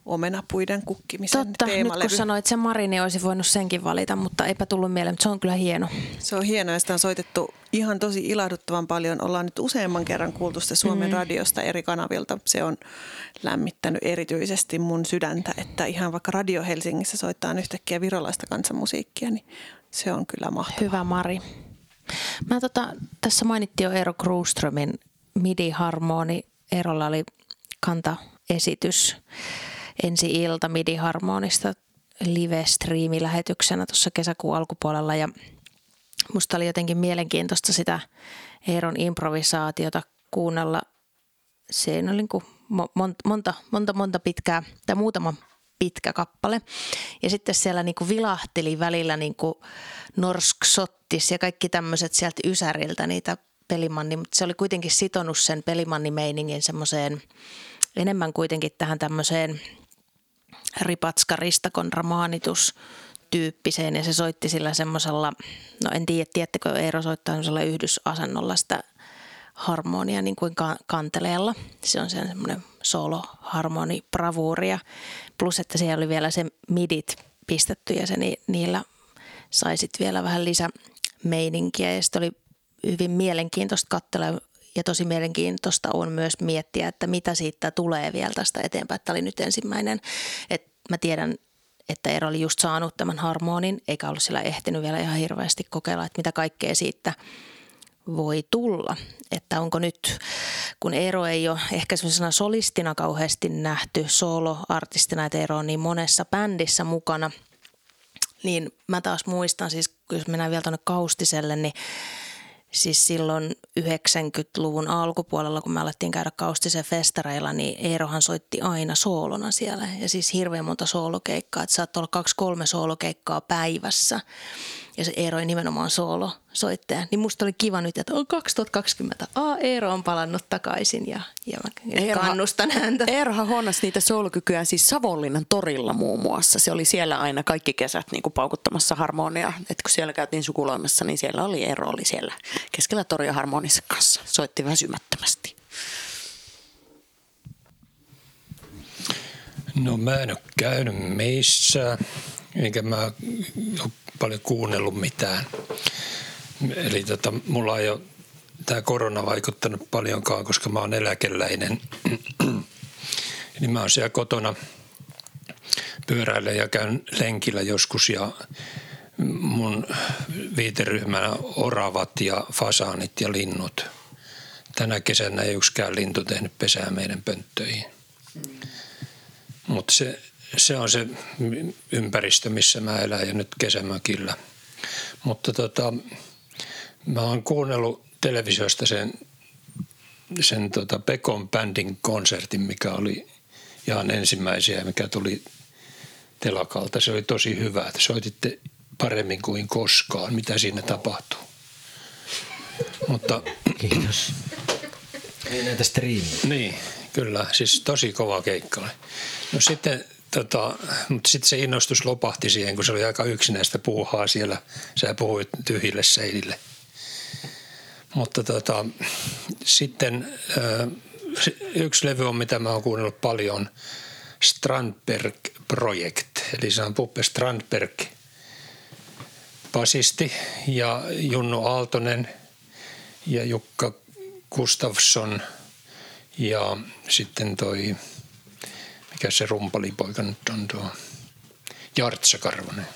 omenapuiden kukkimisen Totta, teemalevy. nyt kun sanoit sen Mari, niin olisi voinut senkin valita, mutta eipä tullut mieleen, mutta se on kyllä hieno. Se on hienoa ja sitä on soitettu ihan tosi ilahduttavan paljon. Ollaan nyt useamman kerran kuultu sitä Suomen mm. radiosta eri kanavilta. Se on lämmittänyt erityisesti mun sydäntä, että ihan vaikka Radio Helsingissä soittaa yhtäkkiä virolaista kansanmusiikkia, niin se on kyllä mahtavaa. Hyvä Mari. Mä tota, tässä mainittiin jo Eero Kruuströmin midi-harmoni. Eerolla oli kanta-esitys ensi ilta midi-harmonista live-striimilähetyksenä tuossa kesäkuun alkupuolella ja musta oli jotenkin mielenkiintoista sitä Eeron improvisaatiota kuunnella. Se oli niin kuin monta, monta, monta, monta pitkää tai muutama pitkä kappale. Ja sitten siellä niin kuin vilahteli välillä niin kuin norsk-sottis ja kaikki tämmöiset sieltä Ysäriltä niitä pelimanni, mutta se oli kuitenkin sitonut sen pelimannimeiningin semmoiseen enemmän kuitenkin tähän tämmöiseen ripatska ristakon ramaanitus tyyppiseen ja se soitti sillä semmoisella, no en tiedä, tiedättekö Eero soittaa semmoisella yhdysasennolla sitä harmonia niin kuin kanteleella. Se on semmoinen solo-harmoni bravuuria. Plus, että siellä oli vielä se midit pistetty ja se ni, niillä sai sitten vielä vähän lisämeininkiä ja sitten oli hyvin mielenkiintoista katsella ja tosi mielenkiintoista on myös miettiä, että mitä siitä tulee vielä tästä eteenpäin. Tämä oli nyt ensimmäinen, että mä tiedän, että Eero oli just saanut tämän harmonin, eikä ollut sillä ehtinyt vielä ihan hirveästi kokeilla, että mitä kaikkea siitä voi tulla. Että onko nyt, kun Eero ei ole ehkä sellaisena solistina kauheasti nähty, solo-artistina, että Eero on niin monessa bändissä mukana, niin mä taas muistan siis, jos mennään vielä tuonne Kaustiselle, niin siis silloin 90-luvun alkupuolella, kun me alettiin käydä Kaustisen festareilla, niin Eerohan soitti aina soolona siellä. Ja siis hirveän monta soolokeikkaa, että saattoi olla kaksi-kolme soolokeikkaa päivässä ja se Eero ei nimenomaan soolo soittaja, niin musta oli kiva nyt, että on 2020, a Eero on palannut takaisin ja, ja mä Eero, kannustan häntä. Eerohan huonnasi niitä soolokykyä siis Savonlinnan torilla muun muassa. Se oli siellä aina kaikki kesät niin kuin paukuttamassa harmonia. Et kun siellä käytiin sukuloimassa, niin siellä oli Eero oli siellä keskellä toria harmonissa kanssa. Soitti väsymättömästi. No mä en ole käynyt meissä, enkä mä ole paljon kuunnellut mitään. Eli tota, mulla ei ole tämä korona vaikuttanut paljonkaan, koska mä oon eläkeläinen. Eli (clears throat) mä oon siellä kotona pyöräillä ja käyn lenkillä joskus ja mun viiteryhmänä oravat ja fasaanit ja linnut. Tänä kesänä ei yksikään lintu tehnyt pesää meidän pönttöihin. Mutta se se on se ympäristö, missä mä elän ja nyt kesämökillä. Mutta tota, mä oon kuunnellut televisiosta sen, sen tota Pekon bändin konsertin, mikä oli ihan ensimmäisiä, mikä tuli telakalta. Se oli tosi hyvä. Te soititte paremmin kuin koskaan, mitä siinä tapahtuu. Mutta, Kiitos. Ei näitä striimiä. Niin, kyllä. Siis tosi kova keikka. No sitten Tota, mutta sitten se innostus lopahti siihen, kun se oli aika yksinäistä puuhaa siellä. Sä puhuit tyhjille seinille. Mutta tota, sitten yksi levy on, mitä mä oon kuunnellut paljon, Strandberg Project. Eli se on Puppe Strandberg, basisti ja Junnu Aaltonen ja Jukka Gustafsson Ja sitten toi, mikä se rumpalipoika nyt on tuo, Jartsa Karvonen.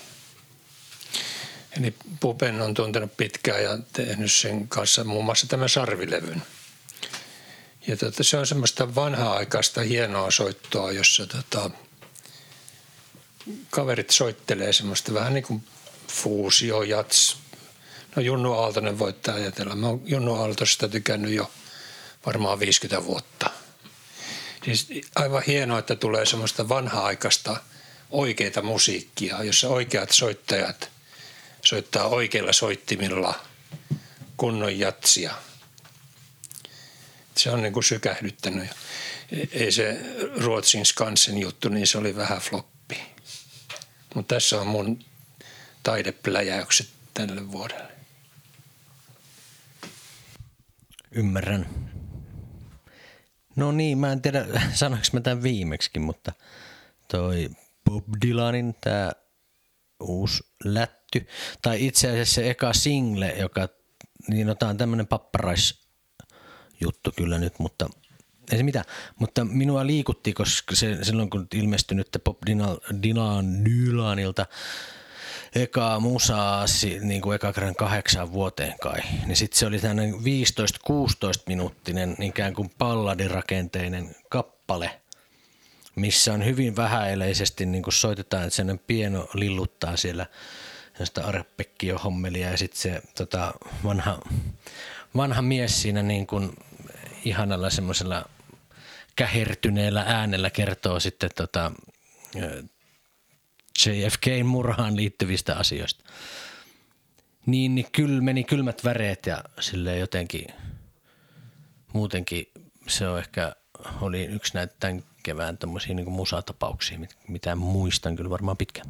Eli Pupen on tuntenut pitkään ja tehnyt sen kanssa muun muassa tämän sarvilevyn. Ja tota, se on semmoista vanhaa-aikaista hienoa soittoa, jossa tota, kaverit soittelee semmoista vähän niin kuin fuusio, jats. No Junnu Aaltonen voittaa ajatella. Mä oon Junnu Aaltosta tykännyt jo varmaan 50 vuotta. Siis aivan hienoa, että tulee semmoista vanhaa-aikaista oikeita musiikkia, jossa oikeat soittajat soittaa oikeilla soittimilla kunnon jatsia. Se on niin kuin sykähdyttänyt. Ei se Ruotsin Skansen juttu, niin se oli vähän floppi. Mutta tässä on mun taidepläjäykset tälle vuodelle. Ymmärrän. No niin, mä en tiedä (laughs) sanoinko mä tämän viimeksi, mutta toi Bob Dylanin tämä uusi lätty, tai itse asiassa se eka single, joka, niin no on tämmöinen papparais juttu kyllä nyt, mutta ei se mitään. Mutta minua liikutti, koska se, silloin kun ilmestyi nyt Bob Dylan, Dylanilta eka musaa niin kuin eka kerran kahdeksan vuoteen kai, niin sitten se oli tämmöinen 15-16 minuuttinen ikään kuin palladirakenteinen kappale, missä on hyvin vähäileisesti niin kuin soitetaan, että sellainen pieno lilluttaa siellä sitä arpekkio hommelia ja sitten se tota, vanha, vanha mies siinä niin kuin ihanalla semmoisella kähertyneellä äänellä kertoo sitten tota, JFKn murhaan liittyvistä asioista. Niin, niin kyllä meni kylmät väreet ja sille jotenkin muutenkin se on ehkä oli yksi näitä tämän kevään tämmöisiä niin musatapauksia, mitä muistan kyllä varmaan pitkään.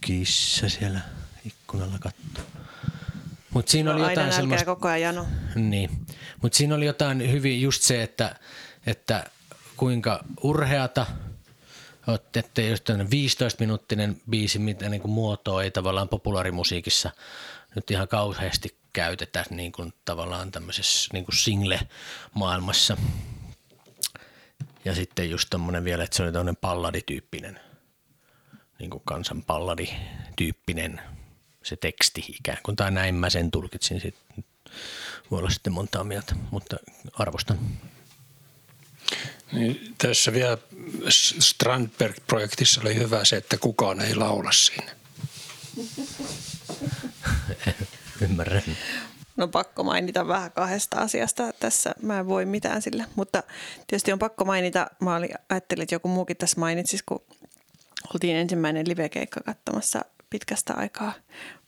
Kissa siellä ikkunalla katsoo. Mut siinä oli Aina jotain semmoista... koko ajan jano. Niin, mutta siinä oli jotain hyvin just se, että, että kuinka urheata – että just 15-minuuttinen biisi, mitä niin kuin muotoa ei tavallaan populaarimusiikissa nyt ihan kauheasti käytetä niin kuin tavallaan tämmöisessä niin kuin single-maailmassa. Ja sitten just tommonen vielä, että se oli tämmöinen palladityyppinen, niin kuin kansan palladityyppinen se teksti ikään kuin, tai näin mä sen tulkitsin. Sitten voi olla sitten montaa mieltä, mutta arvostan. Niin tässä vielä Strandberg-projektissa oli hyvä se, että kukaan ei laula siinä. (laughs) Ymmärrän. No pakko mainita vähän kahdesta asiasta tässä. Mä en voi mitään sille, mutta tietysti on pakko mainita. Mä olin, ajattelin, että joku muukin tässä mainitsisi, kun oltiin ensimmäinen livekeikka katsomassa pitkästä aikaa.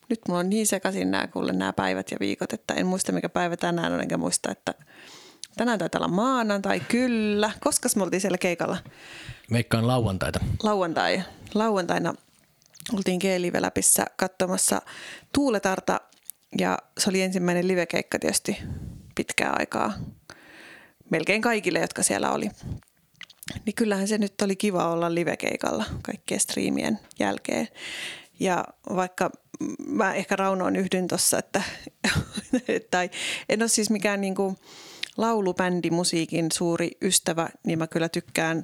Nyt mulla on niin sekaisin nämä, kuule, nämä päivät ja viikot, että en muista mikä päivä tänään on, enkä muista, että tänään taitaa olla maanantai, kyllä. Koska me oltiin siellä keikalla? Veikkaan lauantaita. Lauantai. Lauantaina oltiin G-live-läpissä katsomassa Tuuletarta ja se oli ensimmäinen livekeikka tietysti pitkää aikaa melkein kaikille, jotka siellä oli. Niin kyllähän se nyt oli kiva olla livekeikalla kaikkien striimien jälkeen. Ja vaikka mä ehkä Raunoon yhdyn tuossa, että (laughs) tai en ole siis mikään niinku laulubändimusiikin suuri ystävä, niin mä kyllä tykkään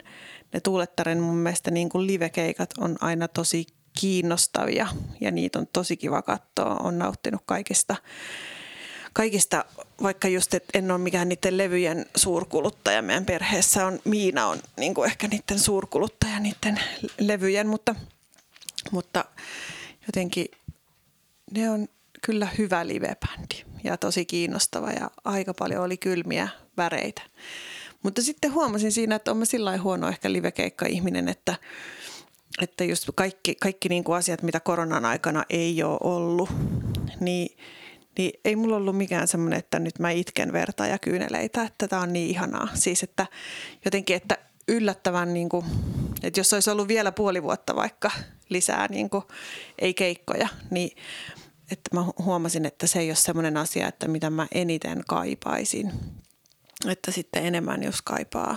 ne Tuulettaren mun mielestä niin kuin livekeikat on aina tosi kiinnostavia ja niitä on tosi kiva katsoa. On nauttinut kaikista, kaikista vaikka just, että en ole mikään niiden levyjen suurkuluttaja. Meidän perheessä on, Miina on niin kuin ehkä niiden suurkuluttaja niiden levyjen, mutta, mutta jotenkin ne on kyllä hyvä livebändi ja tosi kiinnostava ja aika paljon oli kylmiä väreitä. Mutta sitten huomasin siinä, että olen sillä huono ehkä livekeikka-ihminen, että, että just kaikki, kaikki niin kuin asiat, mitä koronan aikana ei ole ollut, niin, niin ei mulla ollut mikään semmoinen, että nyt mä itken verta ja kyyneleitä, että tämä on niin ihanaa. Siis että jotenkin, että yllättävän, niin kuin, että jos olisi ollut vielä puoli vuotta vaikka lisää niin kuin, ei keikkoja, niin että mä huomasin, että se ei ole semmoinen asia, että mitä mä eniten kaipaisin. Että sitten enemmän, jos kaipaa,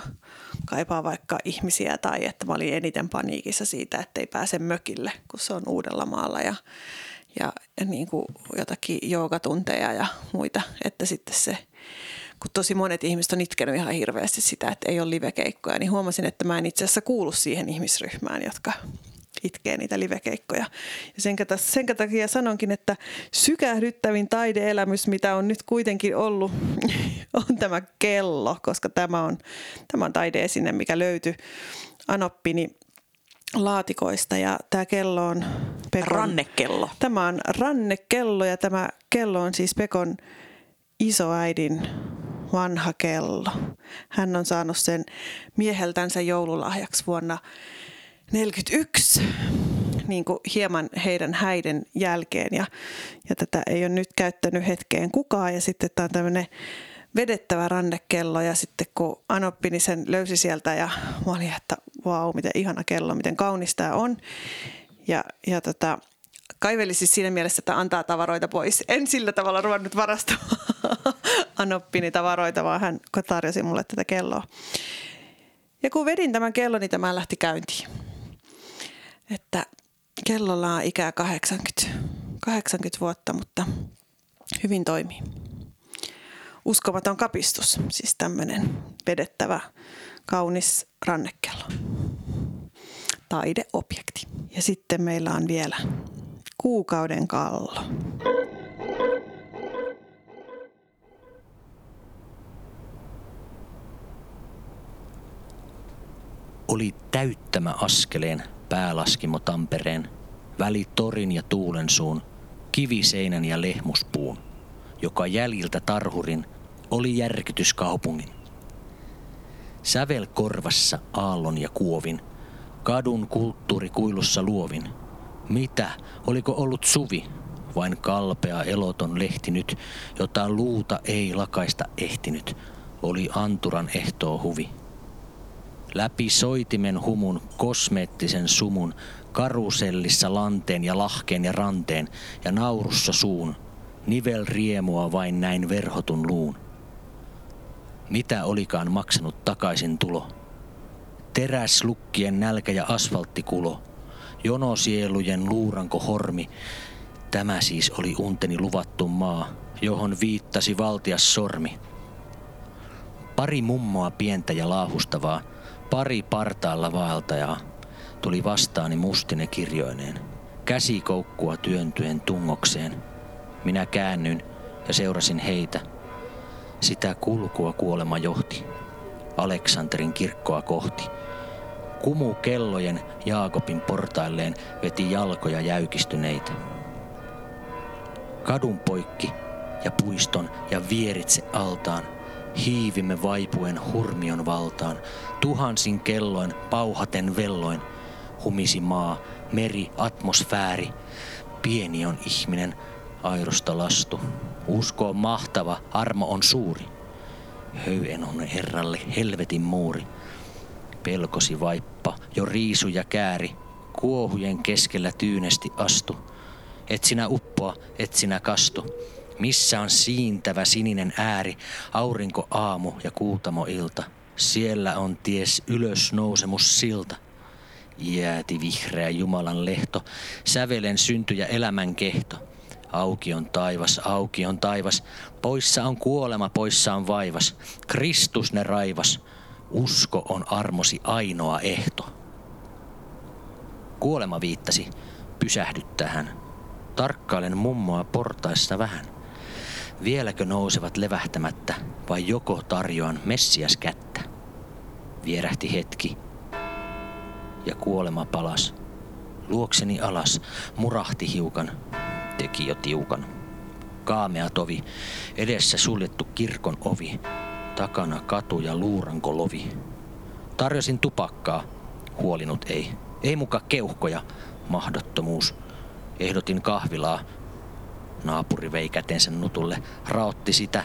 kaipaa vaikka ihmisiä tai että mä olin eniten paniikissa siitä, että ei pääse mökille, kun se on uudella maalla ja, ja, niin kuin jotakin joogatunteja ja muita, että sitten se kun tosi monet ihmiset on itkenyt ihan hirveästi sitä, että ei ole livekeikkoja, niin huomasin, että mä en itse asiassa kuulu siihen ihmisryhmään, jotka itkee niitä livekeikkoja. Ja sen, sen takia sanonkin, että sykähdyttävin taideelämys, mitä on nyt kuitenkin ollut, (laughs) on tämä kello, koska tämä on, tämä on taideesine, mikä löytyi Anoppini laatikoista ja tämä kello on Pekon, rannekello. Tämä on rannekello ja tämä kello on siis Pekon isoäidin vanha kello. Hän on saanut sen mieheltänsä joululahjaksi vuonna 1941 niin kuin hieman heidän häiden jälkeen ja, ja tätä ei ole nyt käyttänyt hetkeen kukaan ja sitten tämä on tämmöinen vedettävä rannekello ja sitten kun Anoppini sen löysi sieltä ja mä olin, että vau, miten ihana kello, miten kaunis tämä on. Ja, ja tota, kaiveli siis siinä mielessä, että antaa tavaroita pois. En sillä tavalla ruvennut varastamaan (laughs) Anoppini tavaroita, vaan hän tarjosi mulle tätä kelloa. Ja kun vedin tämän kellon, niin tämä lähti käyntiin. Että kellolla on ikää 80, 80 vuotta, mutta hyvin toimii uskomaton kapistus, siis tämmöinen vedettävä kaunis rannekello. Taideobjekti. Ja sitten meillä on vielä kuukauden kallo. Oli täyttämä askeleen päälaskimo Tampereen, väli torin ja tuulensuun, kiviseinän ja lehmuspuun, joka jäljiltä tarhurin oli järkytys kaupungin. Sävel korvassa aallon ja kuovin, kadun kulttuurikuilussa luovin. Mitä, oliko ollut suvi, vain kalpea eloton lehtinyt, jota luuta ei lakaista ehtinyt, oli anturan ehtoo huvi. Läpi soitimen humun, kosmeettisen sumun, karusellissa lanteen ja lahkeen ja ranteen ja naurussa suun, nivel riemua vain näin verhotun luun. Mitä olikaan maksanut takaisin tulo? Teräslukkien nälkä ja asfalttikulo. Jonosielujen luuranko hormi. Tämä siis oli unteni luvattu maa, johon viittasi valtias sormi. Pari mummoa pientä ja laahustavaa, pari partaalla vaeltajaa, tuli vastaani mustine kirjoineen, käsikoukkua työntyen tungokseen. Minä käännyin ja seurasin heitä – sitä kulkua kuolema johti. Aleksanterin kirkkoa kohti. Kumu kellojen Jaakobin portailleen veti jalkoja jäykistyneitä. Kadun poikki ja puiston ja vieritse altaan hiivimme vaipuen hurmion valtaan. Tuhansin kelloin pauhaten velloin humisi maa, meri, atmosfääri. Pieni on ihminen, airosta lastu. Usko on mahtava, armo on suuri. Höyen on herralle helvetin muuri. Pelkosi vaippa, jo riisu ja kääri, kuohujen keskellä tyynesti astu. Et sinä uppoa, et sinä kastu. Missä on siintävä sininen ääri, aurinko aamu ja kuutamo ilta. Siellä on ties ylös nousemus silta. Jääti vihreä Jumalan lehto, sävelen syntyjä elämän kehto – Auki on taivas, auki on taivas. Poissa on kuolema, poissa on vaivas. Kristus ne raivas. Usko on armosi ainoa ehto. Kuolema viittasi. Pysähdy tähän. Tarkkailen mummoa portaissa vähän. Vieläkö nousevat levähtämättä vai joko tarjoan Messias kättä? Vierähti hetki ja kuolema palas. Luokseni alas, murahti hiukan, teki jo tiukan. Kaamea tovi, edessä suljettu kirkon ovi, takana katu ja luuranko lovi. Tarjosin tupakkaa, huolinut ei. Ei muka keuhkoja, mahdottomuus. Ehdotin kahvilaa. Naapuri vei kätensä nutulle, raotti sitä.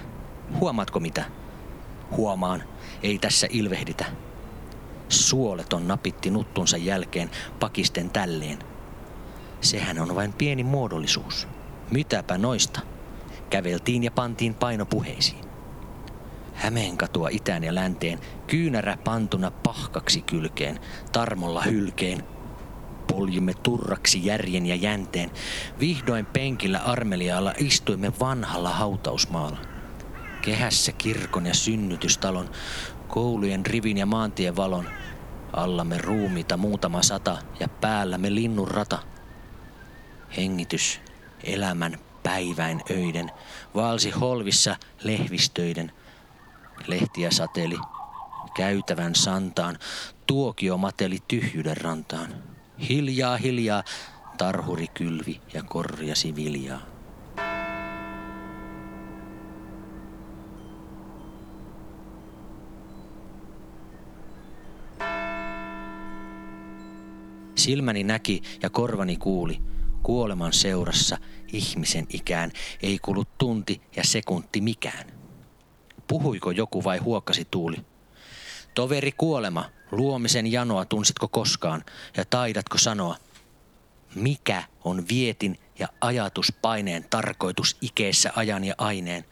Huomaatko mitä? Huomaan, ei tässä ilvehditä. Suoleton napitti nuttunsa jälkeen pakisten tälleen. Sehän on vain pieni muodollisuus. Mitäpä noista? Käveltiin ja pantiin painopuheisiin. Hämeenkatua itään ja länteen, kyynärä pantuna pahkaksi kylkeen, tarmolla hylkeen. Poljimme turraksi järjen ja jänteen. Vihdoin penkillä armelialla istuimme vanhalla hautausmaalla. Kehässä kirkon ja synnytystalon, koulujen rivin ja maantien valon. Allamme ruumita muutama sata ja päällämme linnun rata. Hengitys elämän päiväin öiden, valsi holvissa lehvistöiden. Lehtiä sateli käytävän santaan, tuokio mateli tyhjyyden rantaan. Hiljaa, hiljaa, tarhuri kylvi ja korjasi viljaa. Silmäni näki ja korvani kuuli, kuoleman seurassa ihmisen ikään ei kulu tunti ja sekunti mikään. Puhuiko joku vai huokasi tuuli? Toveri kuolema, luomisen janoa tunsitko koskaan ja taidatko sanoa, mikä on vietin ja ajatuspaineen tarkoitus ikeessä ajan ja aineen?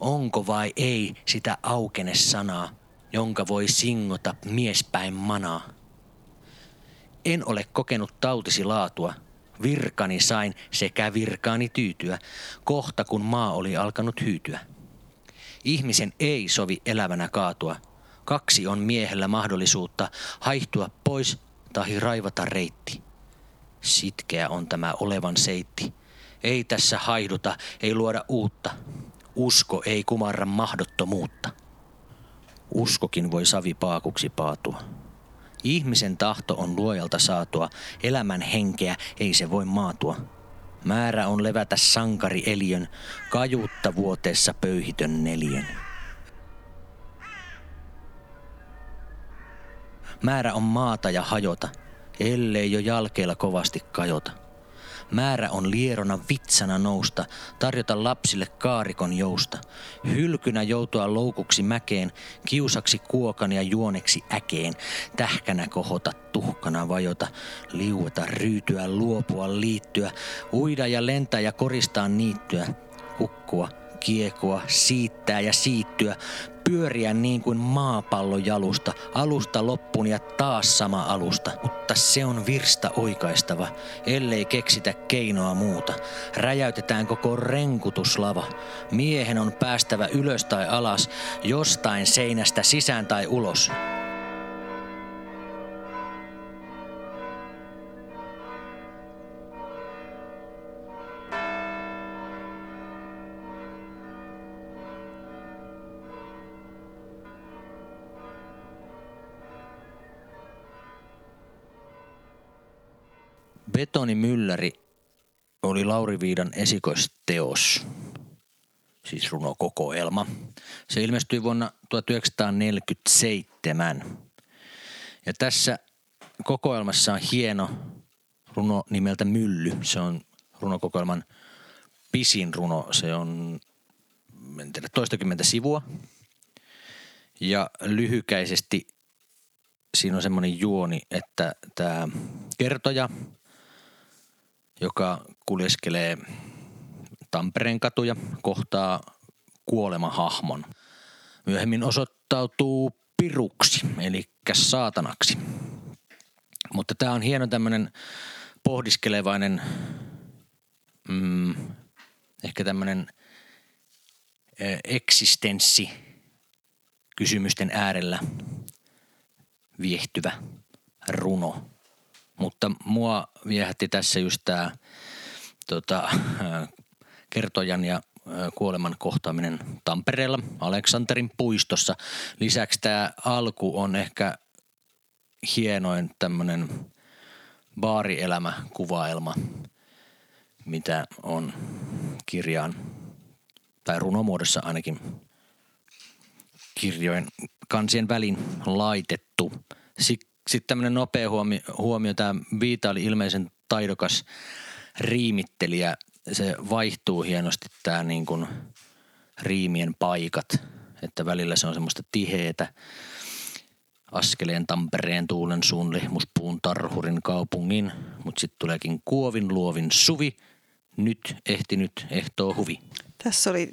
Onko vai ei sitä aukene sanaa, jonka voi singota miespäin manaa? En ole kokenut tautisi laatua. Virkani sain sekä virkaani tyytyä, kohta kun maa oli alkanut hyytyä. Ihmisen ei sovi elävänä kaatua. Kaksi on miehellä mahdollisuutta haihtua pois tai raivata reitti. Sitkeä on tämä olevan seitti. Ei tässä haihduta, ei luoda uutta. Usko ei kumarra mahdottomuutta. Uskokin voi savipaakuksi paatua. Ihmisen tahto on luojalta saatua, elämän henkeä ei se voi maatua. Määrä on levätä sankari eliön, kajuutta vuoteessa pöyhitön neljön. Määrä on maata ja hajota, ellei jo jalkeilla kovasti kajota. Määrä on lierona vitsana nousta, tarjota lapsille kaarikon jousta. Hylkynä joutua loukuksi mäkeen, kiusaksi kuokan ja juoneksi äkeen. Tähkänä kohota, tuhkana vajota, liueta, ryytyä, luopua, liittyä, uida ja lentää ja koristaa niittyä. Hukkua, kiekoa, siittää ja siittyä, pyöriä niin kuin maapallo jalusta, alusta loppuun ja taas sama alusta. Mutta se on virsta oikaistava, ellei keksitä keinoa muuta. Räjäytetään koko renkutuslava. Miehen on päästävä ylös tai alas, jostain seinästä sisään tai ulos. Betonimylläri oli Lauri Viidan esikoisteos, siis runokokoelma. Se ilmestyi vuonna 1947. Ja tässä kokoelmassa on hieno runo nimeltä Mylly. Se on runokokoelman pisin runo. Se on en tiedä, toistakymmentä sivua. Ja lyhykäisesti siinä on semmoinen juoni, että tämä kertoja – joka kuljeskelee Tampereen katuja, kohtaa kuolemahahmon. Myöhemmin osoittautuu piruksi, eli saatanaksi. Mutta tämä on hieno tämmöinen pohdiskelevainen, mm, ehkä tämmöinen eksistenssi kysymysten äärellä viehtyvä runo. Mutta mua viehätti tässä just tämä tota, kertojan ja kuoleman kohtaaminen Tampereella Aleksanterin puistossa. Lisäksi tämä alku on ehkä hienoin tämmöinen baarielämä kuvaelma, mitä on kirjaan tai runomuodossa ainakin kirjojen kansien välin laitettu. Sik- sitten tämmöinen nopea huomio, huomio tämä Viita oli ilmeisen taidokas riimittelijä. Se vaihtuu hienosti tämä niin kuin riimien paikat, että välillä se on semmoista tiheetä. Askeleen Tampereen tuulen suun lehmuspuun tarhurin kaupungin, mutta sitten tuleekin kuovin luovin suvi, nyt ehtinyt ehtoo huvi. Tässä oli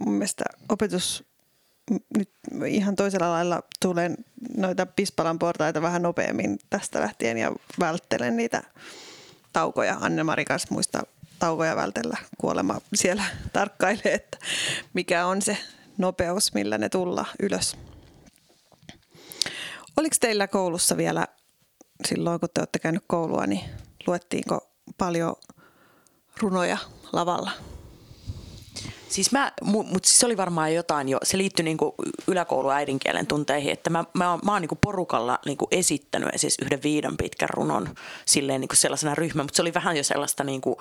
mun mielestä opetus nyt ihan toisella lailla tulen noita Pispalan portaita vähän nopeammin tästä lähtien ja välttelen niitä taukoja. Anne-Mari kanssa muista taukoja vältellä. Kuolema siellä (laughs) tarkkailee, että mikä on se nopeus, millä ne tulla ylös. Oliko teillä koulussa vielä silloin, kun te olette käynyt koulua, niin luettiinko paljon runoja lavalla? Siis mä, mutta siis se oli varmaan jotain jo, se liittyi niinku yläkoulu äidinkielen tunteihin, että mä, mä, mä oon niinku porukalla niinku esittänyt siis yhden viiden pitkän runon silleen niinku sellaisena ryhmä, mutta se oli vähän jo sellaista niinku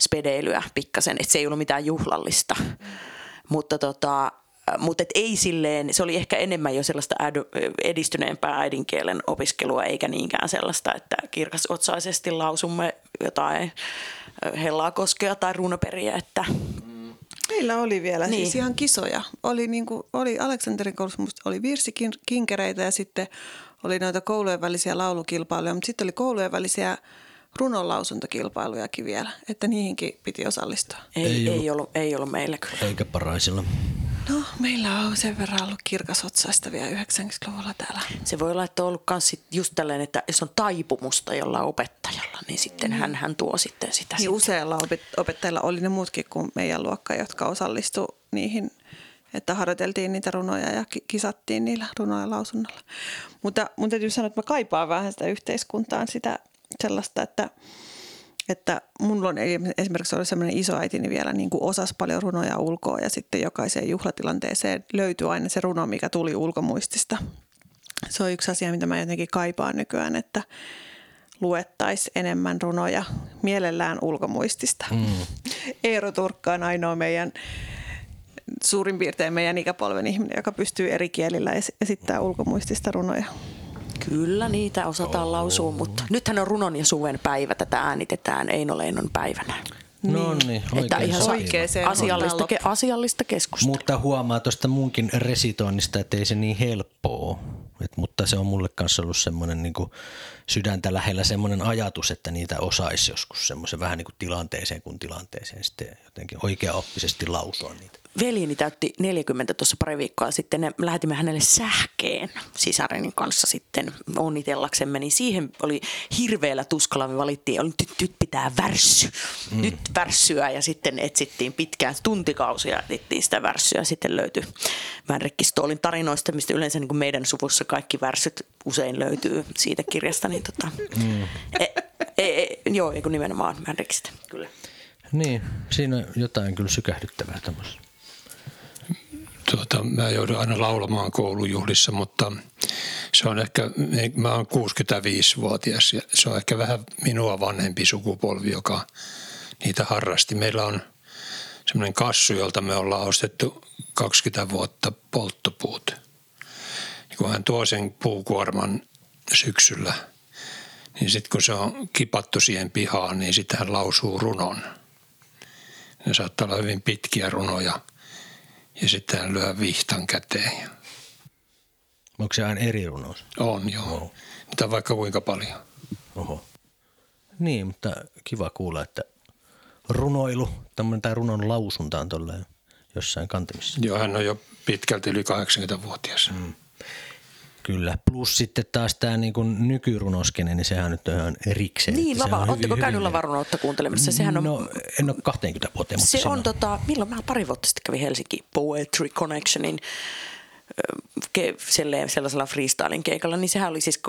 spedeilyä pikkasen, että se ei ollut mitään juhlallista. Mm. Mutta tota, mutta et ei silleen, se oli ehkä enemmän jo sellaista edistyneempää äidinkielen opiskelua, eikä niinkään sellaista, että kirkasotsaisesti lausumme jotain hellaa koskea tai runoperiä, että Meillä oli vielä siis niin. siis ihan kisoja. Oli, niin kuin, oli Aleksanterin koulussa musta oli virsikinkereitä ja sitten oli noita koulujen välisiä laulukilpailuja, mutta sitten oli koulujen välisiä runonlausuntokilpailujakin vielä, että niihinkin piti osallistua. Ei, ei, ollut, ei, ollut, ei ollut meillä kyllä. Eikä paraisilla. No, meillä on sen verran ollut kirkasotsaista vielä 90-luvulla täällä. Se voi olla, että on ollut myös just tällainen, että jos on taipumusta jolla opettajalla, niin sitten mm. hän, hän tuo sitten sitä. Niin sitten. usealla opettajalla oli ne muutkin kuin meidän luokka, jotka osallistu niihin, että harjoiteltiin niitä runoja ja kisattiin niillä runoja lausunnolla. Mutta mun täytyy sanoa, että mä kaipaan vähän sitä yhteiskuntaan sitä sellaista, että – että mulla on esimerkiksi ollut sellainen isoäitini vielä niin kuin osasi paljon runoja ulkoa ja sitten jokaiseen juhlatilanteeseen löytyy aina se runo, mikä tuli ulkomuistista. Se on yksi asia, mitä mä jotenkin kaipaan nykyään, että luettaisiin enemmän runoja mielellään ulkomuistista. Mm. Eero Turkka on ainoa meidän suurin piirtein meidän ikäpolven ihminen, joka pystyy eri kielillä esittämään ulkomuistista runoja. Kyllä niitä osataan oh. lausua, mutta nythän on runon ja suven päivä. Tätä äänitetään Eino Leinon päivänä. No niin, että ihan asiallista, ke, asiallista keskustelua. Mutta huomaa tuosta munkin resitoinnista, että ei se niin helppoa. Et, mutta se on mulle kanssa ollut semmoinen niin sydäntä lähellä semmoinen ajatus, että niitä osaisi joskus semmoisen vähän niin kuin tilanteeseen kuin tilanteeseen sitten jotenkin oikeaoppisesti lausua niitä veljeni täytti 40 tuossa pari viikkoa sitten. Ne lähetimme hänelle sähkeen sisareni kanssa sitten onnitellaksemme, niin siihen oli hirveällä tuskalla. Me valittiin, oli nyt, nyt pitää värssy, mm. nyt värssyä ja sitten etsittiin pitkään tuntikausia, etsittiin sitä värssyä. Sitten löytyi Vänrikki Stoolin tarinoista, mistä yleensä niin kuin meidän suvussa kaikki värssyt usein löytyy siitä kirjasta. Niin tota, mm. e, e, e, joo, nimenomaan Vänrikistä, kyllä. Niin, siinä on jotain kyllä sykähdyttävää tämmöistä tuota, mä joudun aina laulamaan koulujuhlissa, mutta se on ehkä, mä oon 65-vuotias ja se on ehkä vähän minua vanhempi sukupolvi, joka niitä harrasti. Meillä on semmoinen kassu, jolta me ollaan ostettu 20 vuotta polttopuut. Ja kun hän tuo sen puukuorman syksyllä, niin sitten kun se on kipattu siihen pihaan, niin sitten hän lausuu runon. Ne saattaa olla hyvin pitkiä runoja – ja sitten hän lyö vihtan käteen. Onko se aina eri runous? On, joo. Oho. Mitä vaikka kuinka paljon. Oho. Niin, mutta kiva kuulla, että runoilu, tämmöinen tai runon lausunta on tolleen jossain kantimissa. Joo, hän on jo pitkälti yli 80-vuotias. Mm. Kyllä. Plus sitten taas tämä niin kuin nykyrunoskene, niin sehän nyt on ihan erikseen. Niin, lava, on oletteko käynyt lavarunoutta kuuntelemassa? Sehän on, no, en ole 20 vuoteen. Mutta se on, on, tota, milloin mä pari vuotta sitten kävin Helsinki Poetry Connectionin ke, sellaisella freestylin keikalla, niin sehän oli siis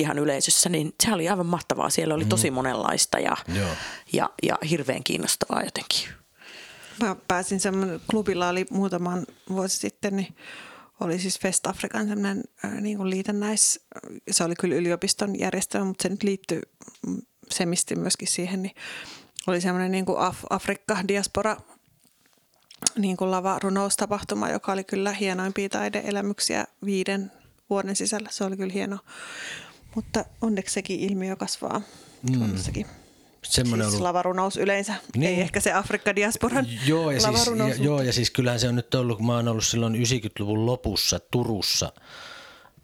ihan yleisössä, niin sehän oli aivan mahtavaa. Siellä oli tosi mm. monenlaista ja, ja, ja hirveän kiinnostavaa jotenkin. Mä pääsin semmoinen, klubilla oli muutaman vuosi sitten, niin oli siis West African semmoinen niin kuin liitännäis, se oli kyllä yliopiston järjestelmä, mutta se nyt liittyy mm, semisti myöskin siihen, niin oli semmoinen niin kuin Af- Afrikka-diaspora niin kuin lava-runoustapahtuma, joka oli kyllä hienoimpia taideelämyksiä viiden vuoden sisällä. Se oli kyllä hieno. Mutta onneksi sekin ilmiö kasvaa mm. Suomessakin. Semmoinen siis ollut... lavarunous yleensä, niin. ei ehkä se Afrikka-diasporan joo, ja siis, ja, joo, ja siis kyllähän se on nyt ollut, kun mä oon ollut silloin 90-luvun lopussa Turussa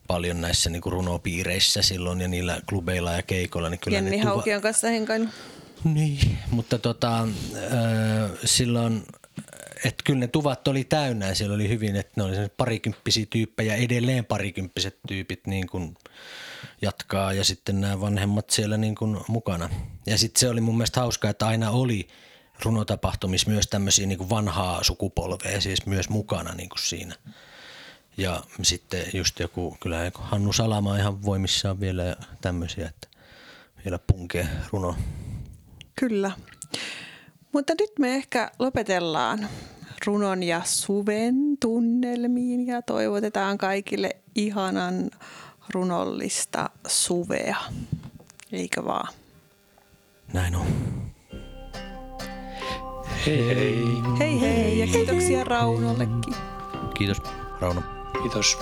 paljon näissä niin runopiireissä silloin ja niillä klubeilla ja keikoilla. Niin kyllä Jenni Hauki on kanssa henkailu. Niin, mutta tota, äh, silloin, että kyllä ne tuvat oli täynnä ja siellä oli hyvin, että ne oli parikymppisiä tyyppejä, edelleen parikymppiset tyypit niin kuin – jatkaa ja sitten nämä vanhemmat siellä niin kuin mukana. Ja sitten se oli mun mielestä hauskaa, että aina oli runotapahtumissa myös tämmöisiä niin kuin vanhaa sukupolvea siis myös mukana niin kuin siinä. Ja sitten just joku, kyllä Hannu Salama ihan voimissaan vielä ja tämmöisiä, että vielä punkee runo. Kyllä. Mutta nyt me ehkä lopetellaan runon ja suven tunnelmiin ja toivotetaan kaikille ihanan runollista suvea. Eikö vaan? Näin on. Hei hei. Hei hei ja kiitoksia Raunollekin. Kiitos Rauno. Kiitos.